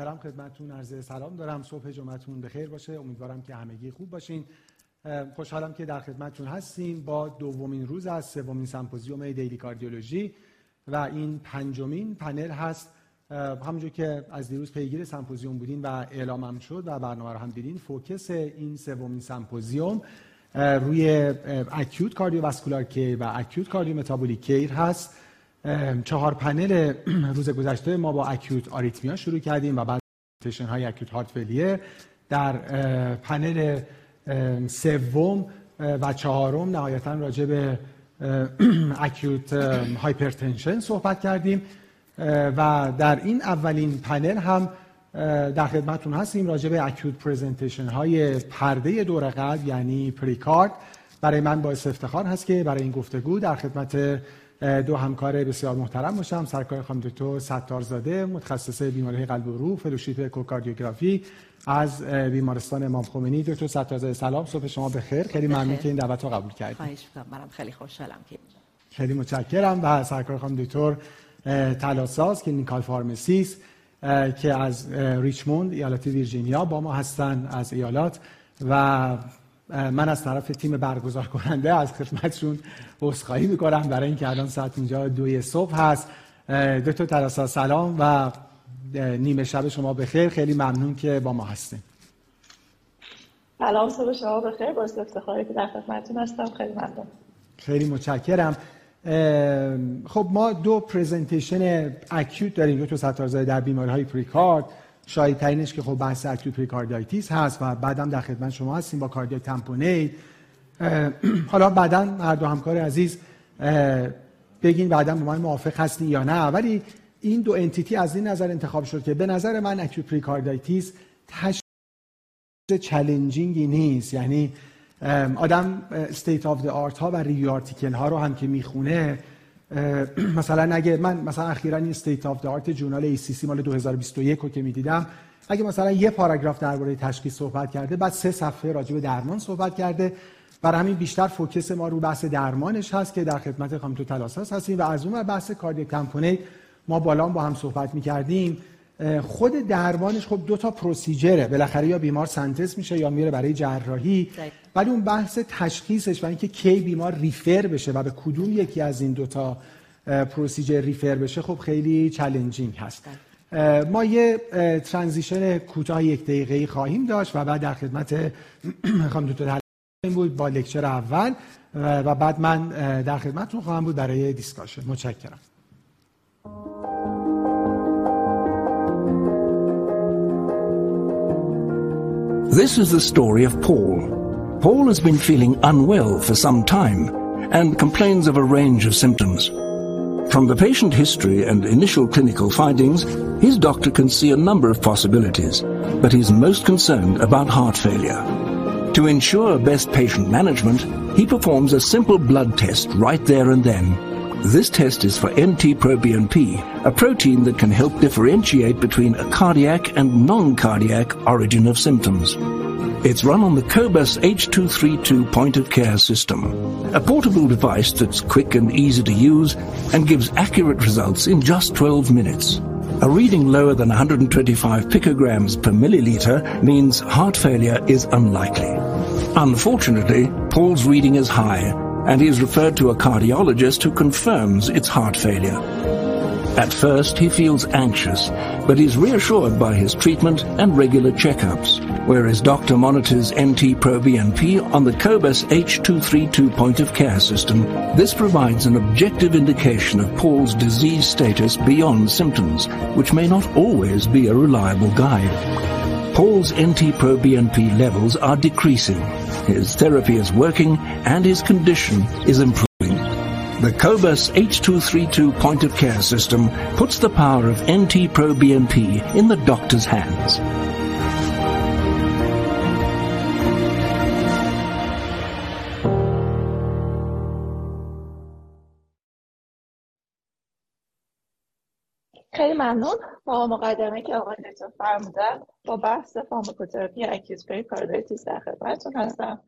محترم خدمتتون عرض سلام دارم. صبح جمعتون بخیر باشه. امیدوارم که همگی خوب باشین. خوشحالم که در خدمتتون هستیم با دومین روز از سومین سمپوزیوم Daily Cardiology و این پنجمین پنل هست. همونجور که از دیروز پیگیر سمپوزیوم بودین و اعلامم شد و برنامه رو هم دیدین focus این سومین سمپوزیوم روی acute cardiovascular care و acute cardiometabolic care هست. چهار پنل روز گذشته ما با acute arrhythmia شروع کردیم و بعد presentation های acute heart failure در پنل سوم و چهارم نهایتا راجع به acute hypertension صحبت کردیم. و در این اولین پنل هم در خدمتتون هستیم راجع به acute presentation های پرده دور قلب یعنی پریکارد. برای من باعث افتخار هست که برای این گفتگو در خدمت دو همکار بسیار محترم باشم. سرکار خانم دکتر ستارزاده متخصص بیماری قلب و عروق fellowship اکوکاردیوگرافی از بیمارستان امام خمینی. دکتر ستارزاده سلام. صبح شما بخیر. خیلی ممنون که این دعوت رو قبول کردید. خواهش می‌کنم. منم خیلی خوشحالم که خیلی متشکرم. و سرکار خانم دکتر تلاساز clinical pharmacist که از ریچموند ایالت ویرجینیا با ما هستن از ایالات. و من از طرف تیم برگزار کننده از خدمتشون عذرخواهی می‌کنم. برای اینکه الان ساعت اینجا دوی صبح هست. دکتر تراسا سلام و نیمه شب شما بخیر. خیلی ممنون که با ما هستیم سلام صبح شما بخیر. باعث افتخاری که در خدمتتون هستم. خیلی ممنون. خیلی متشکرم. خب ما دو پرزنتیشن اکیوت داریم. دو تا ستارزای در بیماری های پریکارد. شایع‌ترینش که خب بحث acute pericarditis هست و بعدم در خدمت شما هستیم با cardiac tamponade حالا بعدا هر دو همکار عزیز بگین بعدا با من موافق هستین یا نه. ولی این دو entity از این نظر انتخاب شد که به نظر من acute pericarditis تشخیص challenging ی نیست. یعنی آدم state of the art ها و review ها رو هم که می‌خونه مثلا اگه من مثلا اخیرا این state of the art journal سی مال 2021 رو که می‌دیدم اگه مثلا یه پاراگراف درباره تشخیص صحبت کرده بعد سه صفحه راجع به درمان صحبت کرده. برای همین بیشتر focus ما رو بحث درمانش هست که در خدمت خانم دکتر تلاساز هستیم و از اون بحث cardiac tamponade ما حالا با هم صحبت می‌کردیم. خود درمانش خب دو تا procedure ه. بالاخره یا بیمار centesis میشه یا میره برای جراحی. ولی اون بحث تشخیصش و اینکه کی بیمار refer بشه و به کدوم یکی از این دو تا procedure refer بشه خب خیلی challenging هست. ما یه transition کوتاه یک دقیقه‌ای خواهیم داشت و بعد در خدمت خانم دکتر خواهیم بود با lecture اول و بعد من در خدمتتون خواهم بود برای discussion. متشکرم. This is the story of Paul. Paul has been feeling unwell for some time and complains of a range of symptoms. From the patient history and initial clinical findings, his doctor can see a number of possibilities, but he's most concerned about heart failure. To ensure best patient management, he performs a simple blood test right there and then. This test is for NT-proBNP, a protein that can help differentiate between a cardiac and non-cardiac origin of symptoms. It's run on the Cobus H232 point-of-care system, a portable device that's quick and easy to use and gives accurate results in just 12 minutes. A reading lower than 125 picograms per milliliter means heart failure is unlikely. Unfortunately, Paul's reading is high and he is referred to a cardiologist who confirms it's heart failure. At first, he feels anxious, but is reassured by his treatment and regular checkups, where his doctor monitors NT-proBNP on the Cobas H232 point-of-care system. This provides an objective indication of Paul's disease status beyond symptoms, which may not always be a reliable guide. Paul's NT-proBNP levels are decreasing. His therapy is working and his condition is improving. The Cobas H232 point of care system puts the power of NT Pro BNP in the doctor's hands. خیلی ممنون. با مقدمه که آقای دکتر فرمودن با بحث pharmacotherapy acute pericarditis در خدمتتون هستم.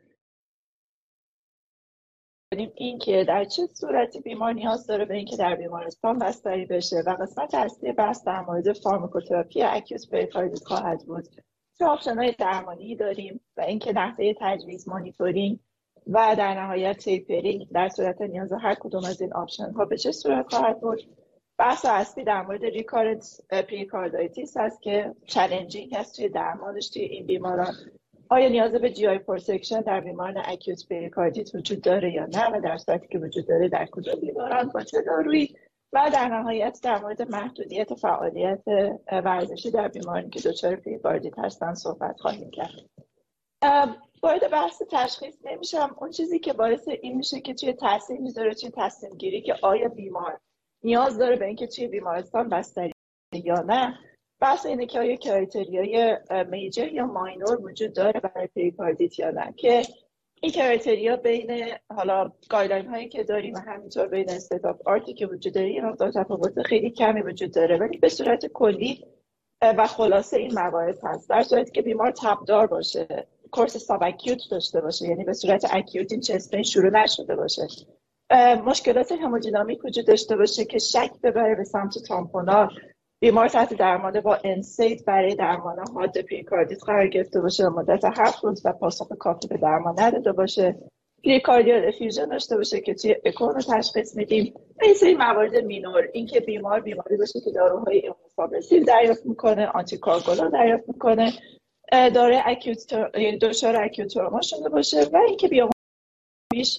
این که در چه صورتی بیمار نیاز داره به اینکه در بیمارستان بستری بشه و قسمت اصلی بحث در مورد pharmacotherapy acute پریکاردیت خواهد بود. چه option های درمانی داریم و اینکه نحوه تجویز مانیتورینگ و در نهایت tapering در صورت نیاز هر کدوم از این option ها به چه صورت خواهد بود. بحث اصلی در مورد recurrent pericarditis هست که challenging هست توی درمانش توی این بیماران. آیا نیاز به GI protection در بیماران acute پریکاردیت وجود داره یا نه و در صورتی که وجود داره در کدام بیماران با چه دارویی؟ و در نهایت در مورد محدودیت فعالیت ورزشی در بیمارانی که دچار پریکاردیت هستن صحبت خواهیم کرد. وارد بحث تشخیص نمیشم. اون چیزی که باعث این میشه که توی تاثیر می‌ذاره توی تصمیم گیری که آیا بیمار نیاز داره به اینکه توی بیمارستان بستری یا نه. بحث اینه که آیا criteria ی major یا minor وجود داره برای پریکاردیت یا نه که این criteria بین حالا guideline هایی که داریم و همینطور بین state of the art ی که وجود داره یه تفاوت خیلی کمی وجود داره. ولی به صورت کلی و خلاصه این موارد هست. در صورتی که بیمار تبدار باشه course sub داشته باشه یعنی به صورت acute این chest pain شروع نشده باشه. مشکلات همودینامیک وجود داشته باشه که شک ببره به سمت tamponade بیمار تحت درمان با NSAID برای درمان حاد پریکاردیت قرار گرفته باشه مدت هفت روز و پاسخ کافی به درمان نداده باشه. pericardial effusion داشته باشه که توی اکو اون رو تشخیص میدیم. و این سری موارد minor. اینکه بیمار بیماری باشه که داروهای immunosuppressive دریافت می‌کنه anticoagulant دریافت می‌کنه. داره acute یعنی دچار acute شده باشه و اینکه بیمار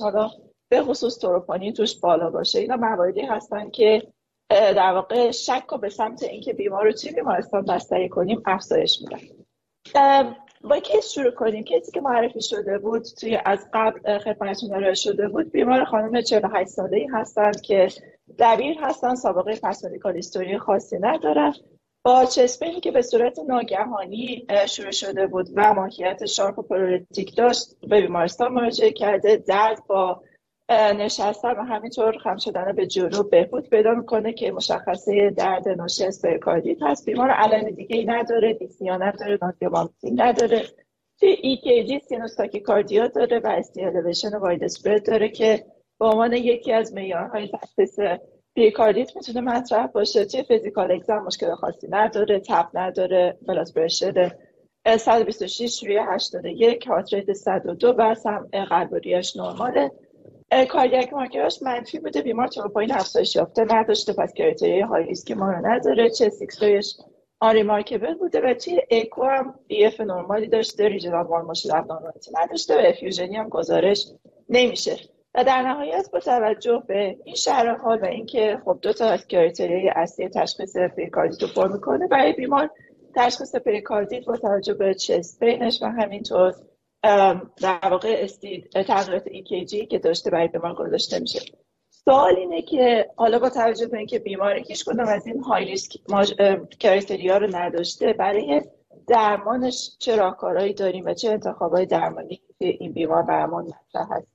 حالا به خصوص تروپونین توش بالا باشه. اینا مواردی هستن که در واقع شک رو به سمت اینکه بیمار رو توی بیمارستان بستری کنیم افزایش میدن با case شروع کنیم؟ case ی که معرفی شده بود توی از قبل خدمتتون ارائه شده بود بیمار خانم 48 ساله ای هستند که دبیر هستن سابقه past medical history خاصی ندارن. با chest pain ی که به صورت ناگهانی شروع شده بود و ماهیت sharp و pleuritic داشت به بیمارستان مراجعه کرده. درد با نشستن و همینطور خم شدن به جلو بهبود پیدا می‌کنه که مشخصه درد ناشی از پریکاردیت هست. بیمار علائم دیگه ای نداره dyspnea نداره nausea vomiting نداره. توی EKG sinus tachycardia داره و ST elevation widespread داره که به عنوان یکی از معیارهای تشخیص پریکاردیت می‌تونه مطرح باشه. توی physical exam مشکل خاصی نداره تب نداره blood pressure 126 روی 81 heart rate 102 و سمع قلب و ریه‌ش نرماله. cardiac marker اش منفی بوده بیمار تروپونین افزایش یافته نداشته پس criteria ی high risk ما رو نداره CXR unremarkable بوده و توی اکو هم EF نرمالی داشته regional motion abnormality نداشته و effusion ی هم گزارش نمیشه. و در نهایت با توجه به این شرح حال و اینکه خب دو تا از criteria ی اصلی تشخیص پریکاردیت رو پر می‌کنه برای بیمار تشخیص پریکاردیت با توجه به chest pain ش و همینطور در واقع تغییرات EKG که داشته برای بیمار گذاشته میشه. سوال اینه که حالا با توجه به اینکه بیمار هیچ کدوم از این های ریسک کرایتریا رو نداشته برای درمانش چه راهکارهایی داریم و چه انتخابای درمانی که این بیمار برمان مطرح هست؟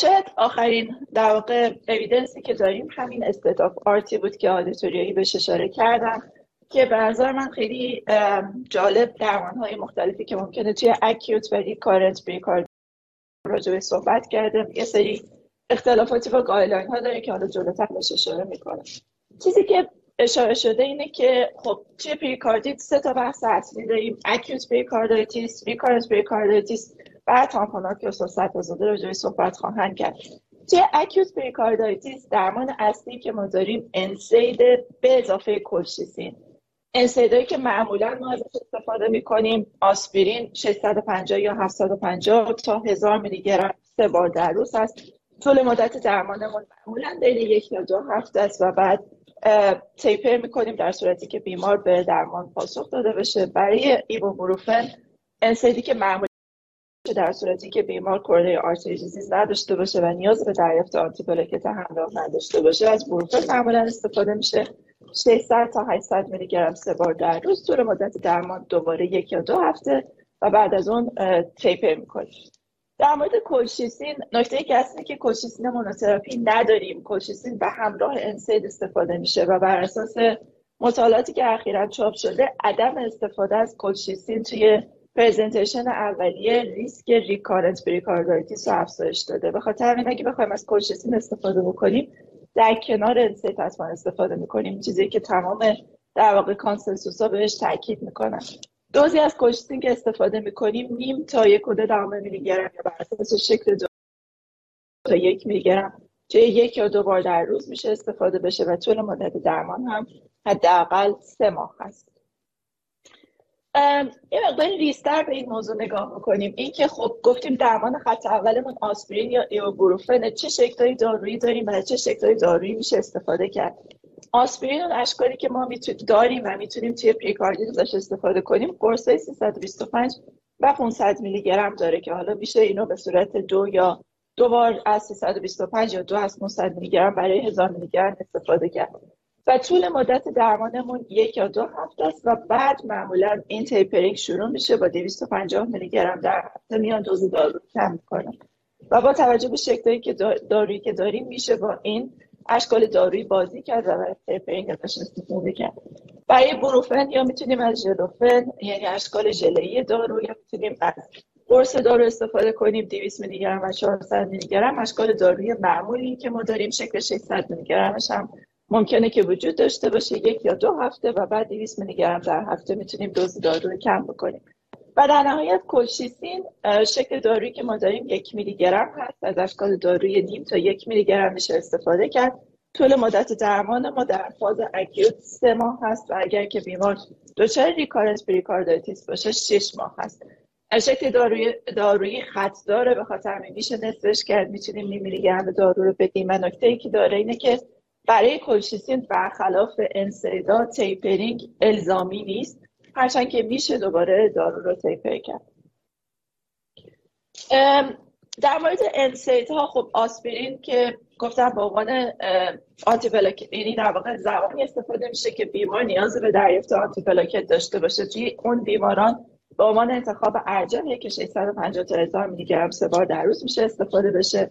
شاید آخرین در واقع اویدنسی که داریم همین استداف آرتی بود که آدیتوریایی بهش اشاره کردم که به نظر من خیلی جالب درمان های مختلفی که ممکنه توی acute و recurrent پریکاردیت راجع صحبت کردم. یه سری اختلافاتی با guideline ها داره که حالا جلوتر بهش اشاره می‌کنم. چیزی که اشاره شده اینه که خب توی پریکاردیت سه تا بحث اصلی داریم. acute pericarditis recurrent pericarditis بعد تامپوناکیوس و سدازاده راجعی صحبت خواهند کرد. توی acute pericarditis درمان اصلی که ما داریم NSAID به اضافه کلشیسین. انسیدایی که معمولا ما ازش استفاده می‌کنیم آسپرین 650 یا 750 تا 1000 میلی گرم سه بار در روز هست. طول مدت درمانمون معمولا بین یک یا دو هفته است و بعد تیپر می‌کنیم در صورتی که بیمار به درمان پاسخ داده بشه. برای ایبوبروفن انسیدی که معمولا در صورتی که بیمار کورنری آرتری نداشته باشه و نیاز به دریافت آنتی همراه نداشته باشه از بروفن معمولا استفاده میشه. 600 تا 800 میلی گرم سه بار در روز. طول مدت درمان دوباره یک یا دو هفته و بعد از اون taper می‌کنیم در مورد کلشیسین نکته که هست که کلشیسین monotherapy نداریم. کلشیسین به همراه NSAID استفاده میشه و بر اساس مطالعاتی که اخیرا چاپ شده عدم استفاده از کلشیسین توی presentation اولیه ریسک recurrent pericarditis رو افزایش داده. به خاطر همین اگه بخوایم از کلشیسین استفاده بکنیم در کنار NSAID حتما استفاده می‌کنیم. چیزی که تمام در واقع consensus ها بهش تاکید می‌کنن. دوزی از کلشیسین که استفاده می‌کنیم. نیم تا یک و دو دهم میلی گرم یا بر اساس شکل دو تا یک میلی گرم یک یا دو بار در روز میشه استفاده بشه و طول مدت درمان هم حداقل سه ماه هست یه مقداری ریزتر به این موضوع نگاه می‌کنیم این که خب گفتیم درمان خط اولمون آسپرین یا ایبوپروفن چه شکلهای دارویی داریم و چه شکلهای دارویی میشه استفاده کرد. آسپرین اون اشکالی که ما داریم و می‌تونیم توی پریکاردیت ازش استفاده کنیم قرصای 325 و 500 میلی گرم داره که حالا میشه اینو به صورت دو یا دو بار از 325 یا دو از 500 میلی گرم برای 1000 میلی گرم استفاده کرد. و طول مدت درمانمون یک یا دو هفته است و بعد معمولا این tapering شروع میشه با 250 میلی گرم در هفته میان دوز دارو کم می‌کنن و با توجه به شکلی که دارویی که داریم میشه با این اشکال دارویی بازی کرد و تیپرینگ ازش استفاده کرد. برای بروفن یا می‌تونیم از ژلوفن یعنی اشکال ژله‌ای دارو یا می‌تونیم از قرص دارو استفاده کنیم 200 میلی گرم و 400 میلی گرم. اشکال دارویی معمولی که ما داریم شکل 600 میلی گرمش هم ممکنه که وجود داشته باشه یک یا دو هفته و بعد 200 میلی گرم در هفته می‌تونیم دوز دارو رو کم بکنیم. و در نهایت کلشیسین شکل دارویی که ما داریم یک میلی گرم هست. از اشکال داروی نیم تا یک میلی گرم میشه استفاده کرد. طول مدت درمان ما در فاز acute سه ماه هست و اگر که بیمار دچار recurrent pericarditis باشه شش ماه هست. شکل داروی دارویی خط داره به خاطر میشه نصفش کرد. می‌تونیم نیم میلی گرم دارو رو بدیم. و نکته ای که داره اینه که برای کلشیسین برخلاف NSAID ا tapering الزامی نیست. هرچند که میشه دوباره دارو رو تیپر کرد. در مورد انسیت ها خب آسپرین که گفتم به عنوان آنتی یعنی در واقع زمانی استفاده میشه که بیمار نیاز به دریافت آنتی داشته باشه. توی اون بیماران به عنوان انتخاب ارجحه که 650 تا 1000 میلی گرم سه بار در روز میشه استفاده بشه.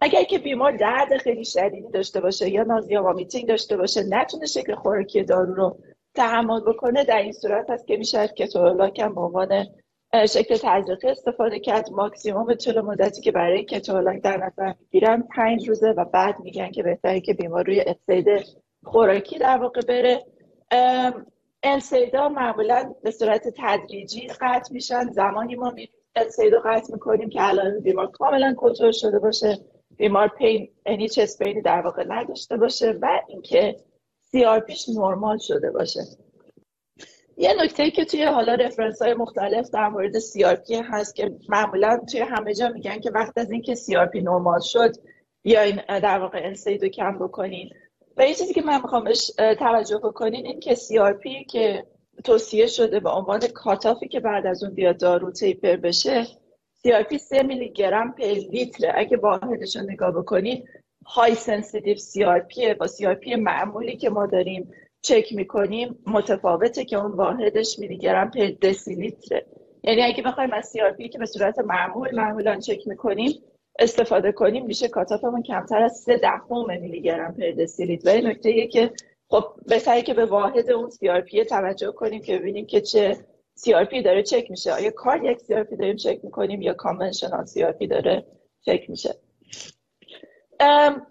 اگر که بیمار درد خیلی شدیدی داشته باشه یا نازیا وامیتینگ داشته باشه نتونه شکل خوراکی دارو رو تحمل بکنه در این صورت هست که میشه کتولاک هم به عنوان شکل تزریقی استفاده کرد. ماکسیموم طول مدتی که برای کتولاک در نظر می‌گیرن پنج روزه و بعد میگن که بهتره که بیمار روی اسید خوراکی در واقع بره. انسیدا معمولا به صورت تدریجی قطع میشن. زمانی ما انسیدا قطع می‌کنیم که الان بیمار کاملا کنترل شده باشه. بیمار پین یعنی چست پینی در واقع نداشته باشه و اینکه CRP ش نرمال شده باشه. یه نکته که توی حالا reference های مختلف در مورد CRP هست که معمولا توی همه جا میگن که وقتی که CRP نرمال شد بیاین در واقع NSAID و کم بکنین. و یه چیزی که من می‌خوام توجه بکنین این که CRP که توصیه شده به عنوان cutoff ی که بعد از اون بیاد دارو taper بشه CRP 3 میلی گرم پر لیتر. اگه واحدش رو نگاه بکنید high sensitive CRP با CRP معمولی که ما داریم چک می‌کنیم متفاوته که اون واحدش میلی گرم پر دسی لیتره یعنی اگه بخوایم از CRP که به صورت معمول معمولا چک می‌کنیم استفاده کنیم میشه cutoff مون کمتر از سه دهم میلی گرم پر دسی لیتر و نکته که خب بهتره که به واحد اون CRP توجه کنیم که ببینیم که چه CRP داره چک میشه. آیا یک CRP داریم چک می‌کنیم یا conventional CRP داره چک میشه؟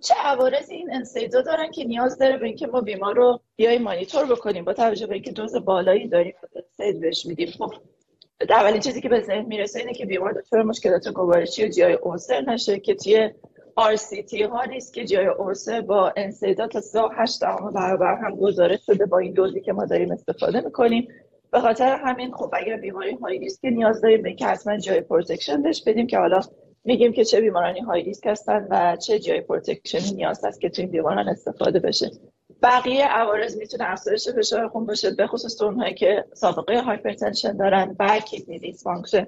چه عوارضی این NSAID ا دارن که نیاز داره به اینکه ما بیمار رو بیای مانیتور بکنیم با توجه به اینکه دوز بالایی داریم. NSAID بهش میدیم. خب اولین چیزی که به ذهن می‌رسه اینه که بیمار دچار مشکلات گوارشی و جای اوسر نشه که توی RCT ها نیست که GI ulcer با NSAID تا 38 برابر هم گزارش شده با این دوزی که ما داریم استفاده می‌کنیم. به خاطر همین خب اگر بیماری high risk نیاز داریم به که حتما GI protection بهش بدیم که حالا میگیم که چه بیمارانی high risk هستن و چه GI protection ی نیاز هست که تو این بیماران استفاده بشه. بقیه عوارض می‌تونه افزایش فشار خون باشه به خصوص اونهایی که سابقه hypertension دارن و kidney dysfunction.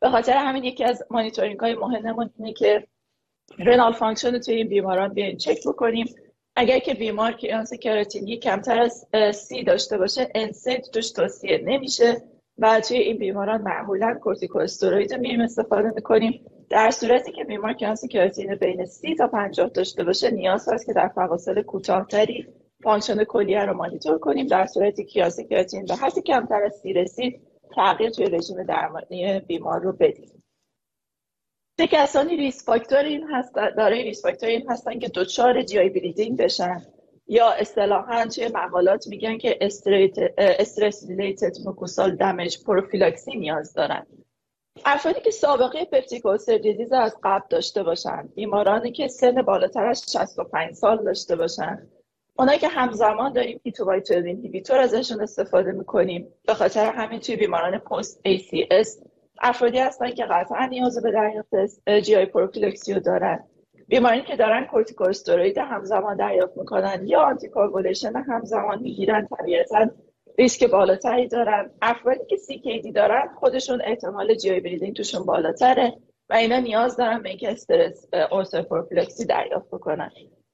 به خاطر همین یکی از مانیتورینگ های مهممون اینه که renal function توی این بیماران بیاین چک بکنیم. اگر که بیمار clearance کراتینین کمتر از سی داشته باشه NSAID توش توصیه نمیشه و توی این بیماران معمولا کورتیکوستروید میریم استفاده می‌کنیم. در صورتی که بیمار clearance کراتینین بین سی تا 50 داشته باشه نیاز هست که در فواصل کوتاهتری function کلیه رو مانیتور کنیم. در صورتی که clearance کراتینین به حد کمتر از سی رسید تغییر توی رژیم درمانی بیمار رو بدیم. چه کسانی risk factor این هستن دارای risk factor این هستن که دچار GI bleeding بشن. یا اصطلاحا توی مقالات میگن که stress related mucosal damage prophylaxis نیاز دارن. افرادی که سابقه peptic disease از قبل داشته باشن بیمارانی که سن بالاتر از 65 سال داشته باشن اونایی که همزمان داریم P2Y12 inhibitor ازشون استفاده می‌کنیم به خاطر همین توی بیماران post ACS افرادی هستن که قطعا نیاز به دریافت GI prophylaxis و دارن. بیماری که دارن کورتیکوستروید همزمان دریافت می‌کنن یا anticoagulation همزمان می‌گیرن طبیعتا ریسک بالاتری دارن. افرادی که CKD دارن خودشون احتمال GI bleeding توشون بالاتره و اینا نیاز دارن به اینکه stress prophylaxis دریافت بکنن.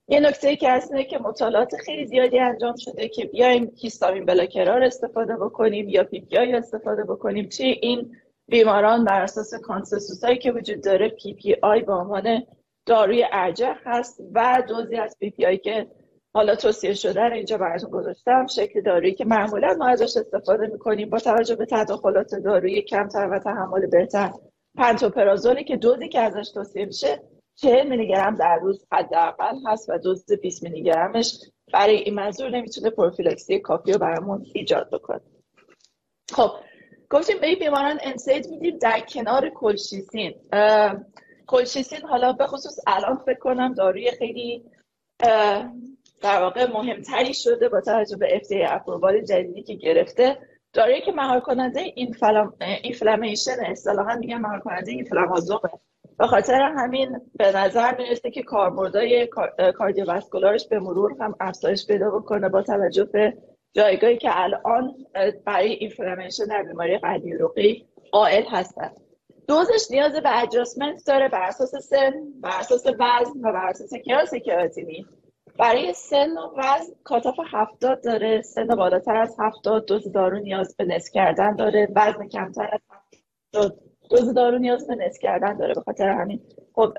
یه نکته که هست که مطالعات خیلی زیادی انجام شده که بیایم histamine blocker ها استفاده بکنیم یا PPI استفاده بکنیم. چه این بیماران بر اساس consensus هایی که وجود داره PPI به عنوان داروی ارجح هست و دوزی از PPI که حالا توصیه شده رو اینجا براتون گذاشتم. شکل دارویی که معمولا ما ازش استفاده می‌کنیم با توجه به تداخلات دارویی کمتر و تحمل بهتر. پنتوپرازولی که دوزی که ازش توصیه میشه 40 میلی گرم در روز حداقل هست و دوز 20 میلی گرمش برای این منظور نمی‌تونه پروفیلاکسی کافی رو برامون ایجاد بکنه. خب گفتیم به بیماران انسید میدیم در کنار کلشیسین. کلشیسین حالا به خصوص الان فکر کنم داروی خیلی در واقع مهمتری شده با توجه به FDA اپرووال جدیدی که گرفته. دارویی که مهار کننده اینفلامیشن اصطلاحا میگن مهار کننده اینفلامازومه. به خاطر همین به نظر می‌رسه که کاربردهای کاردیوواسکولارش به مرور هم افزایش پیدا بکنه با توجه به جایگاهی که الان برای اینفلامشن در بیماری قلبی عروقی قائل هستن. دوزش نیاز به adjustment داره بر اساس سن بر اساس وزن و بر اساس clearance کراتینین برای سن و وزن cutoff هفتاد داره سن بالاتر از هفتاد دوز دارو نیاز به نصف کردن داره وزن کمتر از هفتاد دوز دارو نیاز به نصف کردن داره. به خاطر همین خب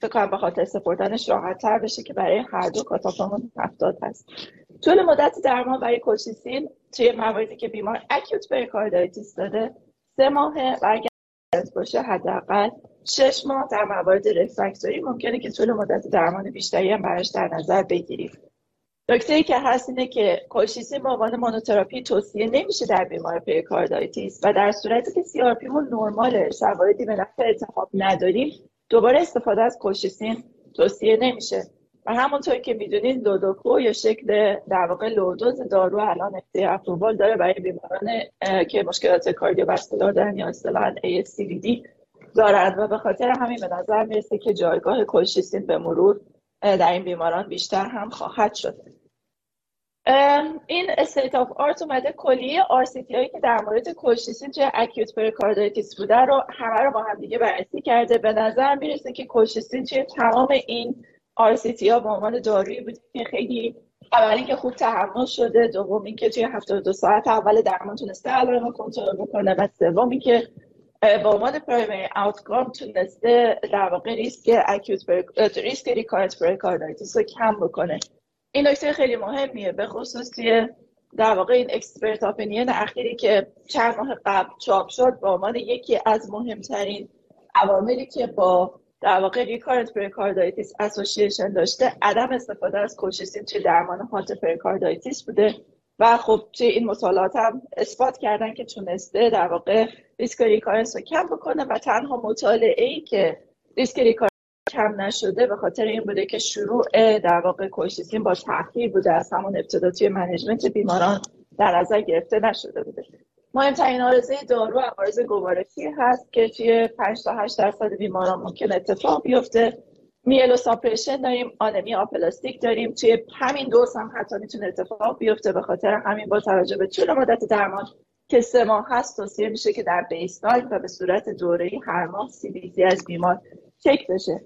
فکر کنم به خاطر سپردنش راحت تر بشه که برای هر دو cutoff امون هفتاد هست. طول مدت درمان برای کلشیسین توی مواردی که بیمار acute pericarditis داره سه ماه و باشه حداقل شش ماه در موارد refractory ممکنه که طول مدت درمان بیشتری هم براش در نظر بگیریم. نکته ای که هست اینه که کلشیسین به عنوان monotherapy توصیه نمیشه در بیمار pericarditis و در صورتی که CRP مون نرماله شواهدی به نفع التهاب نداریم دوباره استفاده از کلشیسین توصیه نمیشه. و همونطور که می‌دونید Lodoco یا شکل در واقع low dose دارو الان FDA approval داره برای بیماران که مشکلات cardiovascular دارن یا اصطلاحا ASCVD دارند و به خاطر همین به نظر می‌رسه که جایگاه کلشیسین به مرور در این بیماران بیشتر هم خواهد شد. این state of art اومده کلیه RCT هایی که در مورد کلشیسین توی acute pericarditis بوده رو همه رو با هم دیگه بررسی کرده. به نظر می‌رسه که کلشیسین توی تمام این RCT ها به عنوان دارویی بود که خیلی اولی که خوب تحمل شده دوم اینکه توی 72 ساعت اول درمان تونسته علائم کنترل بکنه و سومی که به عنوان primary outcome تونسته در واقع ریسک acute ریسک recurrent pericarditis رو کم بکنه. این نکته خیلی مهمیه به خصوص توی در واقع این expert opinion اخیری که چند ماه قبل چاپ شد به عنوان یکی از مهمترین عواملی که با در واقع recurrent pericarditis association داشته. عدم استفاده از کلشیسین توی درمان acute pericarditis بوده. و خب توی این مطالعات هم اثبات کردن که تونسته در واقع ریسک recurrence رو کم بکنه و تنها مطالعه ای که ریسک recurrence کم نشده به خاطر این بوده که شروع در واقع colchicine با تاخیر بوده از همون ابتدا توی management بیماران در نظر گرفته نشده بوده. مهمترین عارضه دارو عوارض گوارشی هست که توی 5 تا 8 درصد بیماران ممکن اتفاق بیفته. myelosuppression داریم آنمی آپلاستیک داریم. توی همین دوز هم حتی می‌تونه اتفاق بیفته به خاطر همین با توجه به طول مدت درمان که سه ماه هست توصیه میشه که در بیسلاین و به صورت دوره‌ای هر ماه سی بی از بیمار چک بشه.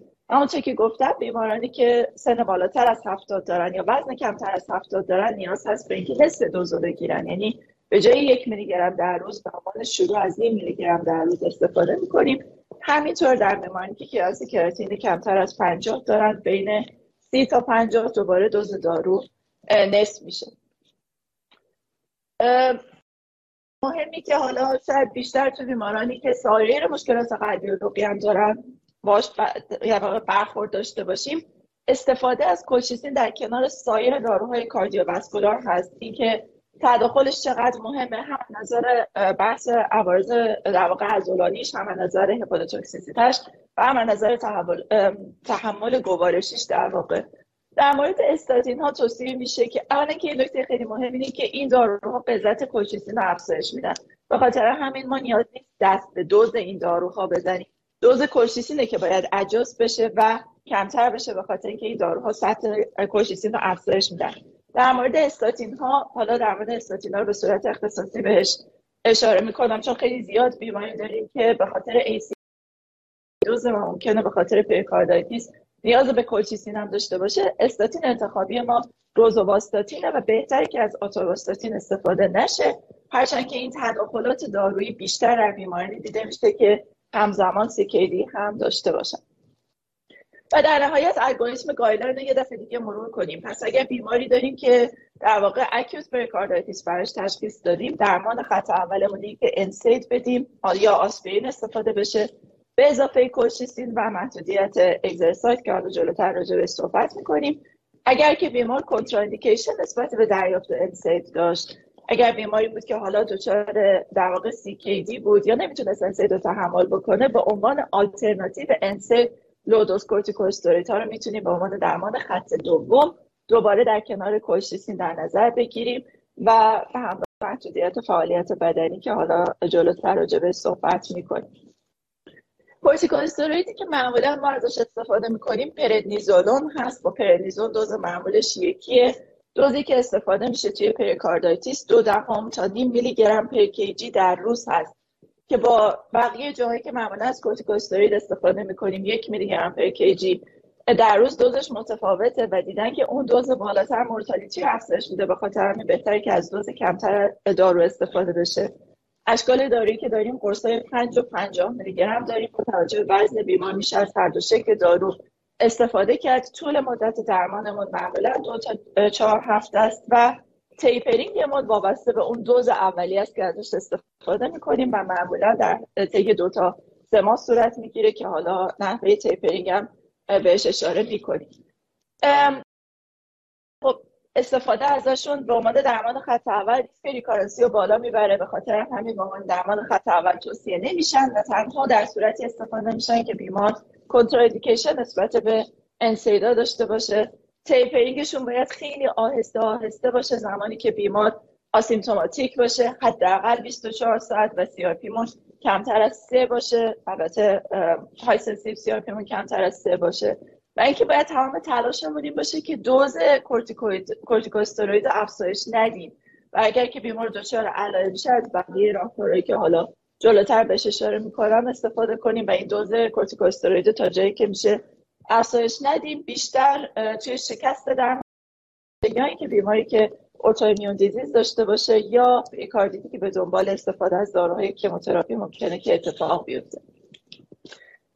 چه که گفتم بیمارانی که سن بالاتر از هفتاد دارن یا وزن کمتر از هفتاد دارن نیاز هست به اینکه نصف دوز بگیرن. یعنی به جای یک میلی گرم در روز به عنوان شروع از یک میلی گرم در روز استفاده می‌کنیم. همینطور در بیمارانی که کلاس کراتین کمتر از 50 دارن بین 30 تا 50 دوباره دوز دارو نصف میشه. مهمی که حالا شاید بیشتر تو بیمارانی که سایر مشکلات قلبی و هم دارن باش برخورد داشته باشیم. استفاده از کوشیسین در کنار سایر داروهای کاردیوواسکولار هست. اینکه تداخلش چقدر مهمه هم نظر بحث عوارض در واقع عضلانیش هم نظر هپاتوتوکسیسیتش و هم نظر تحمل, تحمل گوارشیش در واقع. در مورد استاتین ها توصیه میشه که اولا که این نکته خیلی مهم اینه که این داروها قدرت کوشیسین رو افزایش میدن. به خاطر همین ما نیاز نیست دست به دوز این داروها بزنیم. دوز کوشیسینه که باید اجاست بشه و کمتر بشه به خاطر اینکه این داروها سطح کوشیسین رو افزایش میدن. در مورد استاتین ها حالا در مورد استاتین ها به صورت اختصاصی بهش اشاره می‌کنم چون خیلی زیاد بیماری داریم که به خاطر ایسی دوز ممکنه به خاطر pericarditis نیاز به colchicine هم داشته باشه. استاتین انتخابی ما روزوواستاتینه و بهتره که از آتورواستاتین استفاده نشه. هرچند که این تداخلات دارویی بیشتر در بیماری دیده میشه که همزمان CKD هم داشته باشن. و در نهایت الگوریتم guideline رو یه دفعه دیگه مرور کنیم. پس اگر بیماری داریم که در واقع acute pericarditis براش تشخیص دادیم درمان خط اولمون که NSAID بدیم یا آسپرین استفاده بشه. به اضافه colchicine و محدودیت exercise که حالا جلوتر راجع بهش صحبت می‌کنیم. اگر که بیمار contraindication نسبت به دریافت NSAID داشت اگر بیماری بود که حالا دچار در واقع CKD بود یا نمی‌تونست NSAID رو تحمل بکنه به عنوان alternative NSAID low dose corticosteroid ها رو می‌تونیم به عنوان درمان خط دوم دوباره در کنار colchicine در نظر بگیریم و هم محدودیت فعالیت بدنی که حالا جلوتر راجع بهش صحبت می‌کنیم. کورتیکوسترویدی که معمولا ما ازش استفاده می‌کنیم پردنیزولون هست. با پردنیزول دوز معمولش یکیه. دوزی که استفاده میشه توی pericarditis دو دهم تا نیم میلی گرم per kg در روز هست. که با بقیه جاهایی که معمولا از کورتیکوستروید استفاده می‌کنیم یک میلی گرم per kg در روز دوزش متفاوته و دیدن که اون دوز بالاتر mortality افزایش میده به خاطر همین بهتره که از دوز کمتر دارو استفاده بشه. اشکال دارویی که داریم قرصای 5 و 50 میلی گرم داریم به وزن بیمار میشه از هر دو شکل دارو استفاده کرد. طول مدت درمانمون معمولا دو تا چهار هفته است و tapering ما وابسته به اون دوز اولی است که ازش استفاده می‌کنیم و معمولا در طی دو تا سه ماه صورت می‌گیره که حالا نحوه tapering هم بهش اشاره می‌کنیم. خب استفاده ازشون به عنوان درمان خط اول رو بالا می‌بره. به خاطر همین به عنوان درمان خط اول توصیه نمیشن و تنها در صورتی استفاده میشن که بیمار contraindication نسبت به NSAID ا داشته باشه. tapering شون باید خیلی آهسته آهسته باشه زمانی که بیمار asymptomatic باشه حداقل 24 ساعت و CRP کمتر از سه باشه. البته high sensitive CRP کمتر از سه باشه. و اینکه باید تمام تلاشمون این باشه که دوز کورتیکوستروید افزایش ندیم. و اگر که بیمار دچار علائم از بقیه راهکارهایی که حالا جلوتر بهش اشاره می‌کنم استفاده کنیم و این دوز کورتیکوستروید تا جایی که میشه افزایش ندیم. بیشتر توی شکست در یا اینکه بیماری که autoimmune disease داشته باشه یا پریکاردیتی که به دنبال استفاده از داروهای chemotherapy ممکنه که اتفاق بیفته.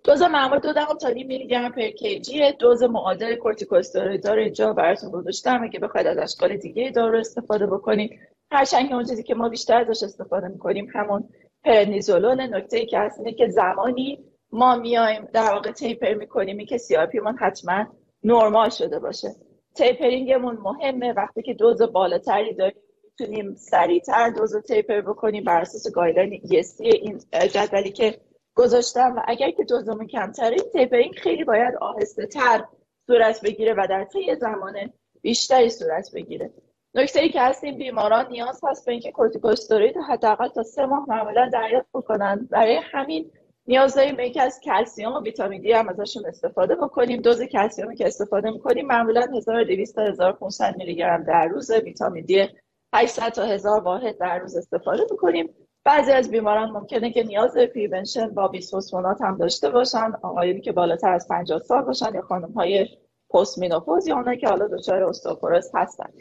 دوز معمول دو دهم تا نیم میلی گرم per kg دوز معادل کورتیکوستروئیدها رو اینجا براتون گذاشتم. اگه بخواید از اشکال دیگه دارو استفاده بکنید. هرچند که اون چیزی که ما بیشتر ازش استفاده می‌کنیم همون پردنیزولونه. نکته ای که هست اینه که زمانی ما میایم در واقع taper می‌کنیم که CRP مون حتما نرمال شده باشه. tapering مون مهمه. وقتی که دوز بالاتری داریم می‌تونیم سریعتر دوز رو taper بکنیم بر اساس guideline ESC این جدولی که گذاشتم. و اگر که دوزمون کمتره این tapering خیلی باید آهسته تر صورت بگیره و در طی زمان بیشتری صورت بگیره. نکته ای که هست این بیماران نیاز هست به اینکه کورتیکوستروید حداقل تا سه ماه معمولا دریافت بکنن. برای همین نیاز داریم به از کلسیوم و ویتامین دی هم ازشون استفاده بکنیم. دوز کلسیومی که استفاده می‌کنیم معمولا 1200 تا 1500 میلی گرم در روز ویتامین دی 800 تا 1000 واحد در روز استفاده می‌کنیم. بعضی از بیماران ممکنه که نیاز به prevention با بیس‌فسفونات هم داشته باشن آقایونی که بالاتر از 50 سال باشن یا خانم های post menopause یا اونایی که حالا دچار استئوپروز هستن.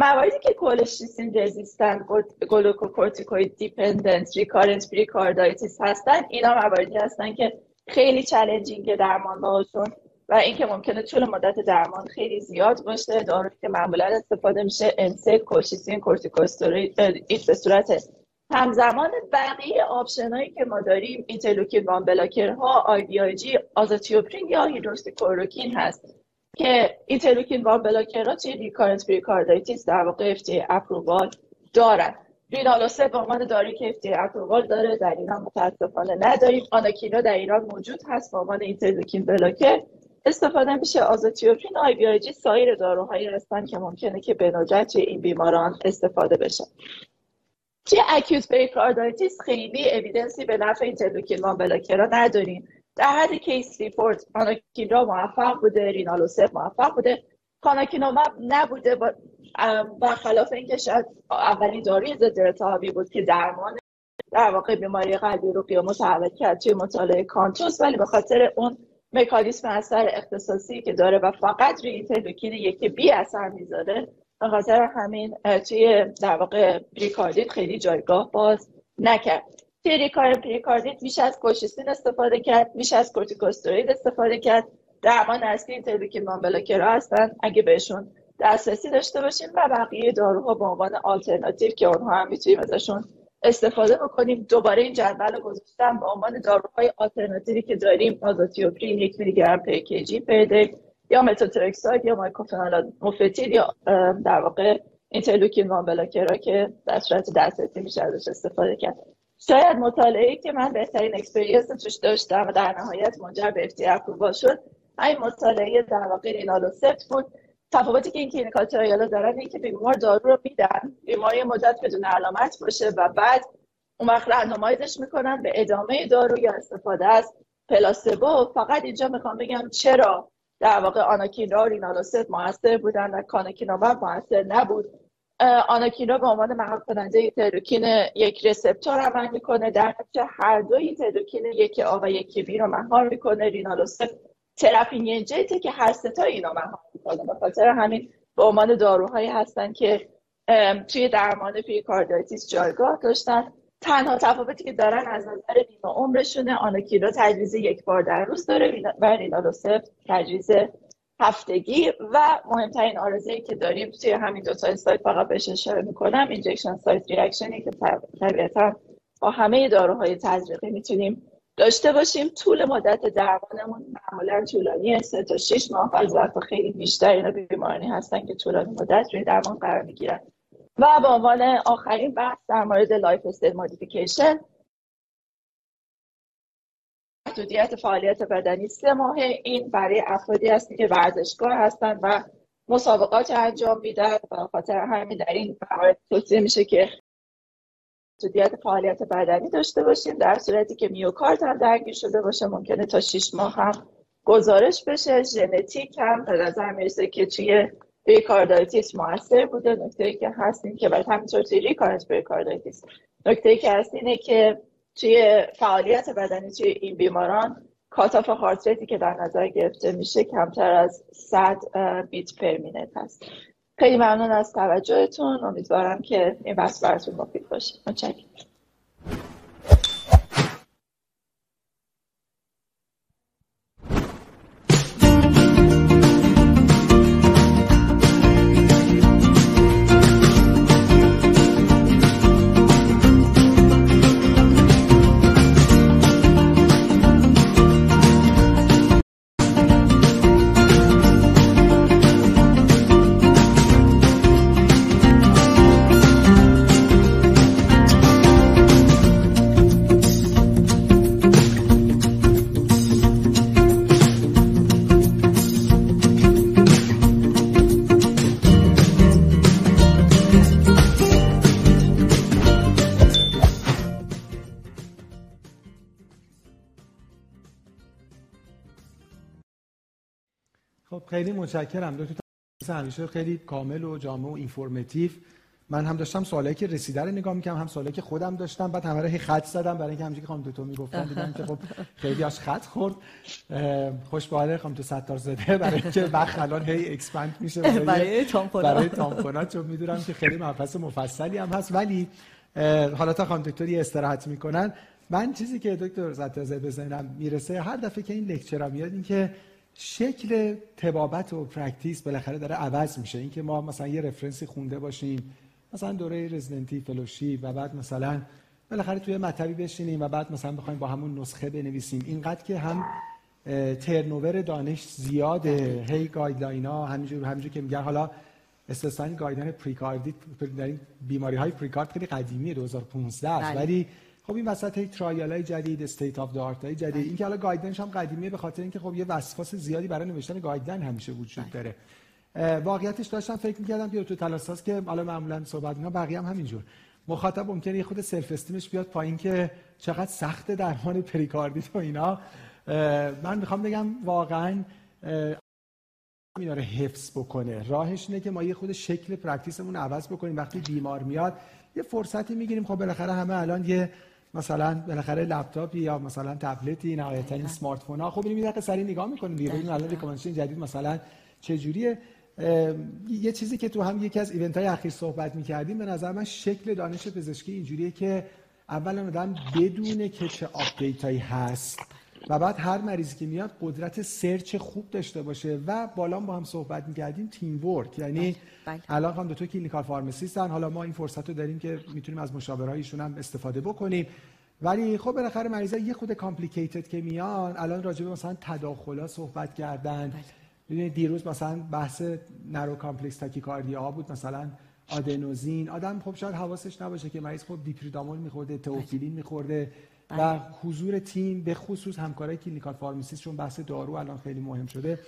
مواردی که colchicine resistant glucocorticoid dependent recurrent pericarditis هستن اینا مواردی هستن که خیلی challenging درمان باهاشون و اینکه ممکنه طول مدت درمان خیلی زیاد باشه. دارویی که معمولا استفاده میشه NSAID colchicine کورتیکوستروید به صورت همزمان بقیه option هایی که ما داریم interleukin one blocker ها IVIG آزاتیوپرین یا هیدروکسی‌کلروکین هست. که interleukin one توی recurrent pericarditis در واقع FDA approval دارن. rilonacept به عنوان دارویی که FDA approval داره در ایران متاسفانه نداریم. anakinra در ایران موجود هست به عنوان interleukin blocker. استفاده میشه آزاتیوپرین IVIG سایر داروهایی هستن که ممکنه که به توی این بیماران استفاده بشه. توی acute pericarditis خیلی evidence ی به نفع interleukin one blocker ها نداریم. در حد case report anakinra موفق بوده rilonacept موفق بوده. canakinumab نبوده برخلاف اینکه شاید اولین داروی ضد التهابی بود که درمان در واقع بیماری قلبی رو قیام متحول کرد توی مطالعه CANTOS ولی به خاطر اون مکانیسم اثر اختصاصی که داره و فقط روی اینترلوکین یک بتا اثر می‌ذاره به خاطر همین توی در واقع پریکاردیت خیلی جایگاه باز نکرد. پریکاردیت میشه از کلشی‌سین استفاده کرد میشه از کورتیکوستروید استفاده کرد. درمان اصلی interleukin blocker ها هستن اگه بهشون دسترسی داشته باشیم و بقیه داروها به عنوان آلترناتیو که اونها هم می‌تونیم ازشون استفاده بکنیم. دوباره این جدول رو گذاشتم به عنوان داروهای آلترناتیوی که داریم آزاتیوپرین یک میلی گرم per یا متوترکسات یا mycophenolate mofetil یا در واقع interleukin one blocker ها که در صورت دسترسی میشه ازش استفاده کرد. شاید مطالعه که من بهترین experience توش داشتم و در نهایت منجر به FDA approval شد این مطالعه در واقع rilonacept بود. تفاوتی که این clinical trial ا دارن این که بیمار دارو رو میدن بیماری مدت بدون علامت باشه و بعد اون وقت randomize ش می‌کنن به ادامه دارو یا استفاده از placebo فقط اینجا می‌خوام بگم چرا در واقع anakinra و rilonacept موثر بودن و canakinumab موثر نبود. anakinra به عنوان مهار کننده interleukin یک receptor عمل می‌کنه. در نتیجه هر دوی interleukin یک آ و یک بی رو مهار می‌کنه. rilonacept trap اینه که هر سه تا اینا مهار می‌کنه. به خاطر همین به عنوان داروهایی هستن که توی درمان pericarditis جایگاه داشتن. تنها تفاوتی که دارن از نظر نیمه عمرشونه. anakinra تجویز یک بار در روز داره. و rilonacept تجویز هفتگی و مهمترین آرزویی که داریم توی همین دو تا اسلاید فقط بهش اشاره می‌کنم injection site reaction ی که طبیعتا با همه داروهای تزریقی می‌تونیم داشته باشیم. طول مدت درمانمون معمولا طولانی سه تا 6 ماه بعضی وقت خیلی بیشتر اینا بیمارانی هستن که طولانی مدت روی درمان قرار می‌گیرن. و به عنوان آخرین بحث در مورد lifestyle modification محدودیت فعالیت بدنی سه ماه این برای افرادی هست که ورزشکار هستن و مسابقات انجام میدن و خاطر همین در این موارد توصیه میشه که محدودیت فعالیت بدنی داشته باشیم در صورتی که میوکارد هم درگیر شده باشه. ممکنه تا 6 ماه هم گزارش بشه. ژنتیک هم به نظر می‌رسه که توی pericarditis موثر بوده. نکته ای که هست این که بعد همینطور توی recurrent pericarditis نکته ای که هست اینه که توی فعالیت بدنی توی این بیماران cutoff heart rate که در نظر گرفته میشه کمتر از 100 beat per minute هست. خیلی ممنون از توجهتون. امیدوارم که این بحث براتون مفید باشه. متشکرم. خیلی متشکرم. دکتر همیشه خیلی کامل و جامع و informative. من هم داشتم سوالایی که رسیده رو نگاه می‌کردم هم سوالایی که خودم داشتم بعد همه رو خط زدم برای اینکه همونجوری که خانم دکتر می‌گفتن دیدم که خب خیلی‌هاش خط خورد. خوش به حال خانم تو ستارزاده برای اینکه وقت الان هی expand میشه برای, برای tamponade. برای tamponade چون می‌دونم که خیلی مبحث مفصلی هم هست. ولی حالا تا خانم دکتر استراحت می‌کنن. من چیزی که دکتر ستارزاده به ذهنم می‌رسه هر دفعه که این lecture میاد این که شکل طبابت و practice بالاخره داره عوض میشه. اینکه ما مثلا یه reference ی خونده باشیم مثلا دوره رزیدنتی fellowship ی و بعد مثلا بالاخره توی مطبی بشینیم و بعد مثلا بخوایم با همون نسخه بنویسیم. اینقدر که هم turnover دانش زیاده. هی guideline ها همینجور همینجور که میگن. حالا استثنا guideline پریکاردی در این بیماری های پریکارد خیلی قدیمی 2015 است. بله. ولی خب این وسط هی trial های جدید state of art های جدید. بله. این که حالا guideline ش هم قدیمیه به خاطر اینکه خب یه وسواس زیادی برای نوشتن guideline همیشه وجود بله. داره. واقعیتش داشتم فکر می‌کردم که تو تلاساس که حالا معمولا صحبت اینا بقیه هم همینجور. مخاطب ممکنه یه خورده self esteem ش بیاد پایین که چقدر سخت درمان پریکاردیت و اینا. من می‌خوام بگم واقعا اینا رو حفظ بکنه. راهش اینه که ما یه خود شکل پرکتیسمون عوض بکنیم. وقتی بیمار میاد یه فرصتی می‌گیریم. خب بالاخره همه الان یه مثلا بالاخره لپتاپی یا مثلا تبلتی نهایتا این smartphone ها خب این میاد سری نگاه می‌کنیم دیگه. ببینیم الان recommendation جدید مثلا چه جوریه یه چیزی که تو هم یکی از event های اخیر صحبت می‌کردیم به نظر من شکل دانش پزشکی اینجوریه که اولا آدم بدونه که چه update هایی هست. و بعد هر مریضی که میاد قدرت search خوب داشته باشه و بالا با هم صحبت می‌کردیم teamwork. یعنی بله، بله. الان هم دو تا clinical pharmacist ن. حالا ما این فرصت رو داریم که می‌تونیم از مشاوره‌هاشون هم استفاده بکنیم. ولی خب بالاخره مریضا یه خورده complicated که میان الان راجع به مثلا تداخلا صحبت کردن. بله. ببینید دیروز مثلا بحث narrow complex tachycardia ها بود مثلا آدنوزین. آدم خب شاید حواسش نباشه که مریض خب دی‌پیریدامول میخورده تئوفیلین میخورده. و بله. حضور تیم به خصوص همکارای clinical pharmacist چون بحث دارو الان خیلی مهم شده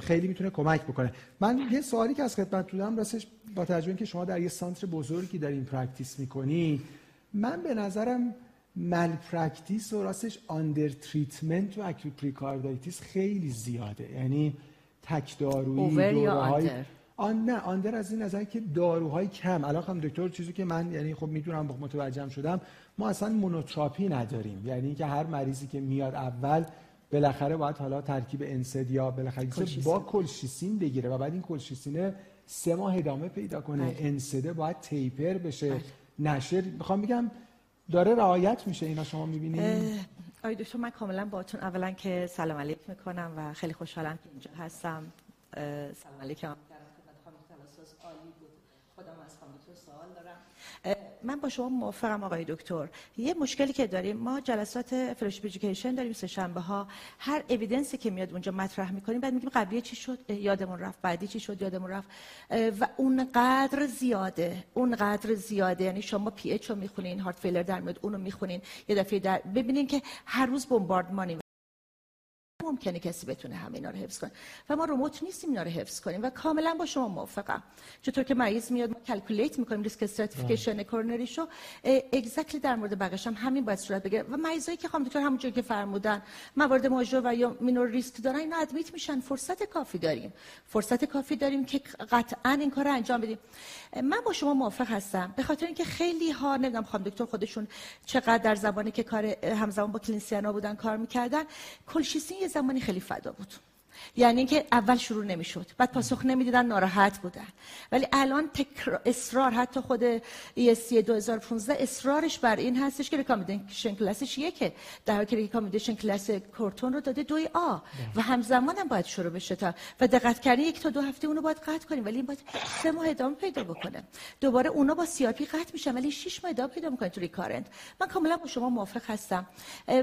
خیلی می‌تونه کمک بکنه. من یه سوالی که از خدمتتون دارم راستش با توجه که شما در یه center بزرگی در این practice می‌کنی من به نظرم malpractice و راستش undertreatment of acute pericarditis خیلی زیاده. یعنی تک دارویی های آن نه آندر از این نظر که داروهای کم. الان هم دکتر چیزی که من یعنی خب می‌دونم متوجهم شدم ما اصلا مونوتراپی نداریم. یعنی که هر مریضی که میاد اول بالاخره باید حالا ترکیب انسد یا بالاخره با کلشیسین بگیره و بعد این کلشیسینه سه ماه ادامه پیدا کنه. بله. انسده باید تیپر بشه. بله. نشر. می‌خوام بگم داره رعایت میشه اینا شما می‌بینید آقای دکتر من کاملا باهاتون اولا که سلام علیک می‌کنم و خیلی خوشحالم که اینجا هستم. سلام علیکم. من با شما موافقم آقای دکتر. یه مشکلی که داریم ما جلسات fellowship education داریم سه شنبه ها. هر evidence ی که میاد اونجا مطرح می‌کنیم بعد میگیم قبلی چی شد؟ یادمون رفت. بعدی چی شد؟ یادمون رفت. و اون قدر زیاده اون قدر زیاده. یعنی شما PH رو می‌خونین heart failure در میاد اونو می‌خونین. یه دفعه در ببینین که هر روز بمباردمانی ممکنه کسی بتونه همه اینا رو حفظ کنه. و ما روبوت نیستیم اینا رو حفظ کنیم و کاملا با شما موافقم. چطور که مریض میاد ما calculate می‌کنیم risk stratification coronary شو exactly در مورد بقیش هم همین باید صورت بگیره. و مریضایی که خانم دکتر همونجوری که فرمودن موارد major و یا minor risk دارن اینا admit میشن. فرصت کافی داریم. فرصت کافی داریم که قطعا این کار رو انجام بدیم. من با شما موافق هستم. به خاطر اینکه خیلی ها نمی‌دونم خانم دکتر خودشون چقدر در زمانی که کار همزمان با clinician ا بودن کار می‌کردن colchicine یه زمانی خیلی فدا بود. یعنی اینکه اول شروع نمی‌شد. بعد پاسخ نمی‌دیدن ناراحت بودن. ولی الان تکر... اصرار حتی خود ESC 2015 اصرارش بر این هستش که recommendation class ش یکه. در حالی که recommendation class کورتون رو داده دوی آ. و همزمان هم باید شروع بشه تا و دقت کردن یک تا دو هفته اونو باید قطع کنیم. ولی این باید سه ماه ادامه پیدا بکنه. دوباره اونا با CRP قطع میشن ولی 6 ماه ادامه پیدا می‌کنه تو recurrent من کاملا با شما موافق هستم.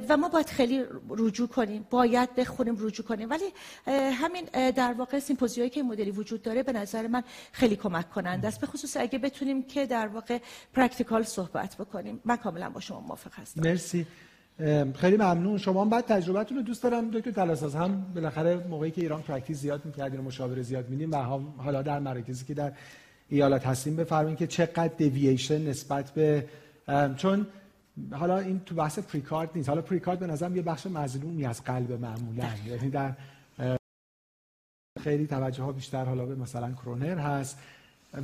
و ما باید خیلی رجوع کنیم. باید بخونیم رجوع کنیم. ولی همین در واقع symposia یی که مدلی وجود داره به نظر من خیلی کمک کننده است. به خصوص اگه بتونیم که در واقع practical صحبت بکنیم. من کاملا با شما موافق هستم. مرسی. خیلی ممنون. شما هم بعد تجربتون رو دوست دارم دکتر تلاساز هم بالاخره موقعی که ایران practice زیاد می‌کردین و مشاوره زیاد میدیم و حالا در مراکزی که در ایالات هستیم بفرمایید که چقدر دیوییشن نسبت به چون حالا این تو بحث پریکارد نیست. حالا پریکارد به نظرم یه بخش مظلومی از قلب معمولا. یعنی در خیلی توجه ها بیشتر حالا به مثلا کرونر هست.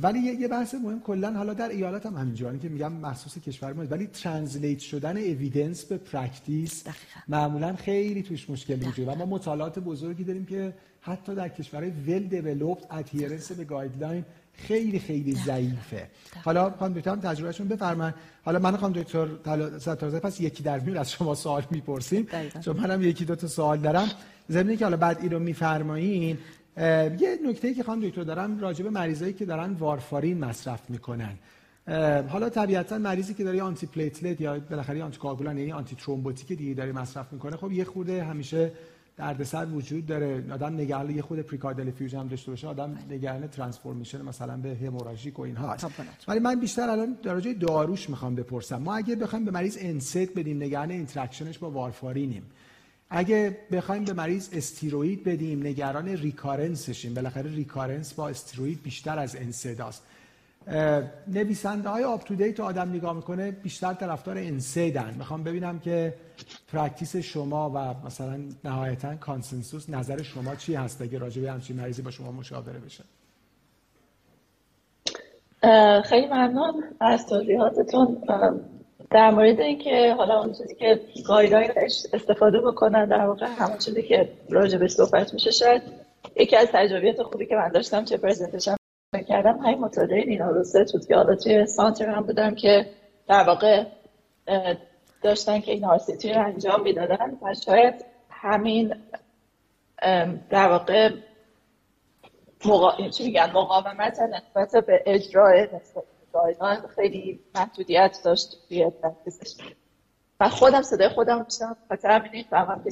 ولی یه بحث مهم کلا حالا در ایالات هم همینجوری که میگم مخصوص کشور ما ولی translate شدن evidence به practice معمولا خیلی توش مشکل وجود و ما مطالعات بزرگی داریم که حتی در کشورهای well developed adherence به guideline خیلی خیلی ضعیفه. حالا خانم دکتر هم تجربهشون بفرمایید. حالا من خانم دکتر ستارزاده پس یکی در میون از شما سوال می‌پرسیم. چون منم یکی دو تا سوال دارم. ضمن اینکه حالا بعد اینو میفرمایین یه نکته که خانم دکتر دارم راجع به مریضایی که دارن وارفارین مصرف می‌کنن. حالا طبیعتا مریضی که داره antiplatelet یا بالاخره آنتی کاگولان یعنی antithrombotic دیگه داره مصرف می‌کنه خب یه خورده همیشه دردسر وجود داره. آدم نگران یه خود pericardial effusion هم داشته باشه آدم نگران transformation مثلا به hemorrhagic و اینها. ولی من بیشتر الان در راجع داروش می‌خوام بپرسم. ما اگه بخوایم به مریض NSAID بدیم نگران interaction ش با وارفارینیم اگه بخوایم به مریض steroid بدیم نگران recurrence شیم. بالاخره recurrence با steroid بیشتر از NSAID هاست نویسنده های UpToDate آدم نگاه می‌کنه بیشتر طرفدار NSAID ن می‌خوام ببینم که practice شما و مثلا نهایتا consensus نظر شما چی هست اگه راجع به همچین مریضی با شما مشاوره بشه؟ خیلی ممنون از توضیحاتتون. در مورد اینکه حالا اون چیزی که guideline استفاده بکنن در واقع همون چیزی که راجع به صحبت میشه شاید یکی از تجربیات خوبی که من داشتم چه presentation کردم همین مطالعه نینا روسه بود که حالا توی سانتر هم بودم که در واقع داشتن که این RCT رو انجام می‌دادن و شاید همین در واقع مقا... چی میگن مقاومت نسبت به اجرای guideline خیلی محدودیت داشت توی practice ش و خودم صدای خودم میشنم خاطر همین نمی‌فهمم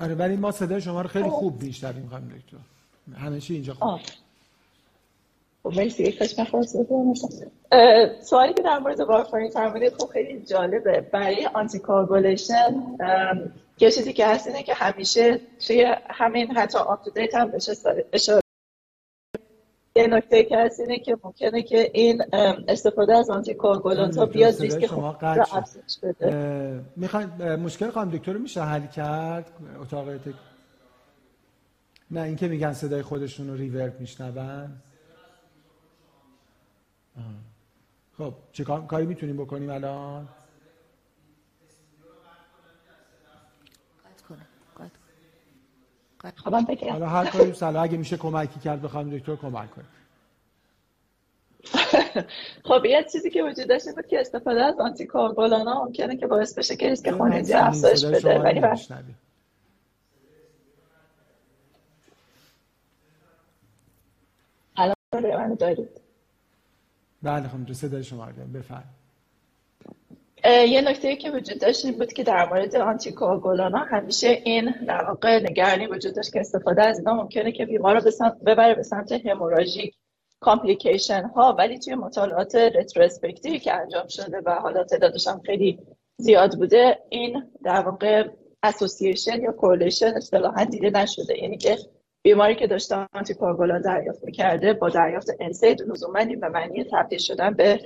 آره ولی ما صدای شما رو خیلی خوب میشنویم خانم دکتر. همه چی اینجا خوب. خب مرسی. کاش سوالی که در مورد وارفارین فرمودید خب خیلی جالبه. برای anticoagulation یه چیزی که هست اینه که همیشه توی همین حتی آپ هم بهش اشاره یه نکته که هست اینه که ممکنه که این استفاده از anticoagulant ها بیاد ریسک شما را افزایش بده. می‌خواین مشکل خانم دکتر رو میشه حل کرد؟ اتاق تک... نه اینکه میگن صدای خودشون رو ریورب میشنون. خب چه کاری می‌تونیم بکنیم الان؟ حالا هر کاری سلام اگه میشه کمکی کرد بخوام دکتر کمک کنیم. خب یه چیزی که وجود داشته بود که استفاده از آنتی ها ممکنه که باعث بشه که ریسک خونریزی افزایش بده. ولی الان من دارید. بله خب صدای شما بفرمایید. یه نکته که وجود داشت بود که در مورد آنتی ها همیشه این در واقع نگرانی وجود داشت که استفاده از اینا ممکنه که بیمار رو ببره به سمت hemorrhagic complication ها ولی توی مطالعات retrospective ی که انجام شده و حالا تعدادش هم خیلی زیاد بوده این در واقع association یا correlation اصطلاحا دیده نشده. یعنی که بیماری که داشته آنتیکواگولان دریافت می‌کرده با دریافت NSAID لزوما به معنی تبدیل شدن به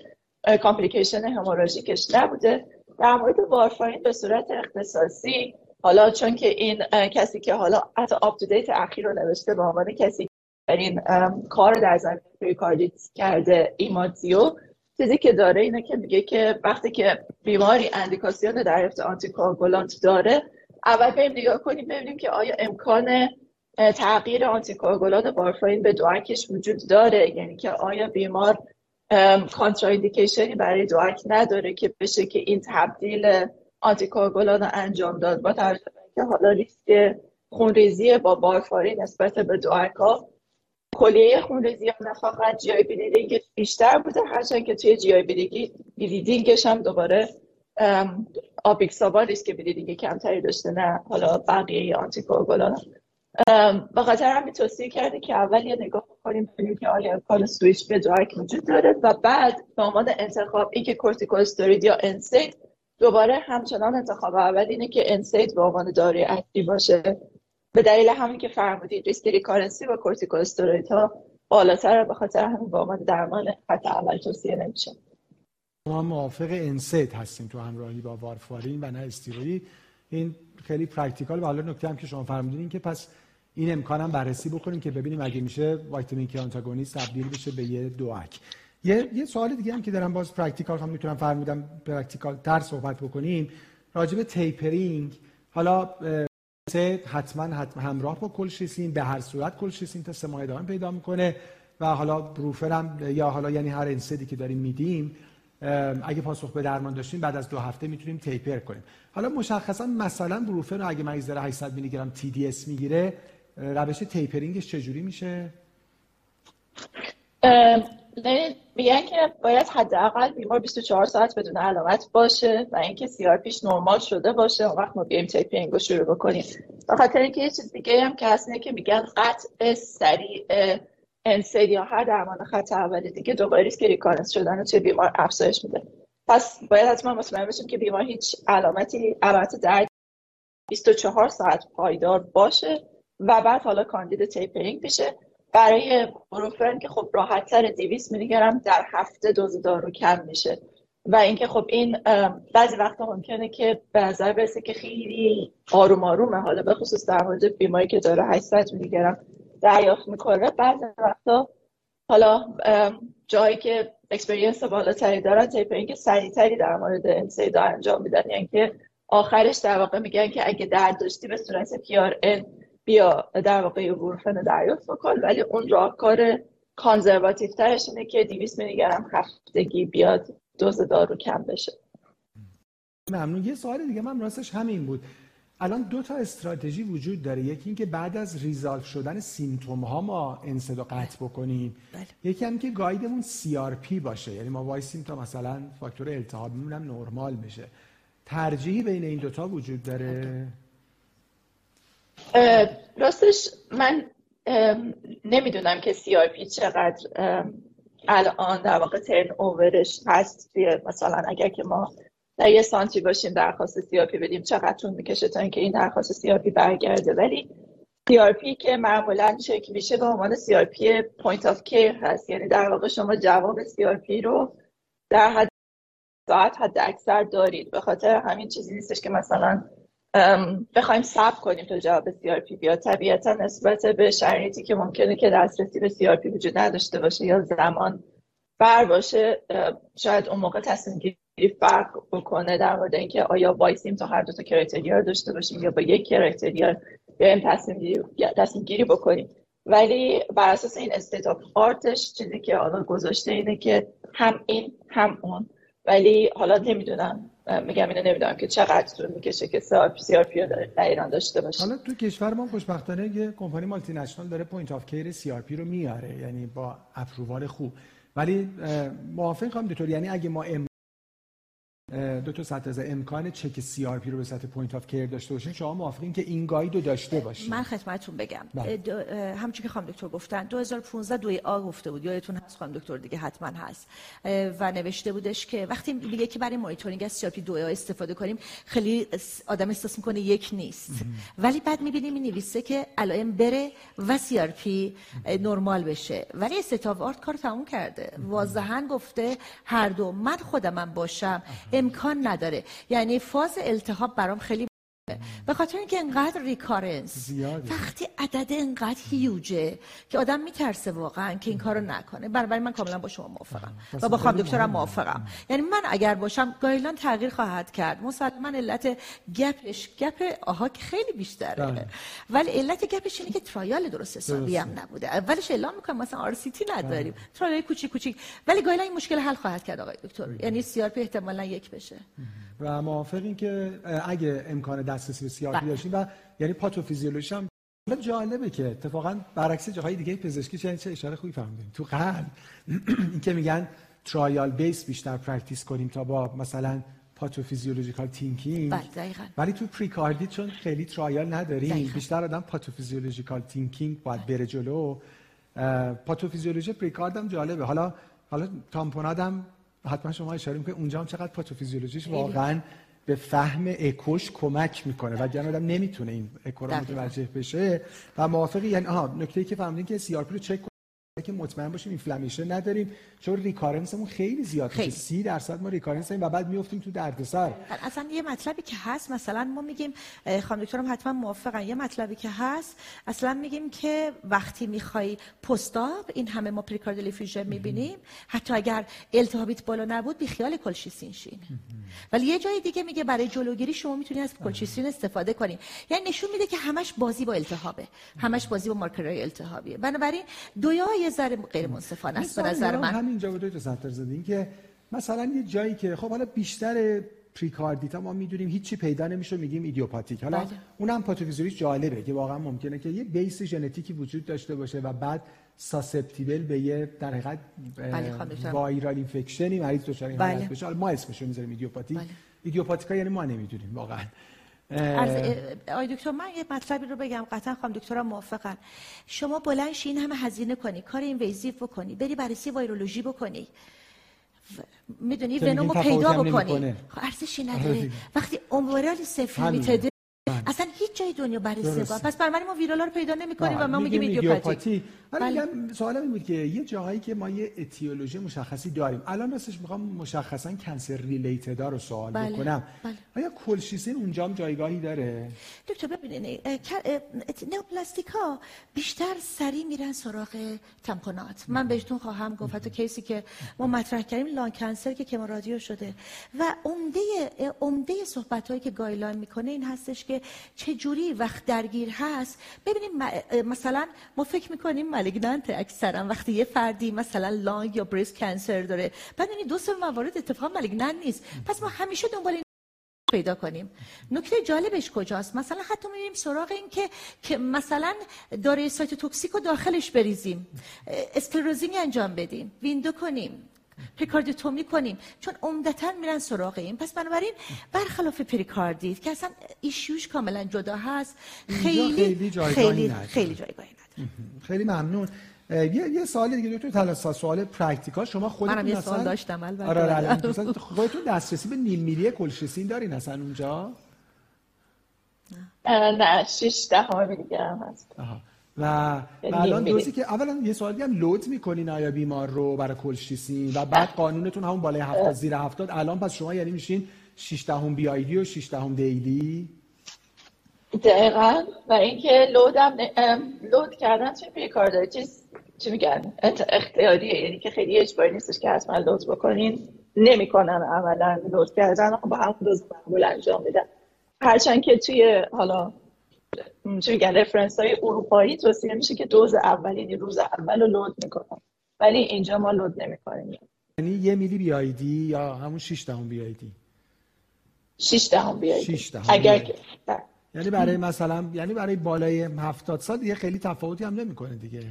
complication hemorrhagic ش نبوده. در مورد وارفارین به صورت اختصاصی حالا چون که این کسی که حالا حتی UpToDate اخیر رو نوشته به عنوان کسی این کار در زمینه پریکاردیت کرده Imazio چیزی که داره اینه که میگه که وقتی که بیماری اندیکاسیون دریافت anticoagulant داره اول بریم نگاه کنیم ببینیم که آیا امکان تغییر anticoagulant وارفارین به DOAC ش وجود داره. یعنی که آیا بیمار contraindication ی برای DOAC نداره که بشه که این تبدیل آنتیکواگولان انجام داد با توجه که حالا ریسک خونریزی با وارفارین نسبت به DOAC ها کلیه خونریزی ها نه فقط GI bleeding بیشتر بوده. هرچند که توی GI bleeding ش هم دوباره آپیکسابان ریسک bleeding کمتری داشته نه حالا بقیه anticoagulant به خاطر همین توصیه کرده که اول یه نگاه کنیم ببینیم که آیا امکان سویچ به DOAC وجود داره و بعد به عنوان انتخاب این که کورتیکوستروید یا NSAID دوباره همچنان انتخاب اول اینه که NSAID به عنوان داروی اصلی باشه. به دلیل همین که فرمودید ریسک recurrency با کورتیکوستروید ها بالاتر به خاطر همین به عنوان درمان خط اول توصیه نمیشه. ما موافق NSAID هستیم تو همراهی با وارفارین و نه steroid این خیلی practical و حالا نکته هم که شما فرمودین که پس این امکانم بررسی بکنیم که ببینیم اگه میشه vitamin K antagonist تبدیل بشه به یه DOAC یه یه سوال دیگه هم که دارم باز practical هم می‌تونم فرمودم practical تر صحبت بکنیم. راجع به tapering حالا حتما حتما همراه با کلشیسین به هر صورت کلشیسین تا سه ماه ادامه پیدا می‌کنه و حالا بروفن هم یا حالا یعنی هر NSAID ی که داریم میدیم اگه پاسخ به درمان داشتیم بعد از دو هفته می‌تونیم taper کنیم. حالا مشخصا مثلا بروفن رو اگه مریض داره 800 میلی گرم TDS می‌گیره روش tapering ش چجوری میشه؟ میگن که باید حداقل بیمار 24 ساعت بدون علامت باشه و اینکه CRP ش نرمال شده باشه. اون وقت ما بیایم tapering رو شروع بکنیم. به خاطر اینکه یه چیز دیگه هم که هست که میگن قطع سریع NSAID یا هر درمان خط اول دیگه دوباره ریسک recurrence شدن چه بیمار افزایش میده. پس باید حتما مطمئن بشیم که بیمار هیچ علامتی علامت درد 24 ساعت پایدار باشه. و بعد حالا کاندید tapering بشه برای بروفن که خب راحت تر 200 میلی در هفته دوز دارو کم میشه. و اینکه خب این بعضی وقتا ممکنه که به نظر برسه که خیلی آروم آرومه. حالا به خصوص در مورد بیماری که داره 800 میلی گرم دریافت می‌کنه. بعضی وقتا حالا جایی که experience بالاتری دارن tapering سریعتری در مورد NSAID ا انجام میدن. یعنی که آخرش در واقع میگن که اگه درد داشتی به صورت PRN بیاد در واقع بروفن دریافت بکن ولی اون راهکار conservative ترش اینه که 200 میلی گرم هفتگی بیاد دوز دارو کم بشه. ممنون. یه سوال دیگه من راستش همین بود. الان دو تا استراتژی وجود داره. یکی اینکه بعد از resolve شدن symptom ها ما NSAID و قطع بکنیم. بله. یکی هم که guide مون CRP باشه. یعنی ما وایسیم تا مثلا فاکتور التهابمون هم نرمال بشه. ترجیحی بین این دوتا وجود داره؟ راستش من نمی‌دونم که CRP چقدر الان در واقع turnover ش هست توی مثلا اگر که ما در یه center ی باشیم درخواست CRP بدیم چقدر طول می‌کشه تا اینکه این درخواست CRP برگرده. ولی CRP که معمولا چک میشه به عنوان CRP point of care هست. یعنی در واقع شما جواب CRP رو در حد ساعت حد اکثر دارید. به خاطر همین چیزی نیستش که مثلا بخوایم صبر کنیم تا جواب CRP بیاد. طبیعتا نسبت به شرایطی که ممکنه که دسترسی به CRP وجود نداشته باشه یا زمان بر باشه شاید اون موقع تصمیم گیری فرق بکنه در مورد اینکه آیا وایسیم تا هر دو تا criteria داشته باشیم یا با یک criteria بیایم تصمیم گیری بکنیم. ولی بر اساس این state of art ش چیزی که حالا گذاشته اینه که هم این هم اون. ولی حالا نمی‌دونم. میگم اینو نمی‌دونم که چقدر طول می‌کشه که CRP داشته باشه. حالا تو کشور ما خوشبختانه یه کمپانی multinational داره point of care CRP رو میاره یعنی با approval خوب. ولی موافق خواهم دکتر یعنی اگه ما دو تا سطح از امکان چک سی آر پی رو به سطح پوینت آف کیر داشته باشین شما موافقین که این گاید رو داشته باشین من خدمتتون بگم. بله. همچون که خانم دکتر گفتن 2015 دوی آ گفته بود. یادتون هست خانم دکتر دیگه حتما هست. و نوشته بودش که وقتی میگه که برای مانیتورینگ از سی آر پی دو استفاده کنیم خیلی آدم احساس می‌کنه یک نیست. ولی بعد می‌بینیم این نویسه که علائم بره و CRP نرمال بشه. ولی state of art کار تموم کرده. واضحا گفته هر دو من خودمم باشم. امکان نداره. یعنی فاز التهاب برام خیلی به خاطر اینکه انقدر recurrence وقتی عدد انقدر هیوجه که آدم میترسه واقعا که این کارو نکنه. برای من کاملا با شما موافقم. و با خانم دکترم موافقم. یعنی من اگر باشم guideline تغییر خواهد کرد. مسلما علت gap ش gap ها که خیلی بیشتره. بله. ولی علت gap ش اینه که trial درست حسابی هم نبوده. اولش اعلام می‌کنم مثلا RCT نداریم. بله. trial کوچیک کوچیک. ولی guideline این مشکل حل خواهد کرد آقای دکتر. یعنی CRP احتمالاً یک بشه. و موافقین که اگه امکان دسترسی به بله. داشتیم و یعنی پاتوفیزیولوژی هم جالبه که اتفاقا برعکس جاهای دیگه پزشکی چه چه اشاره خوبی فهمیدیم تو قلب اینکه میگن trial based بیشتر practice کنیم تا با مثلا pathophysiological thinking ولی تو پریکاردیت چون خیلی trial نداریم دقیقا. بیشتر آدم pathophysiological thinking باید بره جلو. پاتوفیزیولوژی پریکارد هم جالبه. حالا حالا تامپونادم حتما شما اشاره که اونجا هم چقدر پاتوفیزیولوژیش واقعا به فهم اکوش کمک می‌کنه و آدم نمی‌تونه این اکو رو متوجه بشه و موافقی. یعنی آها نکته ای که فهمیدین که CRP رو چک که مطمئن باشیم inflammation نداریم. چون recurrence مون خیلی زیاد میشه. 30 درصد ما recurrence و بعد میافتیم تو دردسر. اصلا یه مطلبی که هست مثلا ما میگیم خانم دکترم حتما موافقن. یه مطلبی که هست اصلا میگیم که وقتی می‌خوای post-op این همه ما pericardial effusion می‌بینیم حتی اگر التهابیت بالا نبود بی خیال کلشیسین شین. ولی یه جای دیگه میگه برای جلوگیری شما می‌تونید از کلشیسین استفاده کنید یعنی نشون میده که همش بازی با التهابه. همش بازی با مارکرهای التهابیه. بنابراین دویا یه ذره غیر منصفانه است به نظر من همینجا بود تو سنتر زدین که مثلا یه جایی که خب حالا بیشتر پریکاردیتا ما می‌دونیم هیچی پیدا نمیشه میگیم idiopathic حالا بله. اونم پاتوفیزیولوژیش جالبه که واقعا ممکنه که یه base ژنتیکی وجود داشته باشه و بعد susceptible به یه در حقیقت بله viral infection ی مریض دچار این بله. بشه ما اسمش رو می‌ذاریم ایدیوپاتی بله. idiopathic ا یعنی ما نمی‌دونیم واقعا آی دکتر من یه مطلبی رو بگم. قطعا خواهم دکترم موافقن. شما بلند این همه هزینه کنی. کار این ویزیف بکنی. بری بررسی وایرولوژی بکنی. می‌دونی ونومو پیدا بکنی. خب ارزشی نداره. وقتی اوورال صفر میتده اصلا هیچ جای دنیا برای سه پس برای ما ویرالا رو پیدا نمی‌کنیم و ما میگیم ایدیوپاتی ولی بله. سوالم این بود که یه جاهایی که ما یه اتیولوژی مشخصی داریم. الان راستش می‌خوام مشخصا کنسر ریلیتد رو سوال بله. بکنم. بله. آیا کلشیسین اونجا هم جایگاهی داره؟ دکتر ببینید نئوپلاستیک ها بیشتر سری میرن سراغ تمپونات من بهتون خواهم گفت تو کیسی که ما مطرح کردیم لان کنسر که کمورادیو شده. و عمده عمده صحبت هایی که گایلان می‌کنه این هستش که چه جوری وقت درگیر هست. ببینیم مثلا ما فکر می‌کنیم مالگنانت اکثرا وقتی یه فردی مثلا لانگ یا بریس کنسر داره بعد این دو سه موارد اتفاقا مالگنانت نیست. پس ما همیشه دنبال این پیدا کنیم. نکته جالبش کجاست؟ مثلا حتی میریم سراغ این که که مثلا داره cytotoxic داخلش بریزیم. sclerosing انجام بدیم. window کنیم. pericardiotomy کنیم چون عمدتا میرن سراغ این. پس بنابراین برخلاف پریکاردیت که اصلا issue ش کاملا جدا هست. خیلی خیلی خیلی, خیلی جایگاهی نداره. خیلی ممنون. یه یه سوال دیگه دکتر تلاسا سوال practical. شما خودتون منم یه سوال داشتم البته. آره آره خودتون دسترسی به نیم میلی کلشسین دارین اصلا اونجا؟ نه 6 دهم هم هست. و الان دوزی که اولا یه سوالی هم لود می‌کنین آیا بیمار رو برای کلشیسین و بعد قانونتون همون بالای 70 زیر 70 الان پس شما یعنی میشین 6 دهم بی آی دی و 6 دهم دیلی؟ دقیقا. و اینکه لودم لود کردن چه کار داره؟ چیز چی میگن؟ اختیاریه. یعنی که خیلی اجباری نیستش که حتما لود بکنین. نمی‌کنن عملا لود کردن. با هم دوز معمول انجام میدن. هرچند که توی حالا چه میگن reference های اروپایی توصیه میشه که دوز اولی یعنی روز اول رو load می‌کنن ولی اینجا ما load نمی‌کنیم. یعنی یه میلی BID یا همون 6 دهم BID 6 دهم BID اگر که بله. یعنی برای مثلا یعنی برای بالای 70 سال دیگه خیلی تفاوتی هم نمی‌کنه دیگه.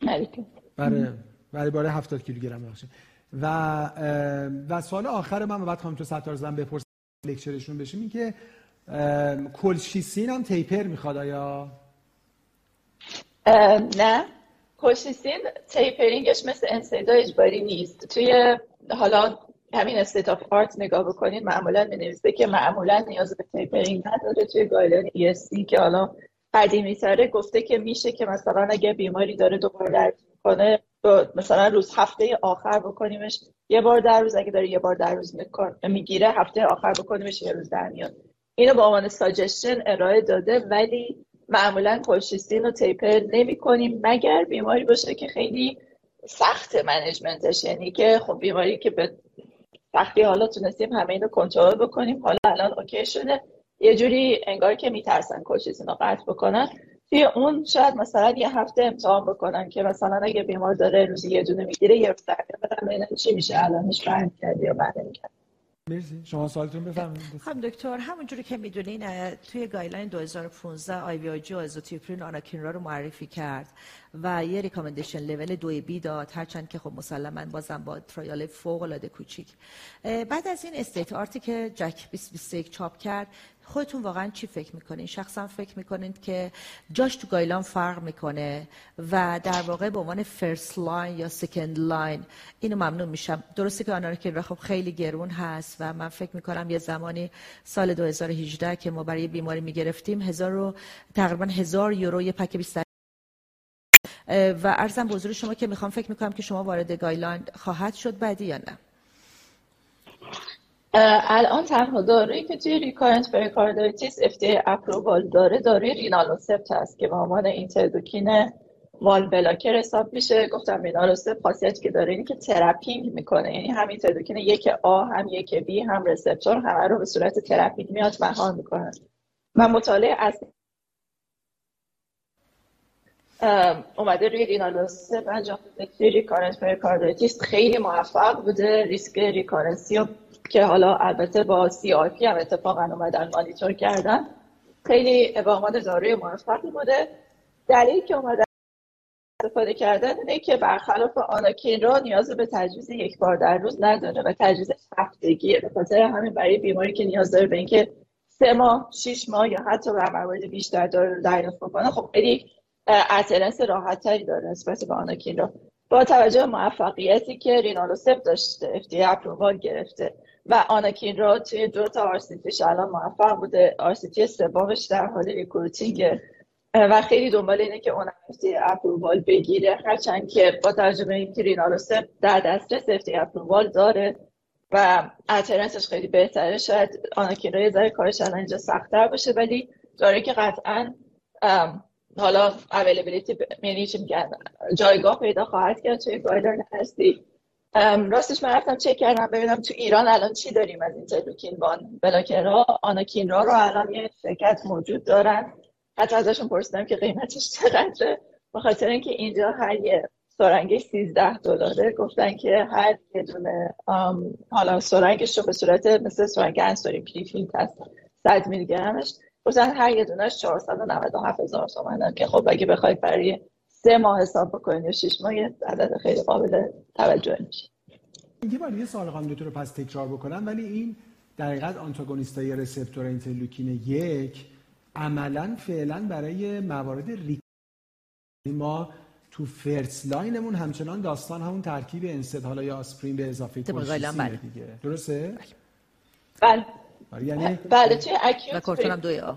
برای برای بالای 70 کیلوگرم باشه و و سوال آخر من بعد خواهم تو ستار زدن بپرسم lecture شون بشیم این که کلشیسین هم taper می‌خواد آیا؟ نه. کلشیسین tapering ش مثل NSAID ا اجباری نیست. توی حالا همین state of art نگاه بکنید معمولا می که معمولا نیاز به tapering نداره. توی guideline ESC که حالا قدیمی تره گفته که میشه که مثلا اگه بیماری داره دوباره درد کنه مثلا روز هفته آخر بکنیمش یه بار در روز اگه داره یه بار در روز می‌گیره هفته آخر بکنیمش یه روز در میاد. اینو به عنوان ساجشن ارائه داده ولی معمولا کلشیستین رو تیپر نمی کنیم مگر بیماری باشه که خیلی سخت منیجمنتش یعنی که خب بیماری که به سختی حالا تونستیم همه اینو کنترل بکنیم. حالا الان اوکی شده. یه جوری انگار که میترسن کلشیستین رو قطع بکنن. توی اون شاید مثلا یه هفته امتحان بکنن که مثلا اگه بیمار داره روزی یه دونه می‌گیره یه روز چی میشه الانش برمی کردی یا بعد مرسی. شما سوالتون بفرمایید. خانم دکتر همونجوری که می‌دونین توی guideline 2015 IVIG azathioprine anakinra رو معرفی کرد. و یه recommendation level دو B داد هرچند که خب مسلما بازم با trial فوق العاده کوچیک بعد از این state of the art ی که JACC 2021 چاپ کرد خودتون واقعا چی فکر می‌کنین؟ شخصا فکر می‌کنید که جاش تو guideline فرق می‌کنه و در واقع به عنوان first line یا second line اینو ممنون میشم. درسته که که خب خیلی گرون هست و من فکر می‌کنم یه زمانی سال 2018 که ما برای بیماری می‌گرفتیم هزار رو تقریبا هزار یورو یه پک 20 و عرضم به حضور شما که می‌خوام فکر می‌کنم که شما وارد guideline خواهد شد بعدی یا نه؟ الان تنها دارویی که توی recurrent pericarditis FDA approval داره داروی rilonacept هست که به عنوان interleukin one blocker حساب میشه. گفتم rilonacept خاصیتی که داره اینه که trapping می‌کنه. یعنی هم interleukin یک A هم یک B هم receptor همه رو به صورت trapping میاد مهار می‌کنه. و مطالعه از اومده روی rilonacept انجام recurrent pericarditis خیلی موفق بوده ریسک recurrence ی که حالا البته با CRP هم اتفاقا اومدن مانیتور کردن خیلی عنوان داروی موفقی بوده. دلیلی که اومدن استفاده کردن اینه که برخلاف anakinra نیاز به تجویز یک بار در روز نداره و تجویز هفتگیه. به خاطر همین برای بیماری که نیاز داره به اینکه سه ماه شش ماه یا حتی به بیشتر داره دریافت بکنه خب خیلی adherence راحت تری داره نسبت به anakinra. با توجه به موفقیتی که rilonacept داشته FDA approval گرفته و anakinra توی دو تا RCT ش الان موفق بوده. RCT سومش در حال recruiting. و خیلی دنبال اینه که اون FDA approval بگیره. هرچند که با توجه به اینکه rilonacept در دسترس FDA approval داره و adherence ش خیلی بهتره شاید anakinra یه ذره کارش الان اینجا سختتر باشه. ولی داره که قطعا حالا availability یعنی چی میگن؟ جایگاه پیدا خواهد کرد توی guideline هستی. راستش من رفتم چک کردم ببینم تو ایران الان چی داریم از این interleukin one blocker ها anakinra رو الان یه شرکت موجود دارن. حتی ازشون پرسیدم که قیمتش چقدره. به خاطر اینکه اینجا هر یه سرنگش 13 دلاره. گفتن که هر یه دونه حالا سرنگش رو به صورت مثل سرنگ انسولین prefilled هست. 100 میلی گرمش گفتن هر یه دونش 497 هزار تومن که خب اگه بخواید برای سه ماه حساب بکنید یا شش ماه یه عدد خیلی قابل توجه میشه اینکه باید یه سال قانون رو پس تکرار بکنم ولی این در حقیقت antagonist ای receptor interleukin یک عملا فعلا برای موارد recurrent ما تو first line مون همچنان داستان همون ترکیب NSAID حالا یا آسپرین به اضافه بله. دیگه درسته؟ بله آره، یعنی بله توی acute و کورتون دوی آ.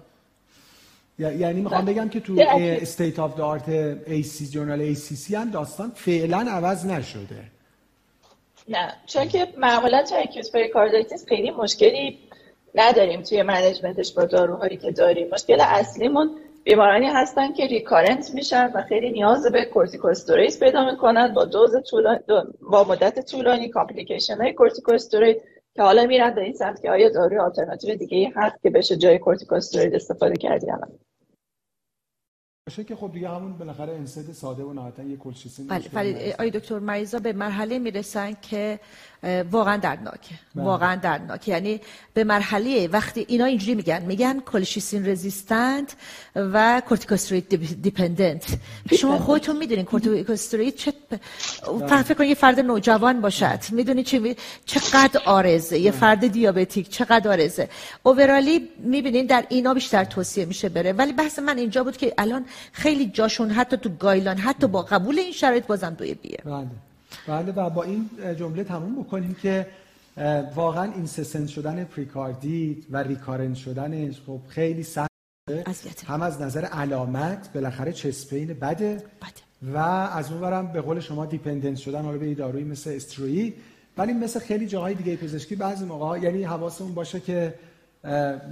یعنی می‌خوام بگم که تو state of art ای سی journal ACC هم داستان فعلا عوض نشده. نه چون که معمولا تو acute pericarditis خیلی مشکلی نداریم توی management ش با داروهایی که داریم. مشکل اصلیمون بیمارانی هستن که recurrent میشن و خیلی نیاز به کورتیکوستروید پیدا می‌کنن. با دوز طولانی با مدت طولانی complication های کورتیکوستروید که حالا میرن به این سمت که آیا داروی آلترناتیو دیگه هست که بشه جای کورتیکوستروید استفاده کردی باشه که خب دیگه همون بالاخره NSAID ساده و نهایتا یه colchicine بله ولی آقای دکتر مریضا به مرحله می‌رسن که واقعا دردناکه. بله. واقعا دردناکه. یعنی به مرحله وقتی اینا اینجوری میگن میگن colchicine resistant و corticosteroid dependent. شما خودتون می‌دونین کورتیکوستروید چه بله. فکر کنید یه فرد نوجوان باشد. می‌دونی چه چقدر آرزه. یه بله. فرد دیابتیک چقدر آرزه. اوورالی می‌بینین در اینا بیشتر توصیه میشه بره. ولی بحث من اینجا بود که الان خیلی جاشون حتی تو گایلان حتی با قبول این شرایط بازم دوی بیه. بله. بله و با این جمله تموم بکنیم که واقعا این سسنس شدن پریکاردیت و ریکارن شدنش خب خیلی سخت هم از نظر علامت بالاخره چسپین بده, بده. و از اون به قول شما دیپندنس شدن حالا به دارویی مثل استروئی ولی مثل خیلی جاهای دیگه پزشکی بعضی موقع یعنی حواسمون باشه که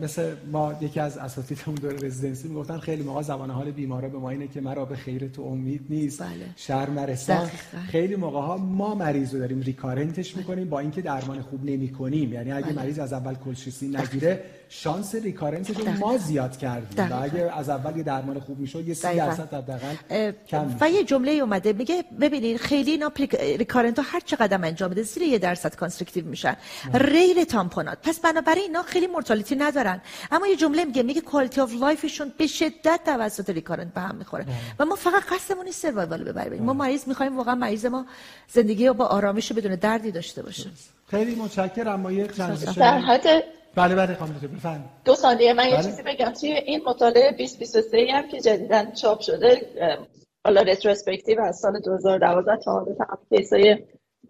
مثل ما یکی از اساتیدمون دور رزیدنسی می‌گفتن خیلی موقع زبان حال بیمارا به ما اینه که مرا به خیر تو امید نیست. بله. شهر مرسان خیلی موقع ها ما مریض رو داریم ریکارنتش می‌کنیم با اینکه درمان خوب نمی کنیم یعنی اگه بله. مریض از اول کلشیسی نگیره شانس recurrence رو ما زیاد کردیم. و اگه از اول یه درمان خوب می‌شد یه 30 درصد حداقل کم و یه جمله اومده میگه ببینید خیلی اینا recurrent ها هر چقدر انجام بده زیر یه درصد constrictive میشن. real تامپونات. پس بنابراین اینا خیلی mortality ندارن. اما یه جمله میگه میگه quality of life شون به شدت توسط recurrent به هم می‌خوره. و ما فقط قصدمون نیست survival ببریم. ما مریض می‌خوایم واقعا مریض ما زندگی رو با آرامش بدون دردی داشته باشه. خیلی متشکرم. اما یه در حد بله بله خانم بفرمایید. دو ثانیه من یه بله. چیزی بگم. توی این مطالعه 2023 هم که جدیدا چاپ شده حالا retrospective از سال 2012 تا حالا case ای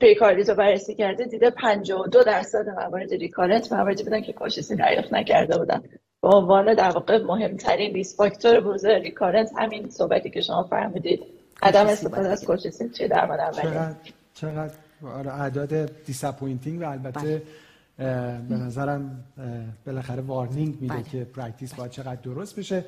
پریکاردیت رو بررسی کرده دیده 52 درصد موارد recurrent مواردی بودن که کاشیسی دریافت نکرده بودن. به عنوان در واقع مهمترین risk factor بروز recurrent همین صحبتی که شما فرمودید. عدم استفاده از چه درمان اولیه؟ چقدر چقدر آره اعداد disappointing و البته به نظرم بالاخره warning میده بله. که practice باید چقدر درست بشه.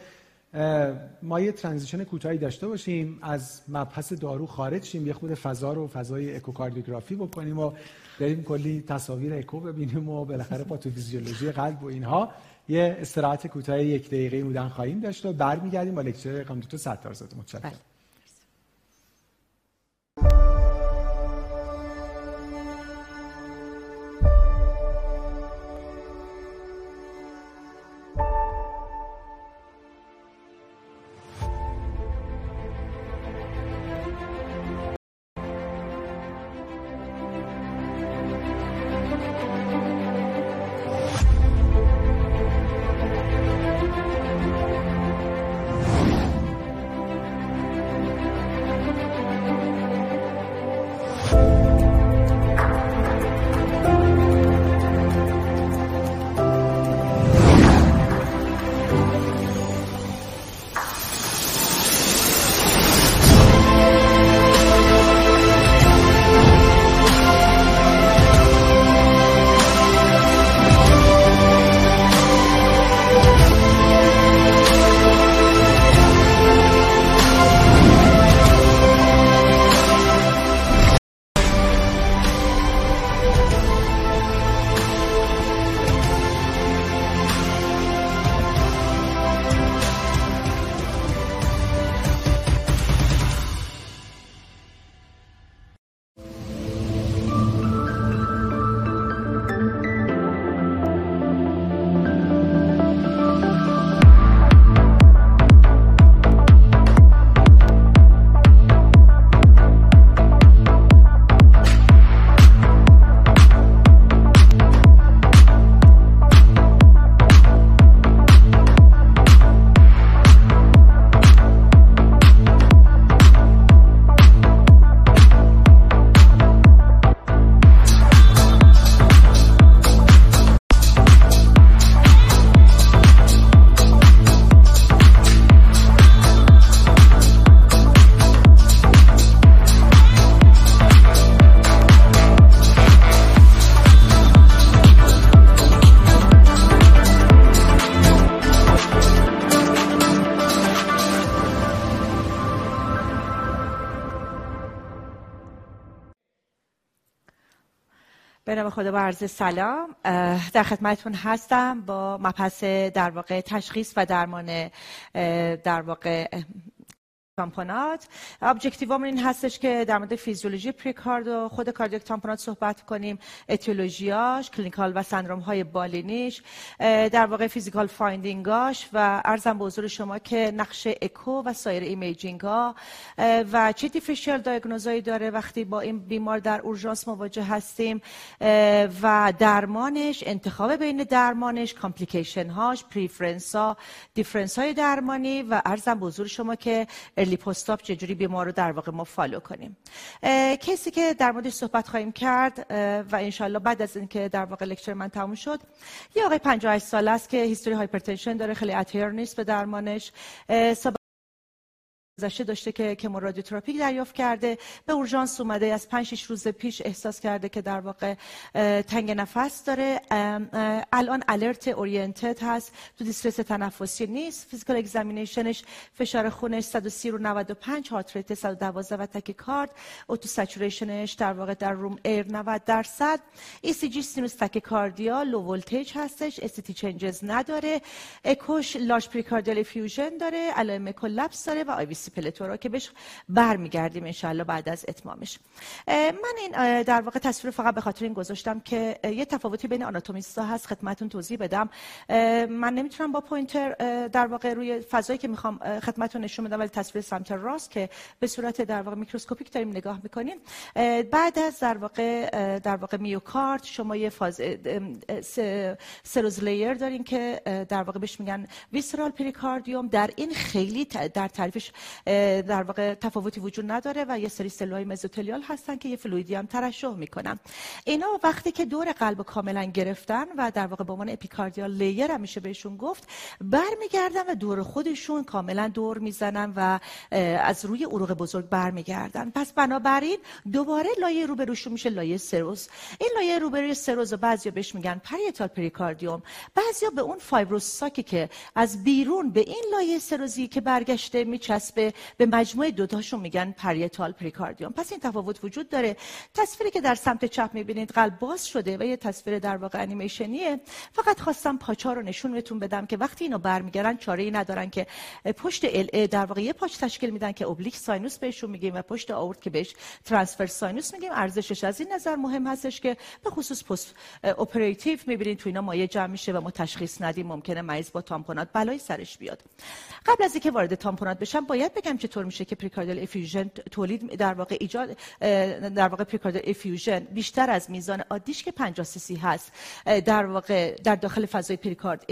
ما یه transition کوتاهی داشته باشیم از مبحث دارو خارج شیم یه خود فضا رو فضای اکوکاردیوگرافی بکنیم و بریم کلی تصاویر اکو ببینیم و بالاخره پاتوفیزیولوژی قلب و اینها یه استراحت کوتاه یک دقیقه بودن خواهیم داشت و برمیگردیم با lecture خانم دکتر ستارزاده متشکرم خدا و عرض سلام در خدمتتون هستم با مبحث در واقع تشخیص و درمان در واقع تامپونات. objective مون این هستش که در مورد فیزیولوژی پریکارد و خود cardiac تامپونات صحبت کنیم اتیولوژیاش clinical و سندروم های بالینیش در واقع physical finding اش و عرضم به حضور شما که نقش اکو و سایر imaging ها و چه differential diagnosis ایی داره وقتی با این بیمار در اورژانس مواجه هستیم و درمانش انتخاب بین درمانش complication هاش preference ها difference های درمانی و عرضم به حضور شما که early post-op چجوری بیمار رو در واقع ما follow کنیم. case ی که در موردش صحبت خواهیم کرد و انشالله بعد از اینکه در واقع lecture من تموم شد یه آقای 58 ساله است که history hypertension داره خیلی adhere نیست به درمانش. گذشته داشته که chemoradiotherapy دریافت کرده. به اورژانس اومده از 5 6 روز پیش احساس کرده که در واقع تنگی نفس داره. الان alert oriented هست. تو distress تنفسی نیست. physical examination ش فشار خونش 130 رو 95 heart rate 112 و tachycard. O2 saturation ش در واقع در room air 90 درصد. ECG sinus tachycardia low voltage هستش. ST changes نداره. اکوش large pericardial effusion داره. علائم collapse داره و IVC plethora که بهش برمیگردیم انشالله بعد از اتمامش. من این در واقع تصویر فقط به خاطر این گذاشتم که یه تفاوتی بین آناتومیستا هست. خدمتتون توضیح بدم. من نمی‌تونم با pointer در واقع روی فضایی که می‌خوام اه، خدمتتون نشون بدم ولی تصویر سمت راست که به صورت در واقع میکروسکوپیک داریم نگاه می‌کنیم بعد از در واقع در واقع میوکارد شما یه فاز اه، اه، س- serous layer دارین که در واقع بهش میگن visceral pericardium. در این خیلی در تعریفش در واقع تفاوتی وجود نداره و یه سری سلولای mesothelial هستن که یه fluid ی هم ترشح می‌کنن. اینا وقتی که دور قلب کاملا گرفتن و در واقع به عنوان epicardial layer هم میشه بهشون گفت برمیگردن و دور خودشون کاملا دور می‌زنن و از روی عروق بزرگ برمیگردن. پس بنابراین دوباره لایه روبروشون میشه لایه serous این لایه روبروی serous بعضیا بهش میگن parietal pericardium. بعضیا به اون fibrous sac ی که از بیرون به این لایه سروزی که برگشته میچسبه به مجموعه دوتاشون میگن parietal pericardium. پس این تفاوت وجود داره. تصویری که در سمت چپ می‌بینید قلب باز شده و یه تصویر در واقع انیمیشنیه. فقط خواستم pouch ا رو نشون بهتون بدم که وقتی اینو برمیگردن چاره ای ندارن که پشت LA در واقع یه pouch تشکیل میدن که oblique sinus بهشون میگیم و پشت آورت که بهش transverse sinus میگیم. ارزشش از این نظر مهم هستش که به خصوص post operative می‌بینید تو اینا مایع جمع میشه و ما تشخیص ندیم ممکنه مریض با tamponade بلای سرش بیاد. قبل از اینکه وارد tamponade بشم باید بگم چطور میشه که pericardial effusion تولید در واقع ایجاد در واقع pericardial effusion بیشتر از میزان عادیش که 50 سی هست در واقع در داخل فضای پریکارد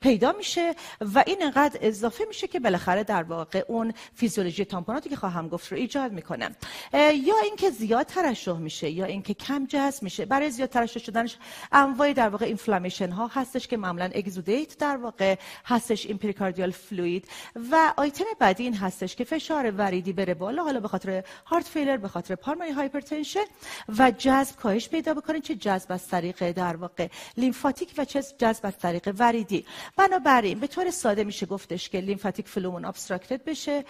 پیدا میشه و این انقدر اضافه میشه که بالاخره در واقع اون فیزیولوژی tamponade ی که خواهم گفت رو ایجاد می‌کنه. یا اینکه زیاد ترشح میشه یا اینکه کم جذب میشه. برای زیاد ترشح شدنش انواع در واقع inflammation ها هستش که معمولا exudate در واقع هستش این pericardial fluid و آیتم بعدی هستش که فشار وریدی بره بالا حالا به خاطر heart failure به خاطر pulmonary hypertension و جذب کاهش پیدا بکنه چه جذب از طریق در واقع lymphatic و چه جذب از طریق وریدی. بنابراین به طور ساده میشه گفتش که lymphatic flow مون obstructed بشه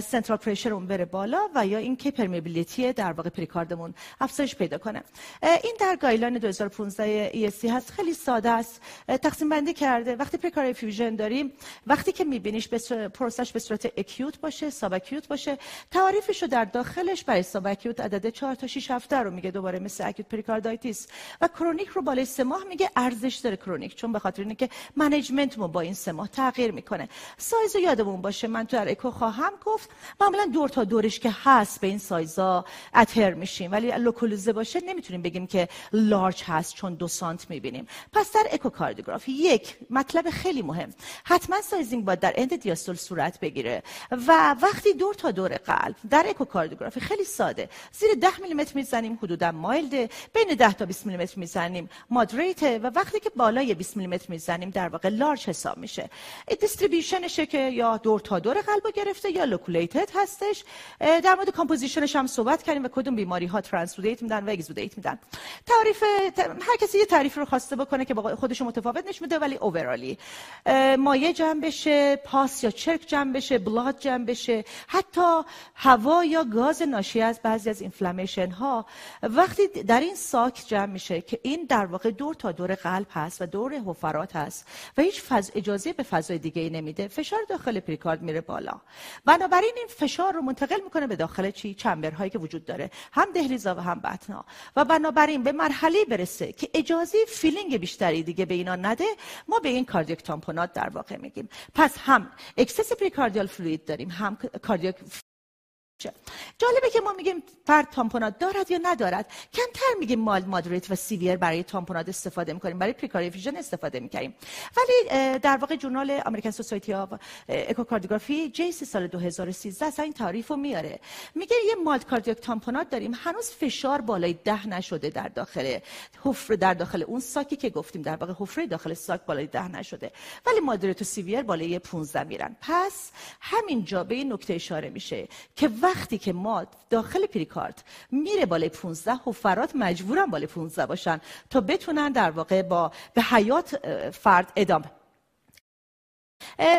central pressure اون بره بالا و یا اینکه permeability در واقع پریکاردمون افزایش پیدا کنه. این در guideline 2015 ESC هست خیلی ساده است. تقسیم بندی کرده. وقتی pericardial effusion داریم وقتی که میبینیش به پروسش به صورت acute باشه subacute باشه. تعریفش رو در داخلش برای subacute عدد 4 تا 6 هفته رو میگه دوباره مثل acute pericarditis. و chronic رو بالای سه ماه میگه ارزش داره chronic چون به خاطر اینکه management ما با این سه ماه تغییر می‌کنه. سایز یادمون باشه من تو در اکو خواهم گفت. معمولا دور تا دورش که هست به این سایزا اتر میشیم. ولی localize باشه نمی‌تونیم بگیم که large هست چون دو سانت می‌بینیم. پس در اکوکاردیوگرافی یک مطلب خیلی مهم. حتما sizing باید در end diastole صورت بگیره. و وقتی دور تا دور قلب در اکوکاردیوگرافی خیلی ساده. زیر 10 میلیمتر می‌زنیم حدودا mild ه. بین 10 تا 20 میلیمتر می‌زنیم moderate و وقتی که بالای 20 میلیمتر می‌زنیم در واقع large حساب میشه. distribution شه که یا دور تا دور قلب گرفته یا loculated هستش. در مورد composition ش هم صحبت کردیم و کدوم بیماری ها transudate میدن و exudate میدن. تعریف هر کسی یه تعریف رو خواسته بکنه که خودش متفاوت نشون میده ولی overall ی مایع جمع pus یا چرک جمع blood جمع بشه. حتی هوا یا گاز ناشی از بعضی از inflammation ها وقتی در این sac جمع میشه که این در واقع دور تا دور قلب هست و دور حفرات هست و هیچ فض... اجازه به فضای دیگه ای نمیده فشار داخل پریکارد میره بالا. بنابراین این فشار رو منتقل می‌کنه به داخل چی؟ chamber هایی که وجود داره. هم دهلیزا و هم بطنا. و بنابراین به مرحله برسه که اجازه filling بیشتری دیگه به اینا نده ما به این cardiac tamponade در واقع میگیم. پس هم excess pericardial fluid داریم. هم cardiac جالبه که ما میگیم فرد tamponade دارد یا ندارد. کمتر میگیم mild moderate و severe برای tamponade استفاده می‌کنیم برای pericardial effusion استفاده می‌کنیم ولی در واقع journal American Society of Echocardiography JASE سال 2013 اصلا این تعریف رو میاره. میگه یه mild cardiac tamponade داریم هنوز فشار بالای ده نشده در داخل حفره در داخل اون sac ی که گفتیم در واقع حفره داخل sac بالای ده نشده. ولی moderate و severe بالای 15 میرن. پس همین جا به این نکته اشاره میشه که وقتی که ما داخل پریکارد میره بالای 15 حفرات مجبورن بالای 15 باشن تا بتونن در واقع با به حیات فرد ادامه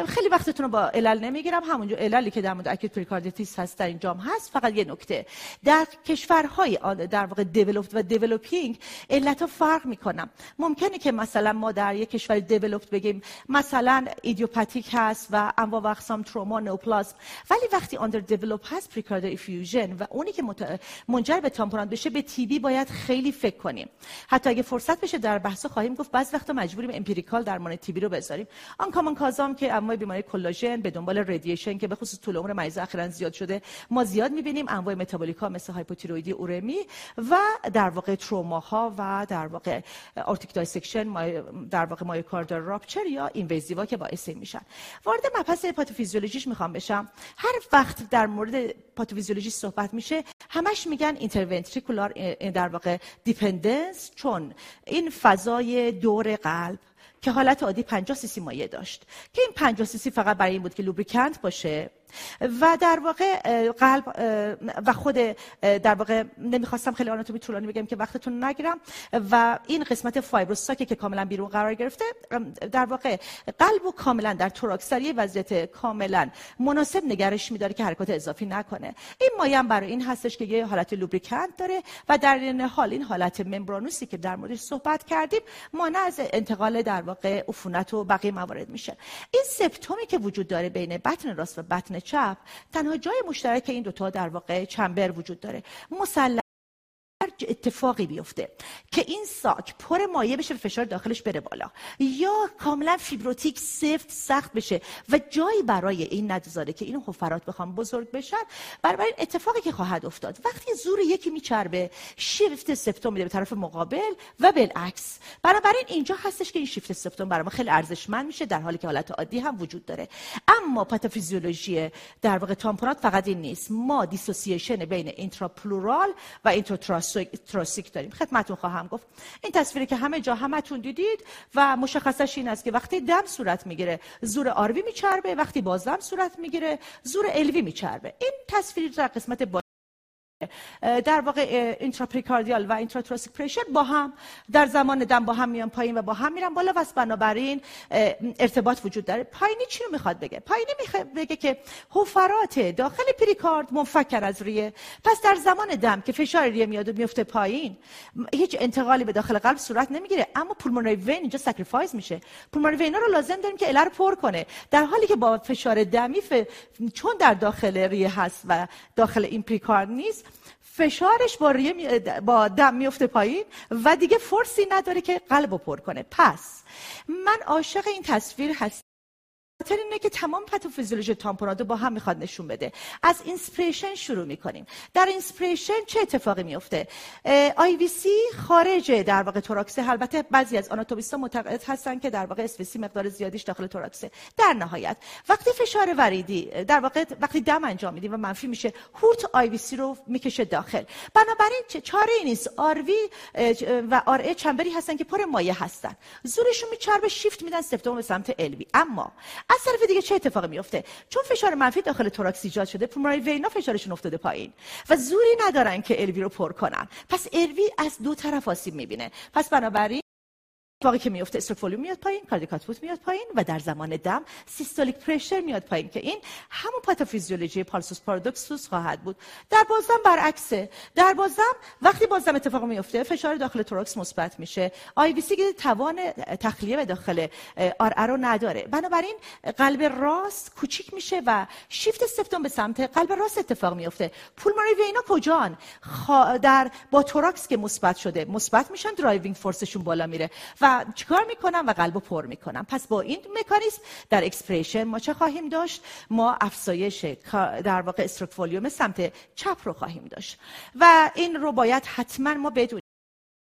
خیلی وقتتون رو با علل نمی‌گیرم. همونجا عللی که در مورد acute pericarditis هست در اینجام هست. فقط یه نکته. در کشورهای در واقع developed و developing علت ها فرق می‌کنم ممکنه که مثلا ما در یک کشور developed بگیم مثلا idiopathic هست و انواع و اقسام تروما neoplasm ولی وقتی under develop هست pericardial effusion و اونی که منجر به tamponade بشه به TB باید خیلی فکر کنیم. حتی اگه فرصت بشه در بحث خواهیم گفت بعضی وقتا مجبوریم empirical درمان TB رو بذاریم. uncommon cause ام که انواع بیماری کلاژن به دنبال radiation که به خصوص طول عمر مریض اخیرا زیاد شده ما زیاد می‌بینیم انواع metabolic ا مثل hypothyroidی اورمی و در واقع تروماها و در واقع aortic dissection در واقع myocardial rupture یا invasive ا که باعث میشن. وارد مبحث پاتوفیزیولوژیش می‌خوام بشم. هر وقت در مورد پاتوفیزیولوژی صحبت میشه همش میگن interventricular در واقع dependence چون این فضای دور قلب که حالت عادی 50 سی مایه داشت. که این 50 سی فقط برای این بود که lubricant باشه و در واقع قلب و خود در واقع نمی‌خواستم خیلی آناتومی طولانی بگم که وقتتون نگیرم. و این قسمت fibrous sac که کاملا بیرون قرار گرفته در واقع قلب و کاملا در توراکس وضعیت کاملا مناسب نگرش میداره که حرکات اضافی نکنه. این مایه برای این هستش که یه حالت لوبریکنت داره و در این حال این حالت ممبرانوسی که در موردش صحبت کردیم مانع از انتقال در واقع عفونت و بقیه موارد میشه. این سپتومی که وجود داره بین بطن راست و بطن چپ تنها جای مشترک این دوتا در واقع چمبر وجود داره. مسلح اتفاقی بیفته که این sac پر مایه بشه و فشار داخلش بره بالا. یا کاملا fibrotic سفت سخت بشه و جایی برای این نگذاره که این حفرات بخوام بزرگ بشن. برای اتفاقی که خواهد افتاد. وقتی زور یکی میچربه shift septum میده به طرف مقابل و بالعکس. بنابراین اینجا هستش که این shift septum برای ما خیلی ارزشمند میشه در حالی که حالت عادی هم وجود داره. اما پاتوفیزیولوژی در واقع tamponade فقط این نیست. ما dissociation بین intrapleural و intrathoracic داریم. خدمتون خواهم گفت. این تصویری که همه جا همتون دیدید و مشخصش این است که وقتی دم صورت می‌گیره زور RV میچربه وقتی بازدم صورت می‌گیره زور LV میچربه. این تصویری در قسمت در واقع intrapericardial و intrathoracic pressure با هم در زمان دم با هم میان پایین و با هم میرن بالا. و بنابراین ارتباط وجود داره. پایینی چی رو می‌خواد بگه؟ پایینی می‌خواد بگه که حفرات داخل پریکارد منفک از ریه پس در زمان دم که فشار ریه میاد و میفته پایین هیچ انتقالی به داخل قلب صورت نمی‌گیره. اما pulmonary vein اینجا sacrifice میشه. pulmonary vein ا رو لازم داریم که LA رو پر کنه. در حالی که با فشار دمی ف... چون در داخل ریه هست و داخل این پریکارد نیست فشارش با, با دم میفته پایین و دیگه force ی نداره که قلب پر کنه. پس من عاشق این تصویر هستم. خاطر اینه که تمام پاتوفیزیولوژی tamponade رو با هم می‌خواد نشون بده. از inspiration شروع می‌کنیم. در inspiration چه اتفاقی میفته IVC خارج در واقع توراکسه. البته بعضی از anatomist ا معتقد هستن که در واقع SVC مقدار زیادیش داخل توراکسه. در نهایت وقتی فشار وریدی در واقع وقتی دم انجام میدیم و منفی میشه هورت IVC رو می‌کشه داخل. بنابراین چاره ای نیست. RV و RA chamber ی هستن که پر مایه هستن. زورشون میچربه شیفت میدن سپتوم به سمت LV اما از طرف دیگه چه اتفاقی میفته چون فشار منفی داخل توراکس ایجاد شده pulmonary vein ا فشارشون افتاده پایین و زوری ندارن که LV رو پر کنن. پس LV از دو طرف آسیب می‌بینه. پس بنابراین اتفاقی که میفته stroke volume میاد پایین cardiac output میاد پایین و در زمان دم systolic pressure میاد پایین که این همون پاتوفیزیولوژی pulsus paradoxus خواهد بود. در بازدم برعکسه. در بازدم وقتی بازدم اتفاق میفته فشار داخل توراکس مثبت میشه. IVC توان تخلیه به داخل RA رو نداره. بنابراین قلب راست کوچیک میشه و شیفت سپتوم به سمت قلب راست اتفاق میفته pulmonary vein ا کجان؟ در با توراکس که مثبت شده مثبت میشن driving force شون بالا میره و چیکار می‌کنم و قلب پر می‌کنم. پس با این مکانیزم در expiration ما چه خواهیم داشت؟ ما افزایش در واقع استروک سمت چپ رو خواهیم داشت. و این رو باید حتما ما بدونیم.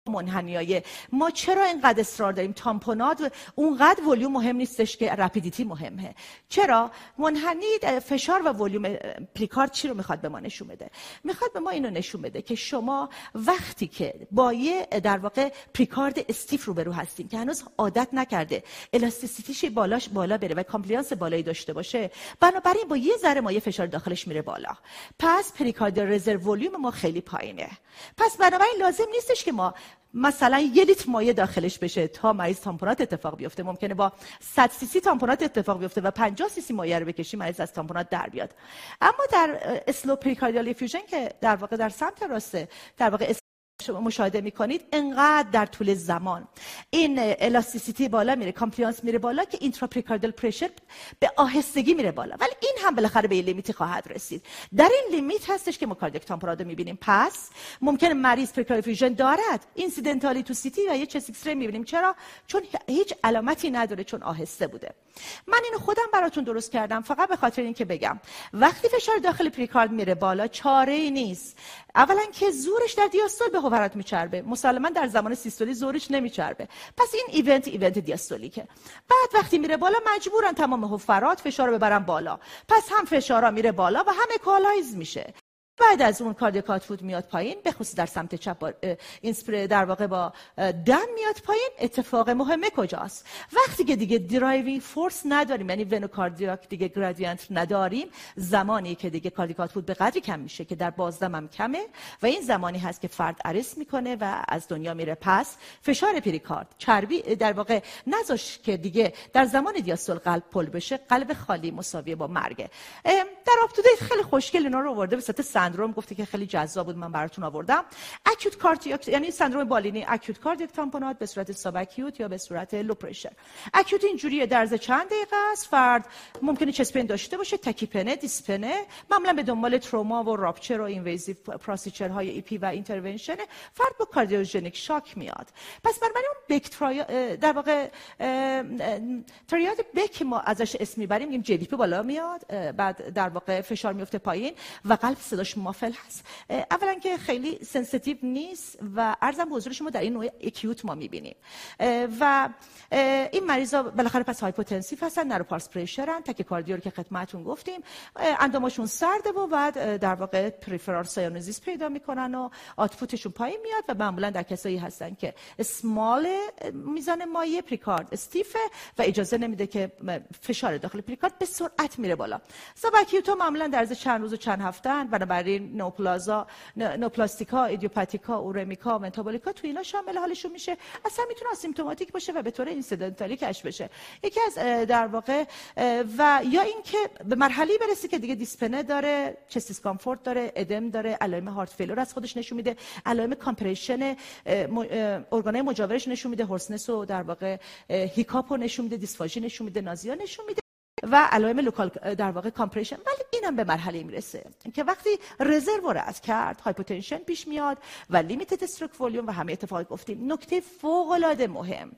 منحنیای. ما چرا اینقدر اصرار داریم؟ تامپونات اونقدر ولیوم مهم نیستش که رپیدیتی مهمه. چرا؟ منحنی فشار و ولیوم پلیکارد چی رو می‌خواد به ما نشون بده؟ می‌خواد به ما اینو نشون بده که شما وقتی که با یه در واقع پریکارد استیف رو برو هستیم که هنوز عادت نکرده elasticity ش بالاش بالا بره و compliance بالایی داشته باشه بنابراین با یه ذره مایه فشار داخلش میره بالا. پس پریکارد reserve volume ما خیلی پایینه. پس بنابراین لازم نیستش که ما مثلا یه لیتر مایه داخلش بشه تا مریض tamponade اتفاق بیفته. ممکنه با 100 سی سی tamponade اتفاق بیفته و 50 سی سی مایه رو بکشی مریض از tamponade در بیاد. اما در slow pericardial effusion که در واقع در سمت راسته در واقع شما مشاهده می‌کنید انقدر در طول زمان. این elasticity بالا میره compliance میره بالا که intrapericardial pressure به آهستگی میره بالا. ولی این هم بالاخره به limit ی خواهد رسید. در این limit هستش که ما cardiac tamponade رو می‌بینیم. پس ممکن مریض pericardial دارد. incidentally تو CT و یه chest X می‌بینیم. چرا؟ چون هیچ علامتی نداره چون آهسته بوده. من اینو خودم براتون درست کردم. فقط به خاطر اینکه بگم. وقتی فشار داخل پریکارد میره بالا چاره ای نیست. اولا که زورش در دیاستول به حفرات میچربه. مسلما در زمان سیستولی زورش نمیچربه. پس این event event diastolic ه. بعد وقتی میره بالا مجبورن تمام حفرات فشار ببرن بالا. پس هم فشارا میره بالا و هم equalize میشه. بعد از اون cardiac flow میاد پایین به خصوص در سمت چپ این در واقع با دم میاد پایین. اتفاق مهمه کجاست؟ وقتی که دیگه driving force نداریم یعنی venocardiac دیگه gradient نداریم زمانی که دیگه cardiac flow به قدری کم میشه که در بازدم هم کمه و این زمانی هست که فرد arrest می‌کنه و از دنیا میره پس فشار پریکارد چربید در واقع نذاش که دیگه در زمان دیاستول قلب پر بشه قلب خالی مساویه با مرگه در UpToDate خیلی خوشگل اینا رو آورده به سندروم گفته که خیلی جذاب بود من براتون آوردم. acute cardiac یعنی سندروم بالینی. acute cardiac tamponade به صورت subacute یا به صورت low pressure acute اینجوری در چند دقیقه است؟ فرد ممکنه chest pain داشته باشه tachypnea dyspnea معمولا به دنبال تروما و rupture و invasive procedure های EP و intervention فرد با cardiogenic shock میاد. پس بنابراین اون Beck در واقع triad Beck ما ازش اسم می‌بریم میگیم JVP بالا میاد بعد در واقع فشار میفته پایین و قلب صداش muffle هست. اولا که خیلی sensitive نیست و عرضم حضور شما در این نوع acute ما می‌بینیم. و این مریضا بالاخره پس hypotensive هستن narrow pulse pressure ن cardio رو که خدمتتون گفتیم. انداماشون سرده و بعد در واقع peripheral cyanosis پیدا می‌کنن و output شون پایین میاد و معمولا در کسایی هستن که small میزان مایع پریکارد stiff ه و اجازه نمیده که فشار داخل پریکارد به سرعت میره بالا. subacute و معمولا در چند روز و چند هفته بنابراین نوپلازا نوپلاستیکا ایدیوپاتیکا اورمیکا متابولیکا تو اینا شامل حالشون میشه. اصلا می‌تونه asymptomatic باشه و به طور incidental ی کشف بشه. یکی از در واقع و یا اینکه به مرحله برسه که دیگه dyspnea داره chest discomfort داره ادم داره علائم heart failure از خودش نشون میده علائم compression organ ای مجاورش نشون میده hoarseness و در واقع hiccup و نشون میده دیسفاژی نشون میده nausea نشون میده. و علائم local در واقع compression ولی اینم به مرحله می‌رسه. که وقتی reserve رو رد کرد hypotension پیش میاد و limited stroke volume و همه اتفاق گفتیم نکته فوق العاده مهم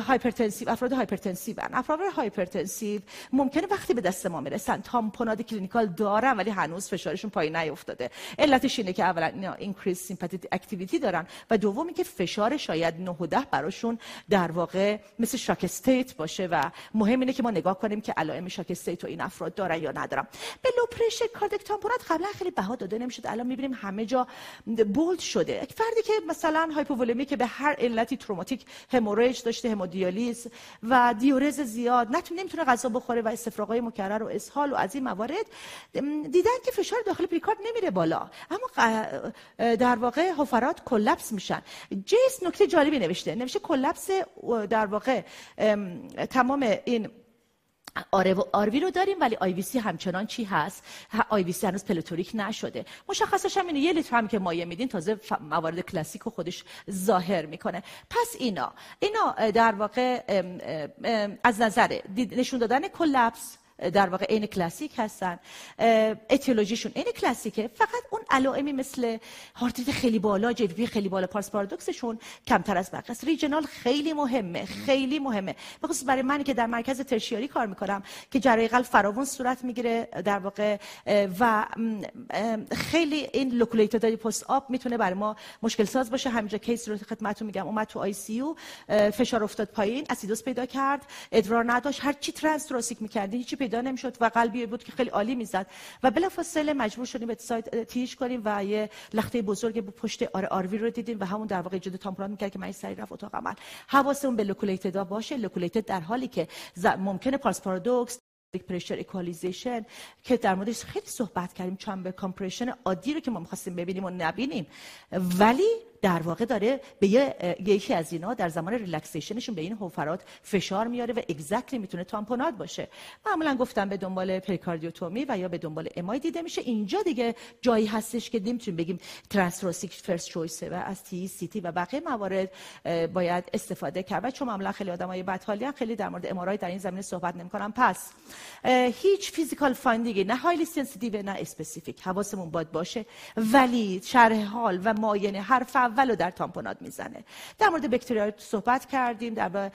hypertensive افراد hypertensive افراد hypertensive ممکنه وقتی به دست ما می‌رسن tamponade clinical دارن ولی هنوز فشارشون پایین نیافتاده علتش اینه که اولا اینا increase sympathetic activity دارن و دومی که فشار شاید 9 و 10 براشون در واقع مثل shock state باشه و مهم اینه که ما نگاه کنیم علائم shock state و این افراد دارن یا ندارن. به لو پرشر کاردیک تامپونات قبلا خیلی بها داده نمی‌شد. الان می‌بینیم همه جا بولد شده. فردی که مثلا هایپوولمی که به هر علتی تروماتیک هموریج داشته همودیالیز و دیورز زیاد نتونه نمی‌تونه غذا بخوره و استفراغای مکرر و اسهال و از این موارد دیدن که فشار داخل پریکارد نمیره بالا. اما در واقع حفرات کلپس میشن. جیس نکته جالبی نوشته. نوشته کلپس در واقع تمام این RA RV رو داریم ولی IVC همچنان چی هست؟ IVC هنوز plethoric نشده. مشخصش هم اینه یه لیتر هم که مایع میدین تازه موارد کلاسیک رو خودش ظاهر می‌کنه. پس اینا اینا در واقع از نظر نشون دادن collapse در واقع عین کلاسیک هستن. etiology شون عین کلاسیکه. فقط اون علائمی مثل heart خیلی بالا JVP خیلی بالا pulsus paradoxus شون کمتر از بقیه است. regional خیلی مهمه خیلی مهمه. بخصوص برای منی که در مرکز tertiary کار می‌کنم که جراحی قلب فراوون صورت می‌گیره در واقع و خیلی این loculated post-op می‌تونه برای ما مشکل ساز باشه. همینجا case رو خدمتتون میگم. اومد تو ICU فشار افتاد پایین اسیدوز پیدا کرد ادرار نداشت. هر چی transthoracic می‌کردی هیچی پیدا نمی‌شد و قلبی بود که خیلی عالی می‌زد. و بلافاصله مجبور شدیم CT ش کنیم و یه لخته بزرگ بود پشت RA RV رو دیدیم و همون در واقع جدی tamponade می‌کرد که من سریع رفت اتاق عمل. حواسمون به loculated باشه. loculated در حالی که ممکنه pulsus paradoxus pressure equalization که در موردش خیلی صحبت کردیم chamber compression عادی رو که ما می‌خواستیم ببینیم و نبینیم. ولی در واقع داره به یکی از اینا در زمان relaxation شون به این حفرات فشار میاره و exactly می‌تونه tamponade باشه. معمولا گفتم به دنبال pericardiotomy و یا به دنبال MI دیده میشه. اینجا دیگه جایی هستش که نمی‌تونیم بگیم transthoracic first choice و از TEE CT و بقیه موارد باید استفاده کرد. چون معمولا خیلی آدمای بدحالی خیلی در مورد MRI در این زمینه صحبت نمی‌کنم پس هیچ physical finding نه highly sensitive نه specific حواسمون باید باشه. ولی شرح حال و معاینه حرف اولو در tamponade می‌زنه. در مورد Beck triad صحبت کردیم در,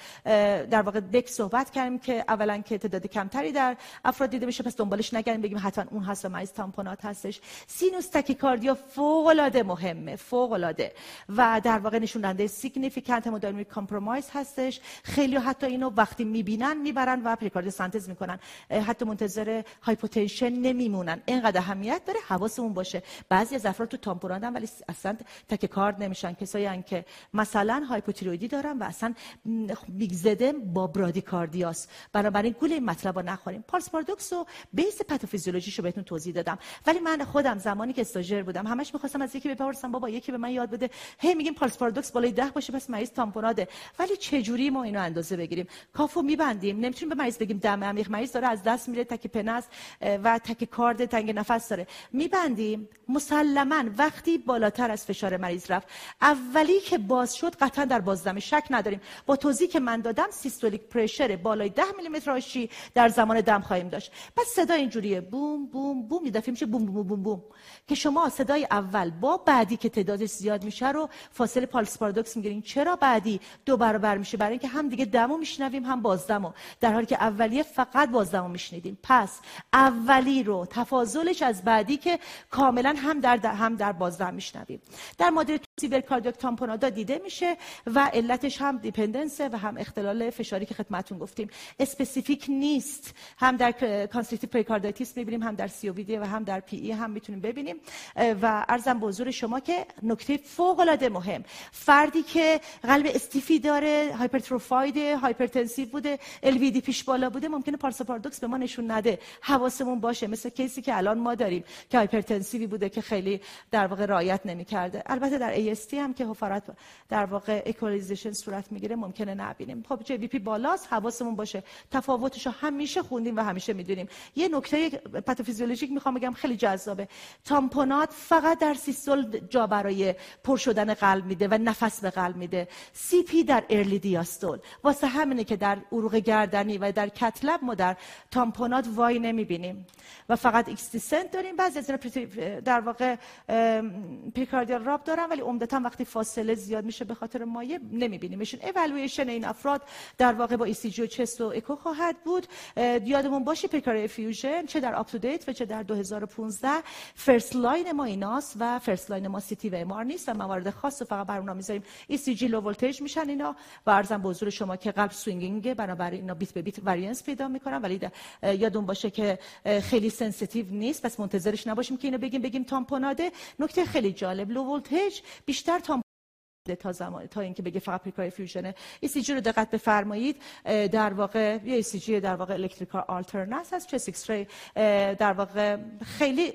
در واقع Beck صحبت کردیم که اولا که تعداد کمتری در افراد دیده بشه پس دنبالش نگردیم بگیم حتما اون هست و مریض tamponade هستش. sinus tachycardia فوق العاده مهمه فوق العاده و در واقع نشون دهنده significant hemodynamic compromise هستش. خیلی حتی اینو وقتی می‌بینن می‌برن و pericardiocentesis می‌کنن. حتی منتظر hypotension نمیمونن. اینقدر اهمیت داره حواسمون باشه. بعضی از افراد تو tamponade ولی اصلا tachycard نمیشن. کسایی که مثلا hypothyroid ی دارن و اصلا myxedema با bradycardia س. بنابراین گول این مطلب رو نخوریم. pulsus paradoxus و بیس پاتوفیزیولوژیشو بهتون توضیح دادم. ولی من خودم زمانی که استاژر بودم همش می‌خواستم از یکی بپرسم بابا یکی به من یاد بده. هی میگیم پالس پارادوکس بالای 10 باشه پس مریض تامپوناده. ولی چه جوری ما اینو اندازه بگیریم؟ کافو میبندیم. نمی‌تونیم به مریض بگیم دم عمیق. مریض داره از دست میره تک پنس و تک کارد تنگ نفس داره. میبندیم. مسلما وقتی بالاتر از فشار مریض رفت اولی که باز شد قطعا در بازدم شک نداریم. با توضیحی که من دادم سیستولیک پرشر بالای 10 میلیمتر آشی در زمان دم خواهیم داشت. پس صدا اینجوریه. بوم بوم بوم یه میشه بوم بوم بوم بوم. که شما صدای اول با بعدی که تعدادش زیاد میشه رو فاصله پالس پارادوکس می‌گیرین. چرا بعدی دو برابر میشه؟ برای اینکه هم دیگه دمو میشنویم هم بازدمو. در حالی که اولیه فقط بازدمو میشنیدیم. پس اولی رو تفاضلش از بعدی که کاملا هم در هم در بازدم میشنویم. در مادر سیبر کاردیاک تامپونادا دیده میشه و علتش هم دیپندنسه و هم اختلال فشاری که خدمتتون گفتیم. specific نیست. هم در constrictive pericarditis می‌بینیم هم در سی و هم در PE هم می‌تونیم ببینیم. و عرضم به حضور شما که نکته فوق العاده مهم. فردی که قلب stiff ی داره hypertrophied hypertensive بوده LVEDP ش بالا بوده ممکنه pulsus paradoxus به ما نشون نده. حواسمون باشه. مثل case ی که الان ما داریم که hypertensive ی بوده که خیلی در واقع رعایت نمی‌کرده. البته در ASD هم که حفرات در واقع equalization صورت می‌گیره ممکنه نبینیم. خب JVP بالاست حواسمون باشه. تفاوتش رو همیشه خوندیم و همیشه می‌دونیم. یه نکته پاتوفیزیولوژیک می‌خوام بگم خیلی جذابه. tamponade فقط در سیستول جا برای پر شدن قلب میده و نفس به قلب میده. CVP در early diastole واسه همینه که در عروق گردنی و در cath lab ما در tamponade y نمی‌بینیم. و فقط x descent داریم. بعضی از در واقع pericardial rub دارن ولی عمدتا وقتی فاصله زیاد میشه به خاطر مایع نمیبینیمشون اولویشن این افراد در واقع با ECG و chest و اکو خواهد بود. یادمون باشه pericardial effusion چه در UpToDate و چه در 2015 first line ما ایناست و first line ما CT و MRI نیست و موارد خاص فقط بر اونها می‌ذاریم جی لو ولتیج میشن اینا و عرضم به حضور شما که قلب swinging بنابراین اینا beat به beat variance پیدا می‌کنن. ولی یادمون باشه که خیلی sensitive نیست. پس منتظرش نباشیم که اینو بگیم. بگیم tamponade ه. نکته خیلی جالب low voltage بیشتر تا تا زمان تا اینکه بگه فقط pericardial effusion ه ECG رو دقت بفرمایید. در واقع یه ECG در واقع electrical alternans هست chest X-ray در واقع خیلی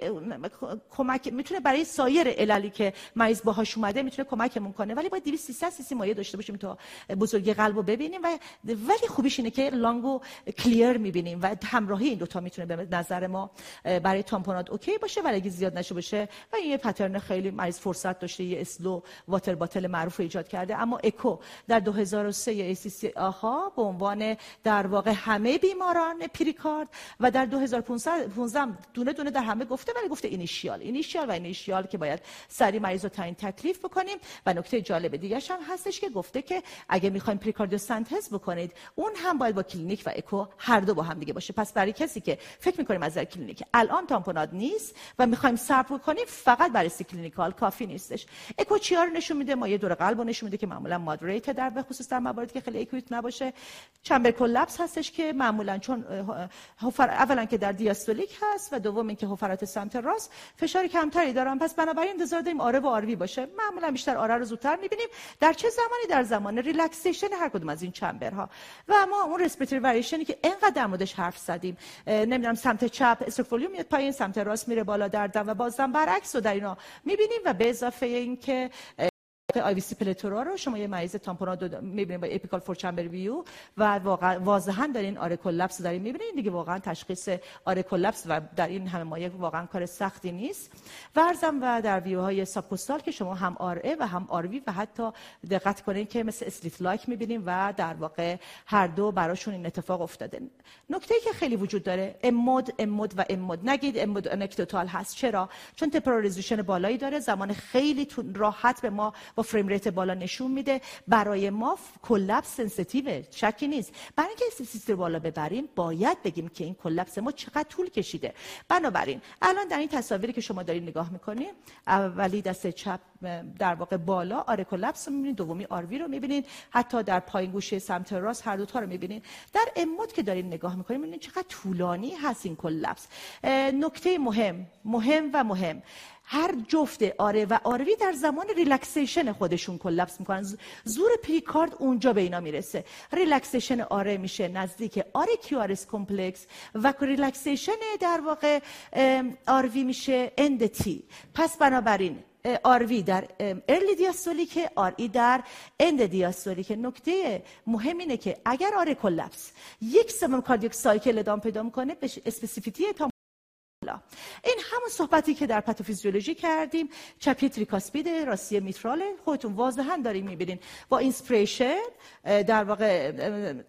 کمک می‌تونه برای سایر عللی که مریض باهاش اومده می‌تونه کمکمون کنه. ولی باید 200 300 سی سی مایع داشته باشیم تا بزرگی قلب رو ببینیم و ولی خوبیش اینه که lung و clear می‌بینیم و همراهی این دو تا می‌تونه به نظر ما برای tamponade OK باشه ولی اگه زیاد نشه باشه. و این یه pattern خیلی مریض فرصت داشته یه slow water bottle معروف ایجاد کرده. اما اکو در 2003 ACC آها به عنوان در واقع همه بیماران pericard و در 2015 دونه دونه در همه گفته ولی گفته initial. initial و initial که باید سریع مریض رو تعیین تکلیف بکنیم. و نکته جالب دیگه هم هستش که گفته که اگه می‌خوایم pericardiocentesis بکنید اون هم باید با کلینیک و اکو هر دو با هم دیگه باشه. پس برای کسی که فکر می‌کنیم از کلینیک الان tamponade نیست و می‌خوایم صبر کنیم فقط بررسی clinical کافی نیستش. اکو چیا رو نشون میده؟ مایع دور قلب نشون میده که معمولا moderate در به خصوص در مواردی که خیلی acute نباشه. chamber collapse هستش که معمولا چون حفر اولا که در diastolic هست و دوم اینکه حفرات سمت راست. فشار کمتری دارن. پس بنابراین انتظار داریم RA و RV باشه. معمولا بیشتر RA رو زودتر می‌بینیم. در چه زمانی؟ در زمان relaxation هر کدوم از این chamber ها. و ما اون respiratory variation ی که انقدر در حرف زدیم. نمی‌دونم سمت چپ stroke volume میاد پایین سمت راست میره بالا در دم و بازم برعکس رو در اینا می‌بینیم. و به اضافه اینکه IVC plethora رو شما یه مریض tamponade می‌بینید با apical four chamber view و واقعا واضحا دارین collapse دارین می‌بینید. دیگه واقعا تشخیص collapse و در این همه مایع واقعا کار سختی نیست. عرضم و در view های subcostal که شما هم RA و هم RV و حتی دقت کنید که مثل slit like می‌بینیم و در واقع هر دو براشون این اتفاق افتاده. نکته که خیلی وجود داره M-mode M-mode و M-mode. نگید M-mode انکتوتال هست. چرا؟ چون temporal بالایی داره. زمان خیلی راحت به ما frame rate بالا نشون میده. برای ما collapse sensitive شکی نیست. برای اینکه سیستم بالا ببریم باید بگیم که این collapse ما چقدر طول کشیده. بنابراین الان در این تصاویری که شما دارید نگاه می‌کنید اولی دست چپ در واقع بالا RA collapse رو می‌بینید دومی RV رو می‌بینید حتی در پایین گوشه سمت راست هر دو تا رو می‌بینید در M-mode که دارین نگاه می‌کنید می‌بینید چقدر طولانی هست این collapse. نکته مهم مهم و مهم. هر جفت RA و RV در زمان relaxation خودشون collapse می‌کنن. زور پریکارد اونجا به اینا می‌رسه. relaxation RA میشه نزدیک QRS complex و relaxation در واقع RV میشه end T. پس بنابراین RV در early diastolic RA در end diastolic نکته مهم اینه که اگر RA collapse یک سوم cardiac cycle ادامه پیدا می‌کنه به specificity این همون صحبتی که در پاتوفیزیولوژی کردیم. چپی tricuspid راستی میترال. خودتون واضحا داریم می‌بینین. با inspiration در واقع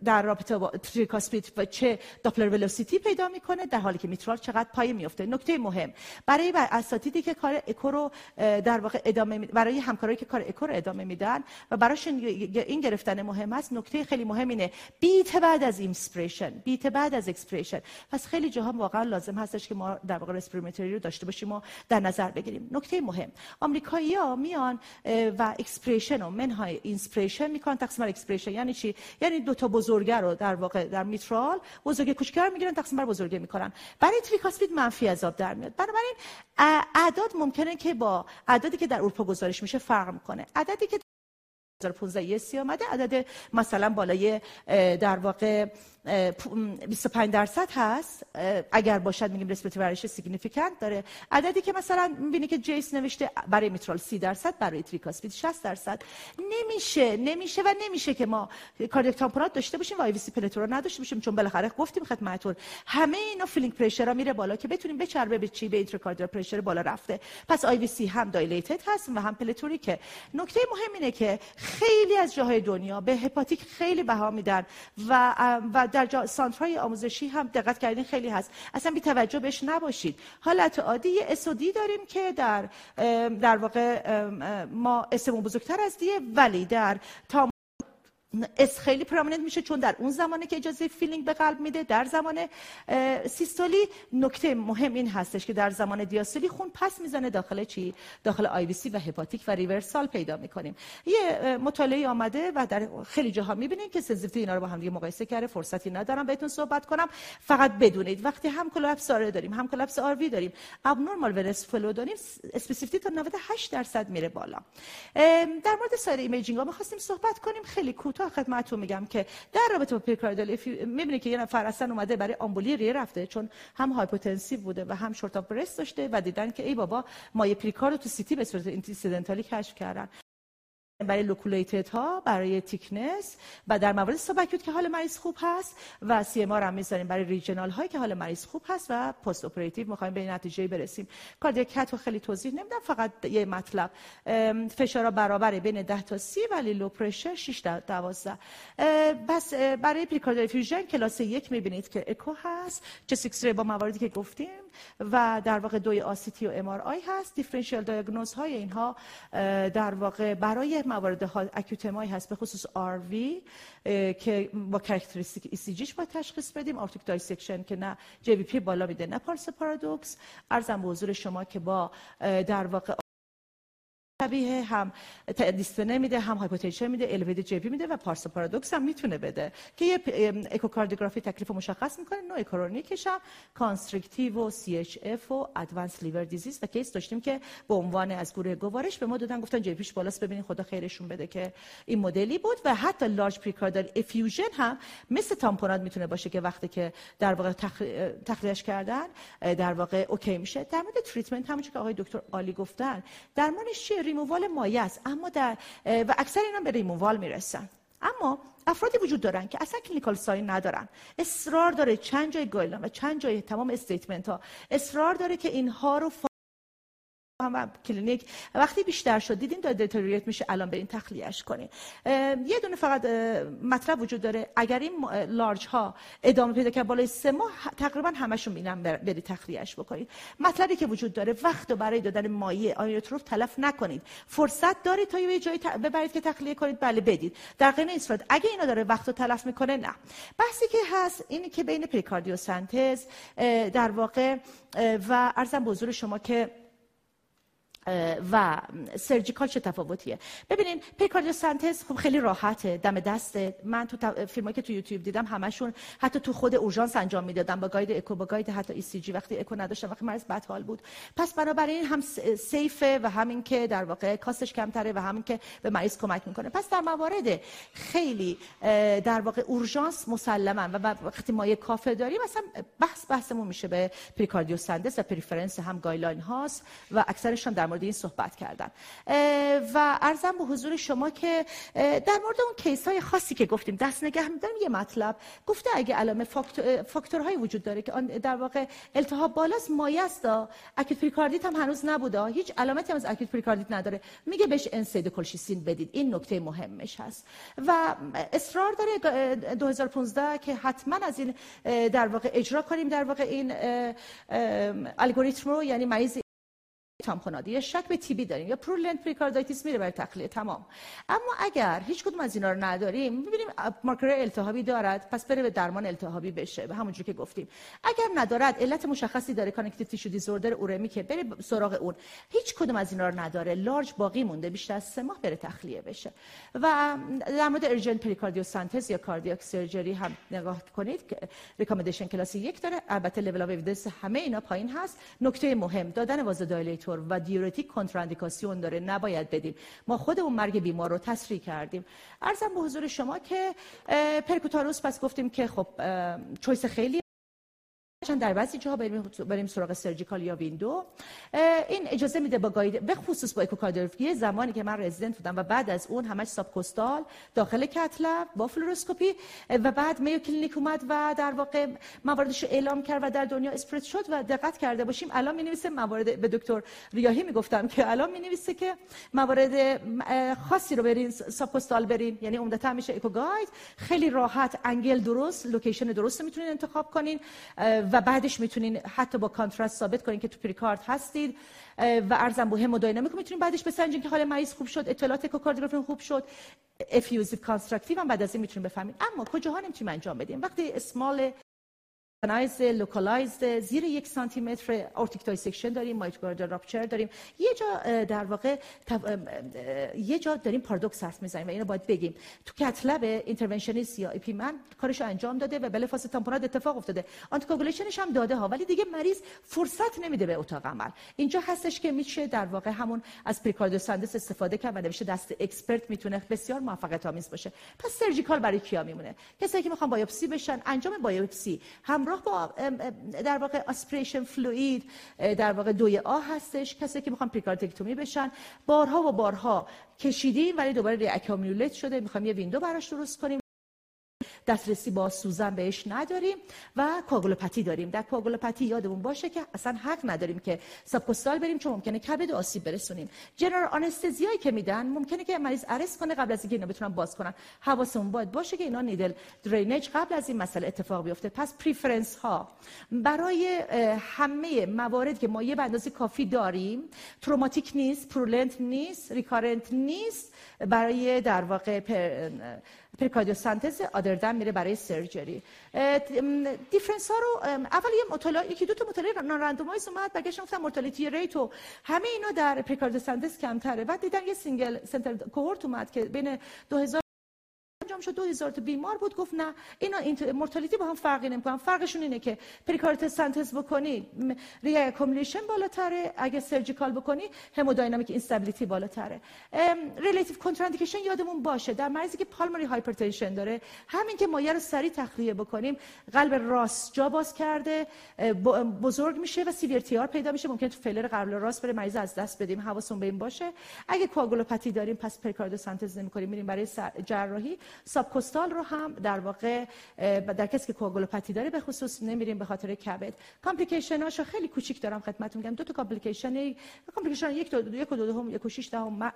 در رابطه با tricuspid و چه Doppler velocity پیدا می‌کنه در حالی که میترال چقدر پایین میفته نکته مهم برای اساتیدی که کار اکو رو در واقع ادامه می... برای همکارایی که کار اکو رو ادامه میدن و براش این گرفتن مهم است نکته خیلی مهم اینه. beat بعد از inspiration beat بعد از expiration پس خیلی جاها واقعا لازم هستش که ما در واقع respiratory رو داشته باشیم و در نظر بگیریم. نکته مهم آمریکایی‌ها میان و expiration و منهای inspiration می‌کنن تقسیم expiration یعنی چی؟ یعنی دو تا بزرگه رو در واقع در میترال بزرگ کوچیک رو می‌گیرن تقسیم بر بزرگه می‌کنن. برای tricuspid منفی از آب در میاد. بنابراین اعداد ممکنه که با اعدادی که در اروپا گزارش میشه فرق می‌کنه. عددی که 2015 ESC آمده. عدد مثلا بالای در واقع 25 درصد هست. اگر باشد میگیم respiratory variation significant داره. عددی که مثلا می‌بینی که JASE نوشته برای میترال 30 درصد برای tricuspid 60 درصد. نمیشه نمیشه و نمیشه که ما cardiac tamponade داشته باشیم و IVC plethora نداشته باشیم چون بالاخره گفتیم خدمتتون همه اینا filling pressure میره بالا که بتونیم بچربه به چی به intrapericardial pressure بالا رفته. پس IVC هم dilated هست و هم plethoric که نکته مهم اینه که خیلی از جاهای دنیا به hepatic خیلی بها میدن و و در جا center های آموزشی هم دقت کردین خیلی هست. اصلا بی توجه بهش نباشید. حالت عادی S و D ای داریم که در در واقع ما S مون بزرگتر از D یه ولی در تا S خیلی prominent میشه چون در اون زمانی که اجازه filling به قلب میده در زمان سیستولی نکته مهم این هستش که در زمان دیاستولی خون پس می‌زنه داخل چی؟ داخل IVC و hepatic و reversal پیدا می‌کنیم. یه مطالعه آمده و در خیلی جاها می‌بینید که sensitivity اینا رو با هم دیگه مقایسه کرده فرصتی ندارم بهتون صحبت کنم. فقط بدونید وقتی هم collapse RA داریم هم collapse RV داریم. abnormal venous flow داریم specificity تا 98 درصد میره بالا. در مورد سایر imaging ها می‌خواستیم صحبت کنیم. خیلی کوتاه کوتاه خدمتتون میگم که در رابطه با pericardial می‌بینی که یه نفر اصلا اومده برای آمبولی رفته چون هم hypotensive بوده و هم short of breath داشته و دیدن که ای بابا مایع پریکارد تو CT به صورت incidentally کشف کردن. برای loculated ها برای thickness و در موارد subacute که حال مریض خوب هست و CMR هم می‌ذاریم برای regional هایی که حال مریض خوب هست و post operative می‌خوایم به نتیجه برسیم. cardiac رو خیلی توضیح نمیدم فقط یه مطلب. فشار برابر بین 10 تا 30 ولی low pressure 6 تا 12 پس برای pericardial effusion کلاس یک می‌بینید که اکو هست. chest X-ray با مواردی که گفتیم. و در واقع دوی آسیتی و آی هست. دیفرنشیال دیاگنوز های اینها در واقع برای موارد اکوتمای هست به خصوص آر وی که با کرکتریستیک ای سی جیش با تشخیص بدیم. آرتیک دایسکشن که نه جی پی بالا میده نه پارس پارادوکس. ارزم به حضور شما که با در واقع شبیه هم دیسپنه میده هم هایپوتنشن میده الوید جی میده و پارس پارادوکس هم می‌تونه بده که یه اکوکاردیوگرافی تکلیف مشخص می‌کنه نوع chronic ش هم constrictive و CHF و advanced liver disease و case داشتیم که به عنوان از گروه گوارش به ما دادن گفتن JVP ش بالاست ببینید خدا خیرشون بده که این مدلی بود و حتی large pericardial effusion هم مثل tamponade می‌تونه باشه که وقتی که در واقع تخلیهش کردن در واقع OK میشه. در مورد treatment همونجوری که آقای دکتر عالی گفتن درمانش چیه؟ ریمووال مایه است. اما در و اکثر اینا به ریمووال می‌رسن. اما افرادی وجود دارن که اصلا clinical sign ندارن. اصرار داره چند جای guideline و چند جای تمام statement ها اصرار داره که اینها رو هم کلینیک. وقتی بیشتر شد دیدین داره deteriorate میشه الان برین تخلیهش کنین. یه دونه فقط مطلب وجود داره. اگر این large ها ادامه پیدا کرد بالای سه ماه تقریبا همشون میرن برید تخلیهش بکنید مطلبی که وجود داره وقت رو برای دادن مایع inotrope تلف نکنید. فرصت دارید تا یه جایی ببرید که تخلیه کنید. بله بدید. در غیر این صورت اگه اینا داره وقت رو تلف می‌کنه نه. بحثی که هست اینی که بین پریکاردیو سنتز در واقع و ارزم به شما که و سرجیکال چه تفاوتیه؟ ببینین پیکاردیو سنتز خب خیلی راحته دم دسته من تو فیلمایی که تو یوتیوب دیدم همشون حتی تو خود اورژانس انجام می‌دادم با گاید اکو با گاید حتی ای سی جی وقتی اکو نداشتم وقتی مریض بد حال بود. پس بنابراین هم safe ه و همین که در واقع cost ش کمتره و همین که به مریض کمک می‌کنه. پس در موارد خیلی در واقع اورژانس مسلما و وقتی مایع کافی داریم مثلا بحث بحثمون میشه به pericardiocentesis و preference هم guideline هاست و اکثرش هم در مورد این صحبت کردن. و عرضم به حضور شما که در مورد اون case های خاصی که گفتیم دست نگه میدارم یه مطلب. گفته اگه علامه factor، factor هایی وجود داره که در واقع التهاب بالاست مایع هست. acute پریکاردیت هم هنوز نبوده. هیچ علامتی هم از acute پریکاردیت نداره. میگه بهش NSAID colchicine بدید. این نکته مهمش هست. و اصرار داره 2015 که حتما از این در واقع اجرا کنیم. در واقع این الگوریتم رو یعنی مریض tamponade ی یا شک به TB داریم یا purulent pericarditis میره برای تخلیه تمام. اما اگر هیچ کدوم از اینا رو نداریم ببینیم مارکر التهابی دارد پس بره به درمان التهابی بشه به همونجوری که گفتیم. اگر ندارد علت مشخصی داره connective tissue disorder اورمی که بره سراغ اون. هیچ کدوم از اینا رو نداره large باقی مونده بیشتر از سه ماه بره تخلیه بشه. و در مورد urgent pericardiocentesis یا cardiac surgery هم نگاه کنید که recommendation class یک داره. البته level of همه اینا پایین هست. نکته مهم دادن vasodilator و diuretic کنتراندیکاسیون داره. نباید بدیم. ما خودمون مرگ بیمار رو تسریع کردیم. عرضم به حضور شما که percutaneous پس گفتیم که خب choice خیلی چند در بعضی جاها بریم بریم سراغ surgical یا window. این اجازه میده با guide به خصوص با اکوکاردیوگرافی زمانی که من رزیدنت بودم و بعد از اون همش subcostal داخل cath lab با فلوروسکوپی و بعد Mayo Clinic اومد و در واقع مواردش رو اعلام کرد و در دنیا spread شد و دقت کرده باشیم. الان می نویسه موارد به دکتر ریاهی می‌گفتم که الان می نویسه که موارد خاصی رو برین subcostal برین. یعنی عمدتا میشه echo guide خیلی راحت angle درست location درست می‌تونین انتخاب کنین. و بعدش می‌تونین حتی با contrast ثابت کنین که تو پریکارد هستید و عرضم به hemodynamic می‌تونین بعدش بسنجین که حال مریض خوب شد اطلاعات اکوکاردیوگرافی خوب شد effusive constrictive هم بعد از این می‌تونین بفهمین. اما کجاها نمی‌تونیم انجام بدیم؟ وقتی small organized localized زیر یک سانتی متر aortic dissection داریم myocardial rupture داریم. یه جا در واقع یه جا داریم پارادوکس حرف می‌زنیم و اینو باید بگیم. تو cath lab interventionist یا پی من کارش انجام داده و فاز تامپوناد اتفاق افتاده. anticoagulation ش هم داده ها ولی دیگه مریض فرصت نمیده به اتاق عمل. اینجا هستش که میشه در واقع همون از pericardiocentesis استفاده کرد و نوشته دست expert می‌تونه بسیار موفقیت آمیز باشه. پس surgical برای کیا میمونه؟ کسایی که می‌خوان بایوپسی بشن انجام بایوپسی. هم همراه با در واقع aspiration fluid در واقع دوی آ هستش. کسی که می‌خوان pericardectomy بشن بارها و بارها کشیدیم ولی دوباره re شده. می‌خوام یه window براش درست کنیم. دسترسی با سوزن بهش نداریم و coagulopathy داریم. در coagulopathy یادمون باشه که اصلا حق نداریم که subcostal بریم چون ممکنه کبد آسیب برسونیم. general anesthesia یی که میدن ممکنه که مریض arrest کنه قبل از اینکه اینا بتونن باز کنن. حواسمون باید باشه که اینا needle drainage قبل از این مسئله اتفاق بیفته. پس preference ها برای همه موارد که مایع اندازه کافی داریم traumatic نیست purulent نیست recurrent نیست برای در واقع pericardiocentesis other than میره برای surgery. difference ها رو اول یه مطالعه یکی دو تا مطالعه non-randomized اومد بگه گفتم mortality rate و همه اینا در pericardiocentesis کمتره. بعد دیدن یه single center cohort اومد که بین 2000 انجام شد 2000 تا بیمار بود. گفت نه اینا mortality با هم فرقی نمی‌کنن فرقشون اینه که pericardiocentesis بکنی reaccumulation بالاتره. اگه surgical بکنی hemodynamic instability بالاتره. relative contraindication یادمون باشه. در مریضی که pulmonary hypertension داره همین که مایع رو سریع تخلیه بکنیم قلب راست جا باز کرده بزرگ میشه و severe TR پیدا میشه. ممکن تو failure قلب راست بره مریض از دست بدیم. حواسون به این باشه. اگه coagulopathy داریم پس pericardiocentesis نمی‌کنیم. میریم برای جراحی. subcostal رو هم در واقع در کسی که coagulopathy داره به خصوص نمیریم به خاطر کبد. complication خیلی کوچیک دارم خدمتتون میگم. دو تا complication complication یک دو یک و دو دهم یک و شش دهم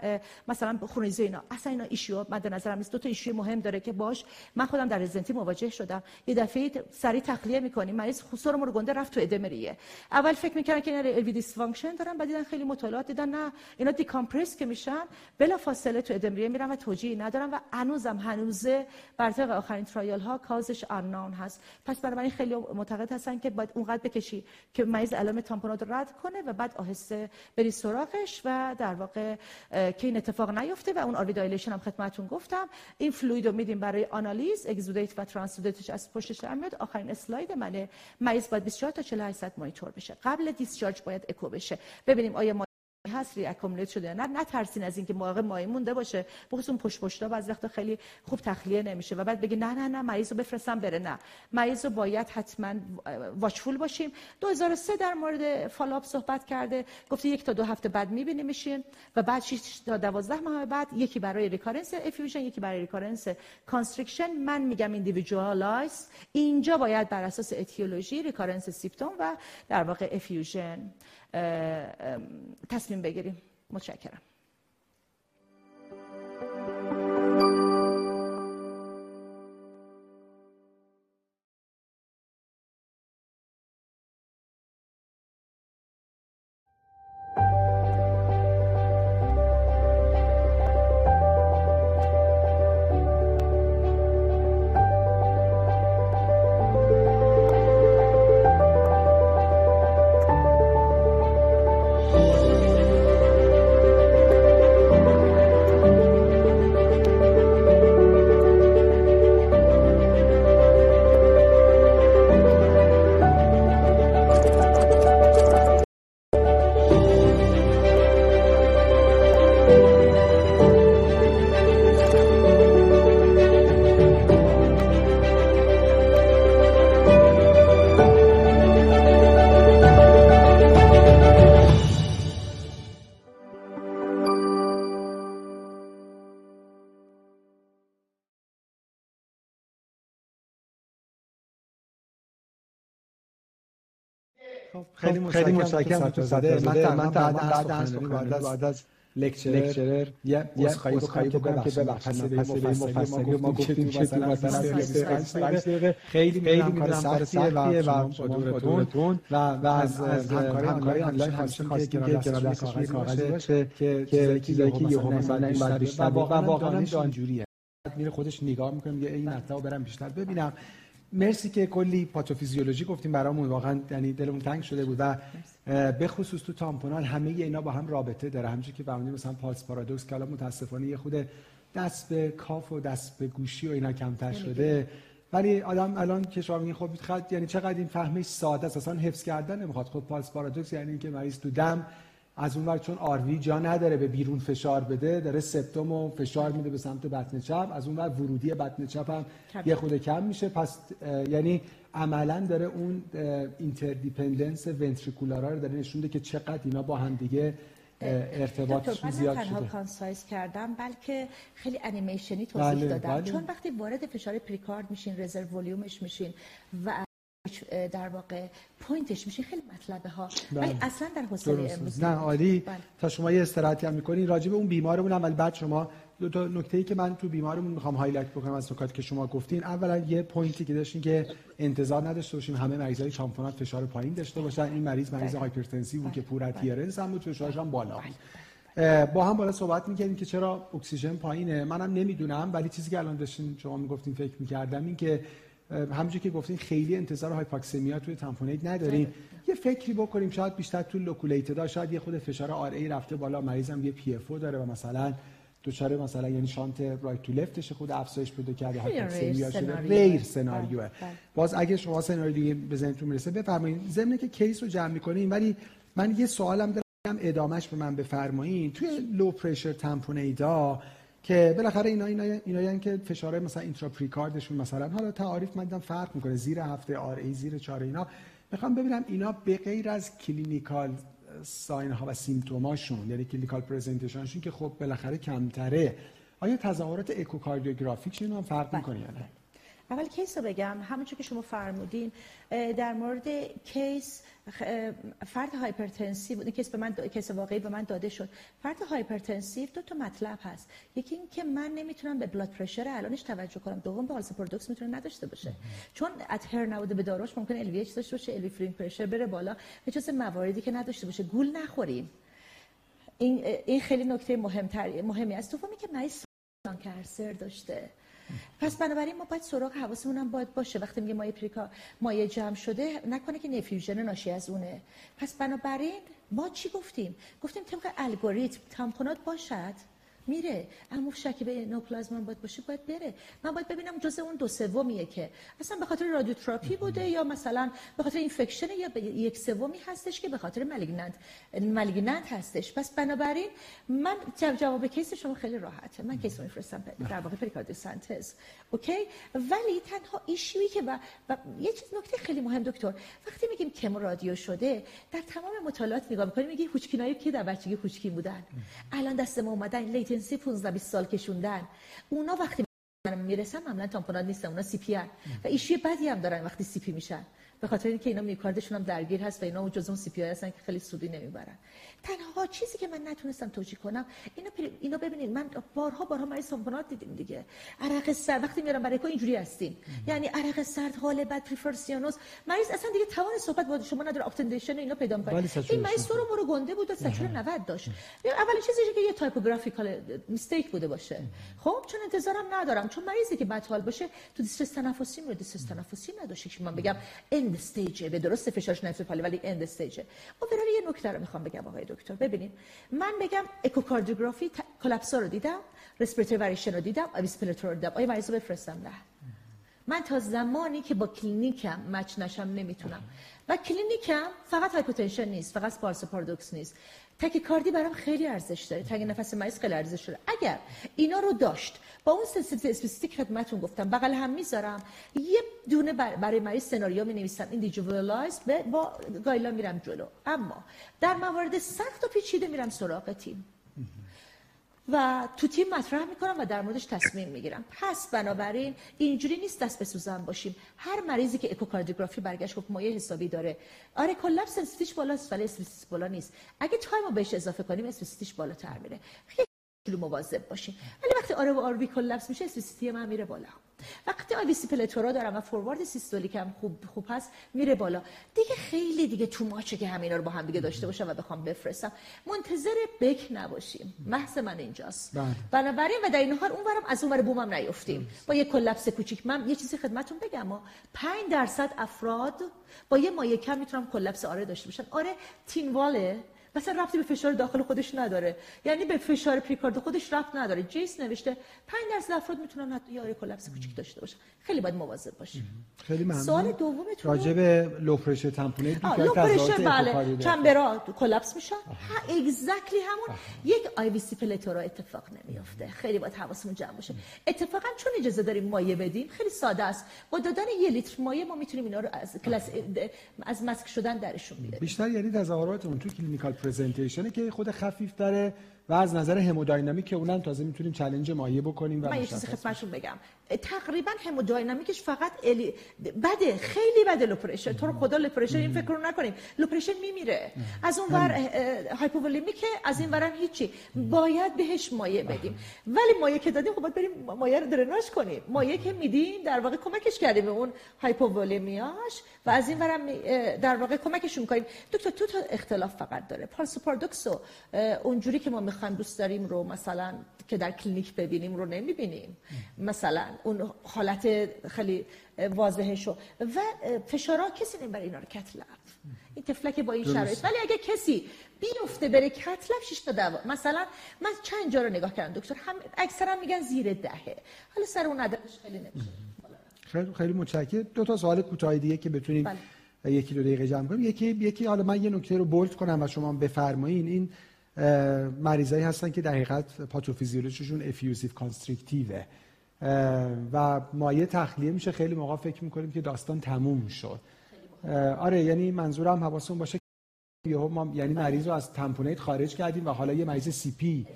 مثلا خونریزی اینا. اصلا اینا issue مد نظرم نیست. دو تا issue مهم داره که باش من خودم در رزیدنتی مواجه شدم. یه دفعه سریع تخلیه می‌کنیم. مریض خسور گنده رفت تو ادم ریه. اول فکر می‌کردن که اینا LV dysfunction دارن بعد دیدن خیلی مطالعات دیدن. نه اینا decompress که میشن بلا فاصله تو ادم ریه میرن و توجیه ندارن و هنوزم هنوزه بر طبق آخرین trial ها cause ش unknown هست. پس برای خیلی معتقد هستن که باید اونقدر بکشی که مریض علائم تامپوناد رد کنه و بعد آهسته بری سراغش و در واقع که این اتفاق نیفته و اون RV dilation هم خدمتتون گفتم. این fluid رو میدیم برای آنالیز exudate و transudate ش از پشتش میاد. آخرین اسلاید منه. مریض باید 24 تا 48 ساعت مانیتور بشه. قبل discharge باید اکو بشه. ببینیم آیا هست accumulate شده. نه نه ترسین از اینکه موقع مایع مونده باشه. بخصوص اون پشت پشتا بعضی وقتا خیلی خوب تخلیه نمیشه و بعد بگی نه نه نه مریض رو بفرستم بره. نه. مریض رو باید حتما watchful باشیم. 2003 در مورد follow-up صحبت کرده. گفته یک تا دو هفته بعد میبینیمشون و بعد 6 تا 12 ماه بعد یکی برای recurrence effusion یکی برای recurrence constriction من میگم individualize اینجا باید بر اساس etiology recurrence symptom و در واقع effusion تصمیم بگیریم. متشکرم. خیلی خیلی متشکرم دکتر زاده من من بعد بعد از بعد از لکچرر یه اسخایی بکنم که ببخشید. پس به مفصلی ما گفتیم که تو مثلا خیلی خیلی کار سختیه و دورتون و و از همکاری آنلاین هستیم که کنار دستش کاغذی باشه که چیزایی که یهو مثلا این بعد بیشتر و واقعا جوریه میره خودش نگاه می‌کنه میگه این مطلب برم بیشتر ببینم. مرسی که کلی پاتوفیزیولوژی گفتیم برامون. واقعا یعنی دلمون تنگ شده بود و به خصوص تو تامپونال همه اینا با هم رابطه داره. همونجوری که فهمیدیم مثلا پالس پارادوکس که متاسفانه یه خود دست به کاف و دست به گوشی و اینا کمتر شده. ولی آدم الان که شما میگین خب یعنی چقدر این فهمش ساده است؟ اصلا حفظ کردن نمی‌خواد. خب پالس پارادوکس یعنی اینکه مریض تو دم از اون ور چون آروی جا نداره به بیرون فشار بده داره سپتوم و فشار میده به سمت بطن چپ. از اون ور ورودی بطن چپ هم یه خود کم میشه. پس یعنی عملا داره اون interdependence ventricular ا رو داره نشون که چقدر اینا با هم دیگه ارتباط زیاد تنها concise کردم بلکه خیلی انیمیشنی توضیح بله، دادم. بله. چون وقتی وارد فشار پریکارد میشین reserve volume ش میشین و در واقع point ش میشه. خیلی مطلبه ها ولی بله. اصلا در حوصله امروز نه عالی. بله. تا شما یه استراحتی هم می‌کنین راجع به اون بیمارمون هم ولی بعد شما دو تا نکته ای که من تو بیمارمون می‌خوام highlight بکنم از نکاتی که شما گفتین. اولا یه point ی که داشتین که انتظار نداشته باشیم همه مریضای تامپوناد فشار پایین داشته باشن. این مریض مریض بله. hypertensive ی بود که poor adherence هم بود فشارش هم بالا. با هم بالا صحبت می‌کردیم که چرا اکسیژن پایینه. منم نمی‌دونم ولی چیزی که الان داشتین شما می‌گفتین فکر می‌کردم این که همونجوری که گفتین خیلی انتظار hypoxemia توی tamponade نداریم. یه فکری بکنیم شاید بیشتر تو loculated ها شاید یه خود فشار RA رفته بالا مریضم یه PFO داره و مثلا دوچاره مثلا یعنی shunt right to left ش خود افزایش پیدا کرده hypoxemia شده. سناریو. غیر بله، بله. باز اگه شما سناریو دیگه به ذهنتون می‌رسه بفرمایید. ضمن که case رو جمع می‌کنیم ولی من یه سوالم دارم ادامش به من بفرمایید. توی low pressure tamponade ها که بالاخره اینا اینا اینا که فشار مثلا intrapericard شون مثلا حالا تعاریف من دیدم فرق می‌کنه زیر هفته RA زیر 4 اینا. می‌خوام ببینم اینا به غیر از clinical sign ها و symptom اشون یعنی clinical presentation شون که خب بالاخره کمتره آیا تظاهرات echocardiographic شون هم فرق می‌کنه یا نه؟ اول case رو بگم. همونجور که شما فرمودین در مورد case فرد hypertensive این case به من case واقعی به من داده شد. فرد hypertensive دو تا مطلب هست. یکی این که من نمی‌تونم به blood pressure الانش توجه کنم. دوم pulsus paradoxus می‌تونه نداشته باشه. چون adhere نبوده به داروش ممکن LV داشته باشه LV pressure بره بالا. به جز مواردی که نداشته باشه. گول نخوریم. این این خیلی نکته مهمتر مهمی است. دومی که مریض کنسر داشته. پس بنابراین ما باید سراغ حواسمون هم باید باشه. وقتی میگه مایه پریکا مایه جمع شده نکنه که نفیوژن ناشی از اونه. پس بنابراین ما چی گفتیم؟ گفتیم طبق الگوریتم تامپونات باشد. میره. اما شکی به نوپلازما باید باشه باید بره. من باید ببینم جزء اون دو سومیه که اصلا به خاطر رادیوتراپی بوده یا مثلا به خاطر infection یا به یک سومی هستش که به خاطر malignant malignant هستش. پس بنابراین من جو- جواب case شما خیلی راحته. من case میفرستم در واقع پریکاردیوسنتز okay؟ ولی تنها issue یی که و, و یه چیز نکته خیلی مهم دکتر. وقتی میگیم chemo radio شده در تمام مطالعات نگاه می‌کنیم میگی هوچکینایی که در بچگی هوچکین بودن؟ الان دست ما اومدن latency 15 20 سال کشوندن. اونا وقتی من می‌رسن معمولا تامپوناد نیستن اونا CP و issue ی بدی هم دارن وقتی CP میشن. به خاطر اینکه اینا میوکاردشون هم درگیر هست و اینا جزء اون CP هستن که خیلی سودی نمی‌برن. تنها چیزی که من نتونستم توجیه کنم اینا پری... اینا ببینید من بارها بارها مریض تامپوناد دیدیم دیگه. عرق سرد وقتی میارم برای کو اینجوری هستیم. یعنی عرق سرد حال بد peripheral cyanosis مریض اصلا دیگه توان صحبت با شما نداره obtundation اینا پیدا می‌کنه. این مریض تو رو برو گنده بود و saturation 90 داشت. اولین چیزی که یه تایپوگرافیکال میستیک بوده باشه. خب چون انتظارم ندارم. چون مریضی که بدحال باشه تو دیسترس تنفسی میره دیسترس تنفسی نداشته که من بگم اند استیج به درسته فشارش نفس پالی ولی اند استیج اوورال یه نکته رو می‌خوام بگم آقای دکتر. ببینید من بگم اکوکاردیوگرافی. کلاپسا رو دیدم رسپیراتوری وریشن رو دیدم اویسپیراتور رو دیدم. آیا مریض رو بفرستم؟ نه. من تا زمانی که با کلینیکم مچ نشم نمی‌تونم. و کلینیکم فقط hypotension نیست فقط pulsus paradoxus نیست. تاکیکاردی برام خیلی ارزش داره. تنگ نفس مریض خیلی ارزش داره. اگر اینا رو داشت با اون sensitive specific خدمتتون گفتم بغل هم می‌ذارم یه دونه بر- برای مریض سناریو می نویسم individualize با guideline ا میرم جلو. اما در موارد سخت و پیچیده میرم سراغ تیم. و تو تیم مطرح می‌کنم و در موردش تصمیم می‌گیرم. پس بنابراین اینجوری نیست دست به سوزن باشیم. هر مریضی که اکوکاردیوگرافی برگشت گفت مایه حسابی داره. آره collapse sensitivity ش بالاست ولی specificity ش بالا نیست. اگه time رو بهش اضافه کنیم specificity ش بالاتر میره. خیلی مواظب باشیم. ولی وقتی RA و RV collapse میشه specificity من میره بالا. وقتی IVC plethora دارم و forward systolic هم خوب خوب هست میره بالا. دیگه خیلی دیگه too much ه که همینا رو با هم دیگه داشته باشم و بخوام بفرستم. منتظر Beck نباشیم. مریض من اینجاست. بله. بنابراین و در این حال اونورم از اونور بومم نیفتیم. با یه collapse کوچیک. من یه چیزی خدمتتون بگم. ما 5 درصد افراد با یه مایه کم می‌تونم collapse RA داشته باشن RA thin wall ه مثلا رفتی به فشار داخل خودش نداره. یعنی به فشار پریکارد خودش رفت نداره. JASE نوشته 5 درصد افراد می‌تونن حتی یه collapse کوچیک داشته باشن. خیلی باید مواظب باشیم. خیلی ممنون. سوال دومتون راجع به low pressure tamponade ه آه، low pressure بله. chamber ا collapse میشن. ها exactly همون. یک IVC plethora اتفاق نمیافته. خیلی باید حواسمون جمع باشه. اتفاقا چون اجازه داریم مایه بدیم خیلی ساده است. با دادن یه لیتر مایه ما می‌تونیم اینا رو از کلاس از مسک شدن درشون بیاریم. بیشتر یعنی تظاهراتمون تو clinical presentation ه که خود خفیف داره و از نظر همودینامیک که اونم تازه می‌تونیم challenge مایه بکنیم و من یه چیزی مشخص خدمتشون بگم. تقریبا همودینامیکش فقط الی... بده خیلی بده low pressure تو رو خدا low pressure این فکر رو نکنیم. low pressure میمیره. از اون ور hypovolemic ه از این ورم هیچی. باید بهش مایه بدیم. ولی مایه که دادیم خب باید بریم مایه رو درناژ کنیم. مایه که میدیم در واقع کمکش کردیم به اون هایپوولیمیاش و از این ورم در واقع کمکشون کنیم دکتر تو تا اختلاف فقط داره. پارس پاردوکس اونجوری که ما بخوایم دوست داریم رو مثلا که در کلینیک ببینیم رو نمی‌بینیم. مثلا. اون حالت خیلی واضحشو و فشارها کسی نمی‌بره اینا رو کتلب این تفلک با این شرایط. ولی اگه کسی بیفته بره cath lab شش تا دوا. مثلا من چند جا رو نگاه کردم دکتر. هم اکثرا میگن زیر دهه. حالا سر اون عددش خیلی نمیشه. خیلی خیلی متشکرم. دو تا سوال کوتاه دیگه که بتونیم بله. یکی دو دقیقه جمع کنیم. یکی یکی حالا من یه نکته رو bold کنم و شما بفرمایین. این مریضایی هستن که در حقیقت پاتوفیزیولوژیشون effusive constrictive ه و مایع تخلیه میشه. خیلی موقع فکر می‌کنیم که داستان تموم شد. آره یعنی منظورم حواسمون باشه یهو ما یعنی مریض رو از tamponade خارج کردیم و حالا یه مریض CP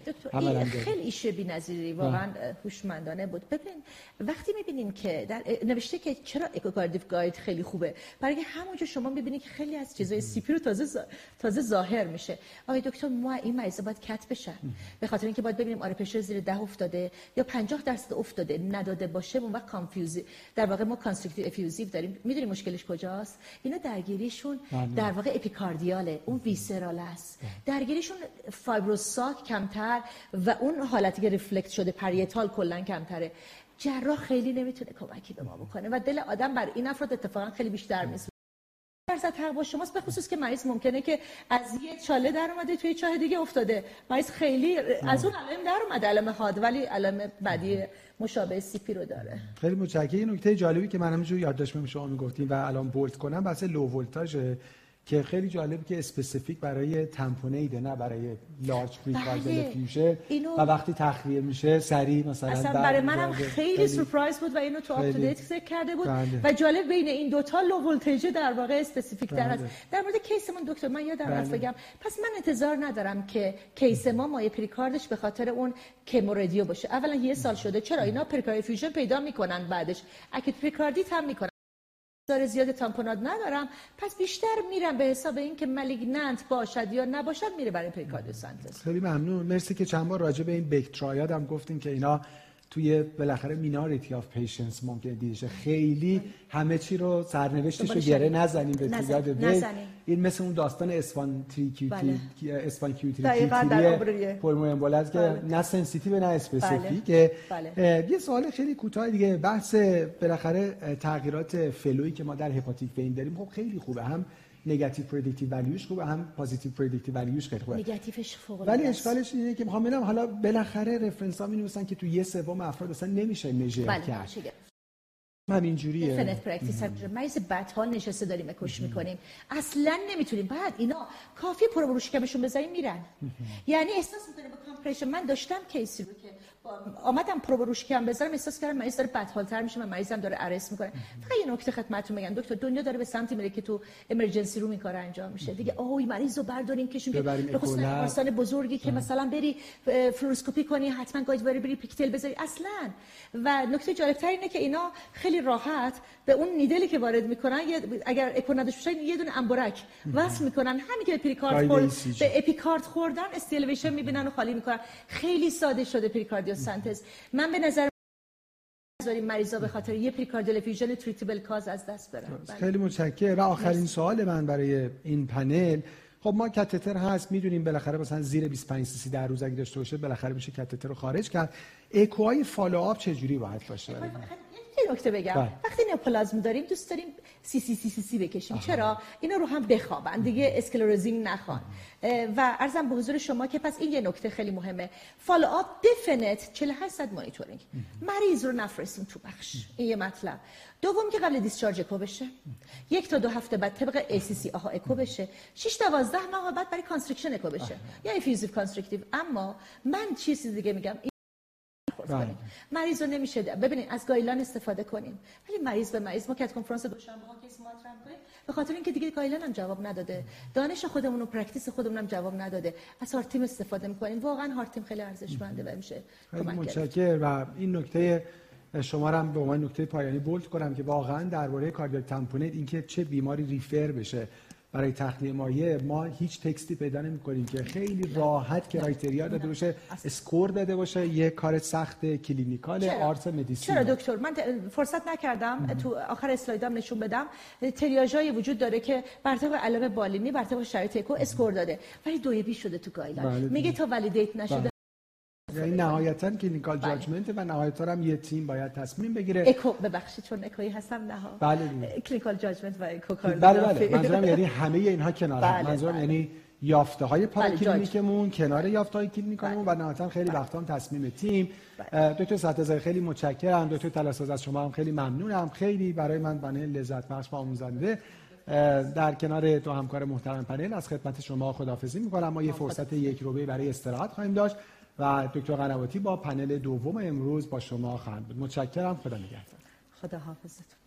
خیلی issue ی بی‌نظیری واقعا هوشمندانه بود. ببین وقتی می‌بینیم که در نوشته که چرا echocardio guide خیلی خوبه برای همونجا شما می‌بینید که خیلی از چیزای CP رو تازه تازه ظاهر میشه. آقای دکتر ما این مریض باید cath بشن. به خاطر اینکه باید ببینیم آره pressure زیر ده افتاده یا 50 درصد افتاده نداده باشه اون وقت confuse در واقع ما constrictive effusive داریم. می‌دونی مشکلش کجاست؟ اینا درگیریشون در واقع epicardial ه. اون visceral است. درگیریشون fibrous sac کمتر و اون حالتی که reflect شده parietal کلا کمتره. جراح خیلی نمی‌تونه کمکی به ما بکنه و دل آدم بر این افراد اتفاقا خیلی بیشتر میسوزه. درصد حق با شماست به خصوص که مریض ممکنه که از یه چاله در اومده توی چاه دیگه افتاده. مریض خیلی از اون علائم در اومده علائم حاد ولی علائم بعدی مشابه CP رو داره. خیلی متشکرم. نکته جالبی که من همینجوری یادداشت شما می‌گفتیم و الان bold کنم بحث low voltage که خیلی جالب که specific برای tamponade ه نه برای large pericardial effusion و وقتی تخلیه میشه سریع مثلا اصلا برای منم خیلی, سورپرایز بود و اینو تو آپ ذکر کرده بود. بله. و جالب بین این دوتا low voltage در واقع specific در هست. در مورد case من دکتر من یادم رفت بله. بگم. پس من انتظار ندارم که case ما مایع پریکاردش به خاطر اون chemoradio باشه اولا یه سال شده. چرا؟ اینا پریکارد effusion پیدا می‌کنن بعدش. acute پریکاردیت هم می‌کنن. داره زیاد tamponade ندارم پس بیشتر میرم به حساب اینکه malignant باشد یا نباشد میره برای centesis خیلی ممنون. مرسی که چند بار راجع به این Beck triad هم گفتیم که اینا توی بالاخره minority of patients ممکنه دیده خیلی همه چی رو سرنوشتش رو گره نزنیم به یاد این مثل اون داستان S1Q3T3 بله. S1Q3T3 embolus که بله. نه sensitive نه specific بله. بله. یه سوال خیلی کوتاه دیگه. بحث بالاخره تغییرات flow یی که ما در hepatic vein داریم. خب خیلی خوبه. هم negative predictive value ش خوبه هم positive predictive value ش خیلی خوبه. نگاتیوش فوق ولی اشکالش اینه که می‌خوام ببینم حالا بالاخره reference ها می‌نویسن که تو یه سوم افراد اصلا نمیشه measure بله، کرد. همین جوریه فنت practice مریض بدحال نشسته داریم اکوش می‌کنیم. اصلا نمی‌تونیم. بعد اینا کافیه پروب رو شکمشون بذاریم میرن. یعنی احساس می‌کنیم با compression من داشتم case ی رو که آمدم پروب رو شکم بذارم احساس کردم مریض داره بدحال‌تر میشه و مریضم داره arrest می‌کنه. فقط یه نکته خدمتتون بگم دکتر دنیا داره به سمتی میره که تو emergency room این کار انجام میشه. دیگه اوه مریض رو برداریم بکشون که به خصوص بیمارستان بزرگی که مثلا بری فلوروسکوپی کنی حتما guide بری بری pigtail بذاری. اصلا. و نکته جالبتر اینه که اینا خیلی راحت به اون needle ی که وارد می‌کنن اگر اکونادش بشه یه دونه امبورک وصل می‌کنن. همین که پریکارد خورد به اپیکارد خوردن ST elevation می‌بینن و خالی می‌کنن. خیلی ساده شده pericardiocentesis من به نظر نذاریم مریضا به خاطر یه pericardial effusion treatable cause از دست برن. بله. خیلی متشکرم. و آخرین سوال من برای این پنل. خب ما کاتتر هست می‌دونیم بالاخره مثلا زیر 25 سی در روز اگه داشته باشه بالاخره میشه کاتتر رو خارج کرد. اکوهای follow-up چه جوری باید باشه؟ یه نکته بگم. بله. وقتی neoplasm داریم دوست داریم سی سی سی سی, سی بکشیم. آها. چرا؟ اینا رو هم بخوابن. دیگه sclerosing نخوان. و عرضم به حضور شما که پس این یه نکته خیلی مهمه. follow-up definite 48 ساعت مانیتورینگ. مریض رو نفرستیم تو بخش. این یه مطلب. دوم که قبل discharge اکو بشه. یک تا دو هفته بعد طبق ACC آها اکو بشه. 6 تا 12 ماه بعد برای constriction اکو بشه. یا effusive constrictive اما من چیزی دیگه میگم. کنیم مریض رو نمیشه ببینید از guideline استفاده کنیم. ولی مریض به مریض. ما cath کنفرانس دوشنبه ها case مطرح به خاطر اینکه دیگه guideline هم جواب نداده. دانش خودمون و practice خودمون هم جواب نداده. از heart team استفاده می‌کنیم. واقعا heart team خیلی ارزشمنده و میشه متشکرم. و این نکته شما هم به عنوان نکته پایانی bold کنم که واقعا درباره cardiac tamponade اینکه چه بیماری refer بشه. برای تخلیه مایع ما هیچ text ی پیدا نمی‌کنیم که خیلی راحت criteria داده باشه score داده باشه یه کار سخت clinical؟ art medicine. چرا دکتر؟ من فرصت نکردم تو آخر اسلایدام نشون بدم. تریاژایی وجود داره که بر طبق علائم بالینی بر طبق شرایط اکو score داده. ولی دو B شده تو guideline. بله. میگه تا validate نشده بله. یعنی نهایتا clinical بله. judgment و نهایتا هم یه تیم باید تصمیم بگیره. اکو ببخشید چون اکویی هستم نه ها. بله. clinical judgment و اکو بله بله. منظورم یعنی همه اینها کنار هم. بله، منظورم بله. یعنی یافته های. پاراکلینیکمون کنار یافته های کلینیکمون و نهایتا خیلی وقتا هم تصمیم تیم. دکتر سطحزاده خیلی متشکرم. دکتر تلاساز از شما هم خیلی ممنونم. خیلی برای من پنل لذت بخش و آموزنده. در کنار دو همکار محترم پنل از خدمت شما خداحافظی می‌کنم. ما یه فرصت یک ربعه برای استراحت خواهیم داشت. و دکتر قنواتی با پنل دوم امروز با شما خواهند بود. متشکرم. خدا نگهدار. خدا حافظتون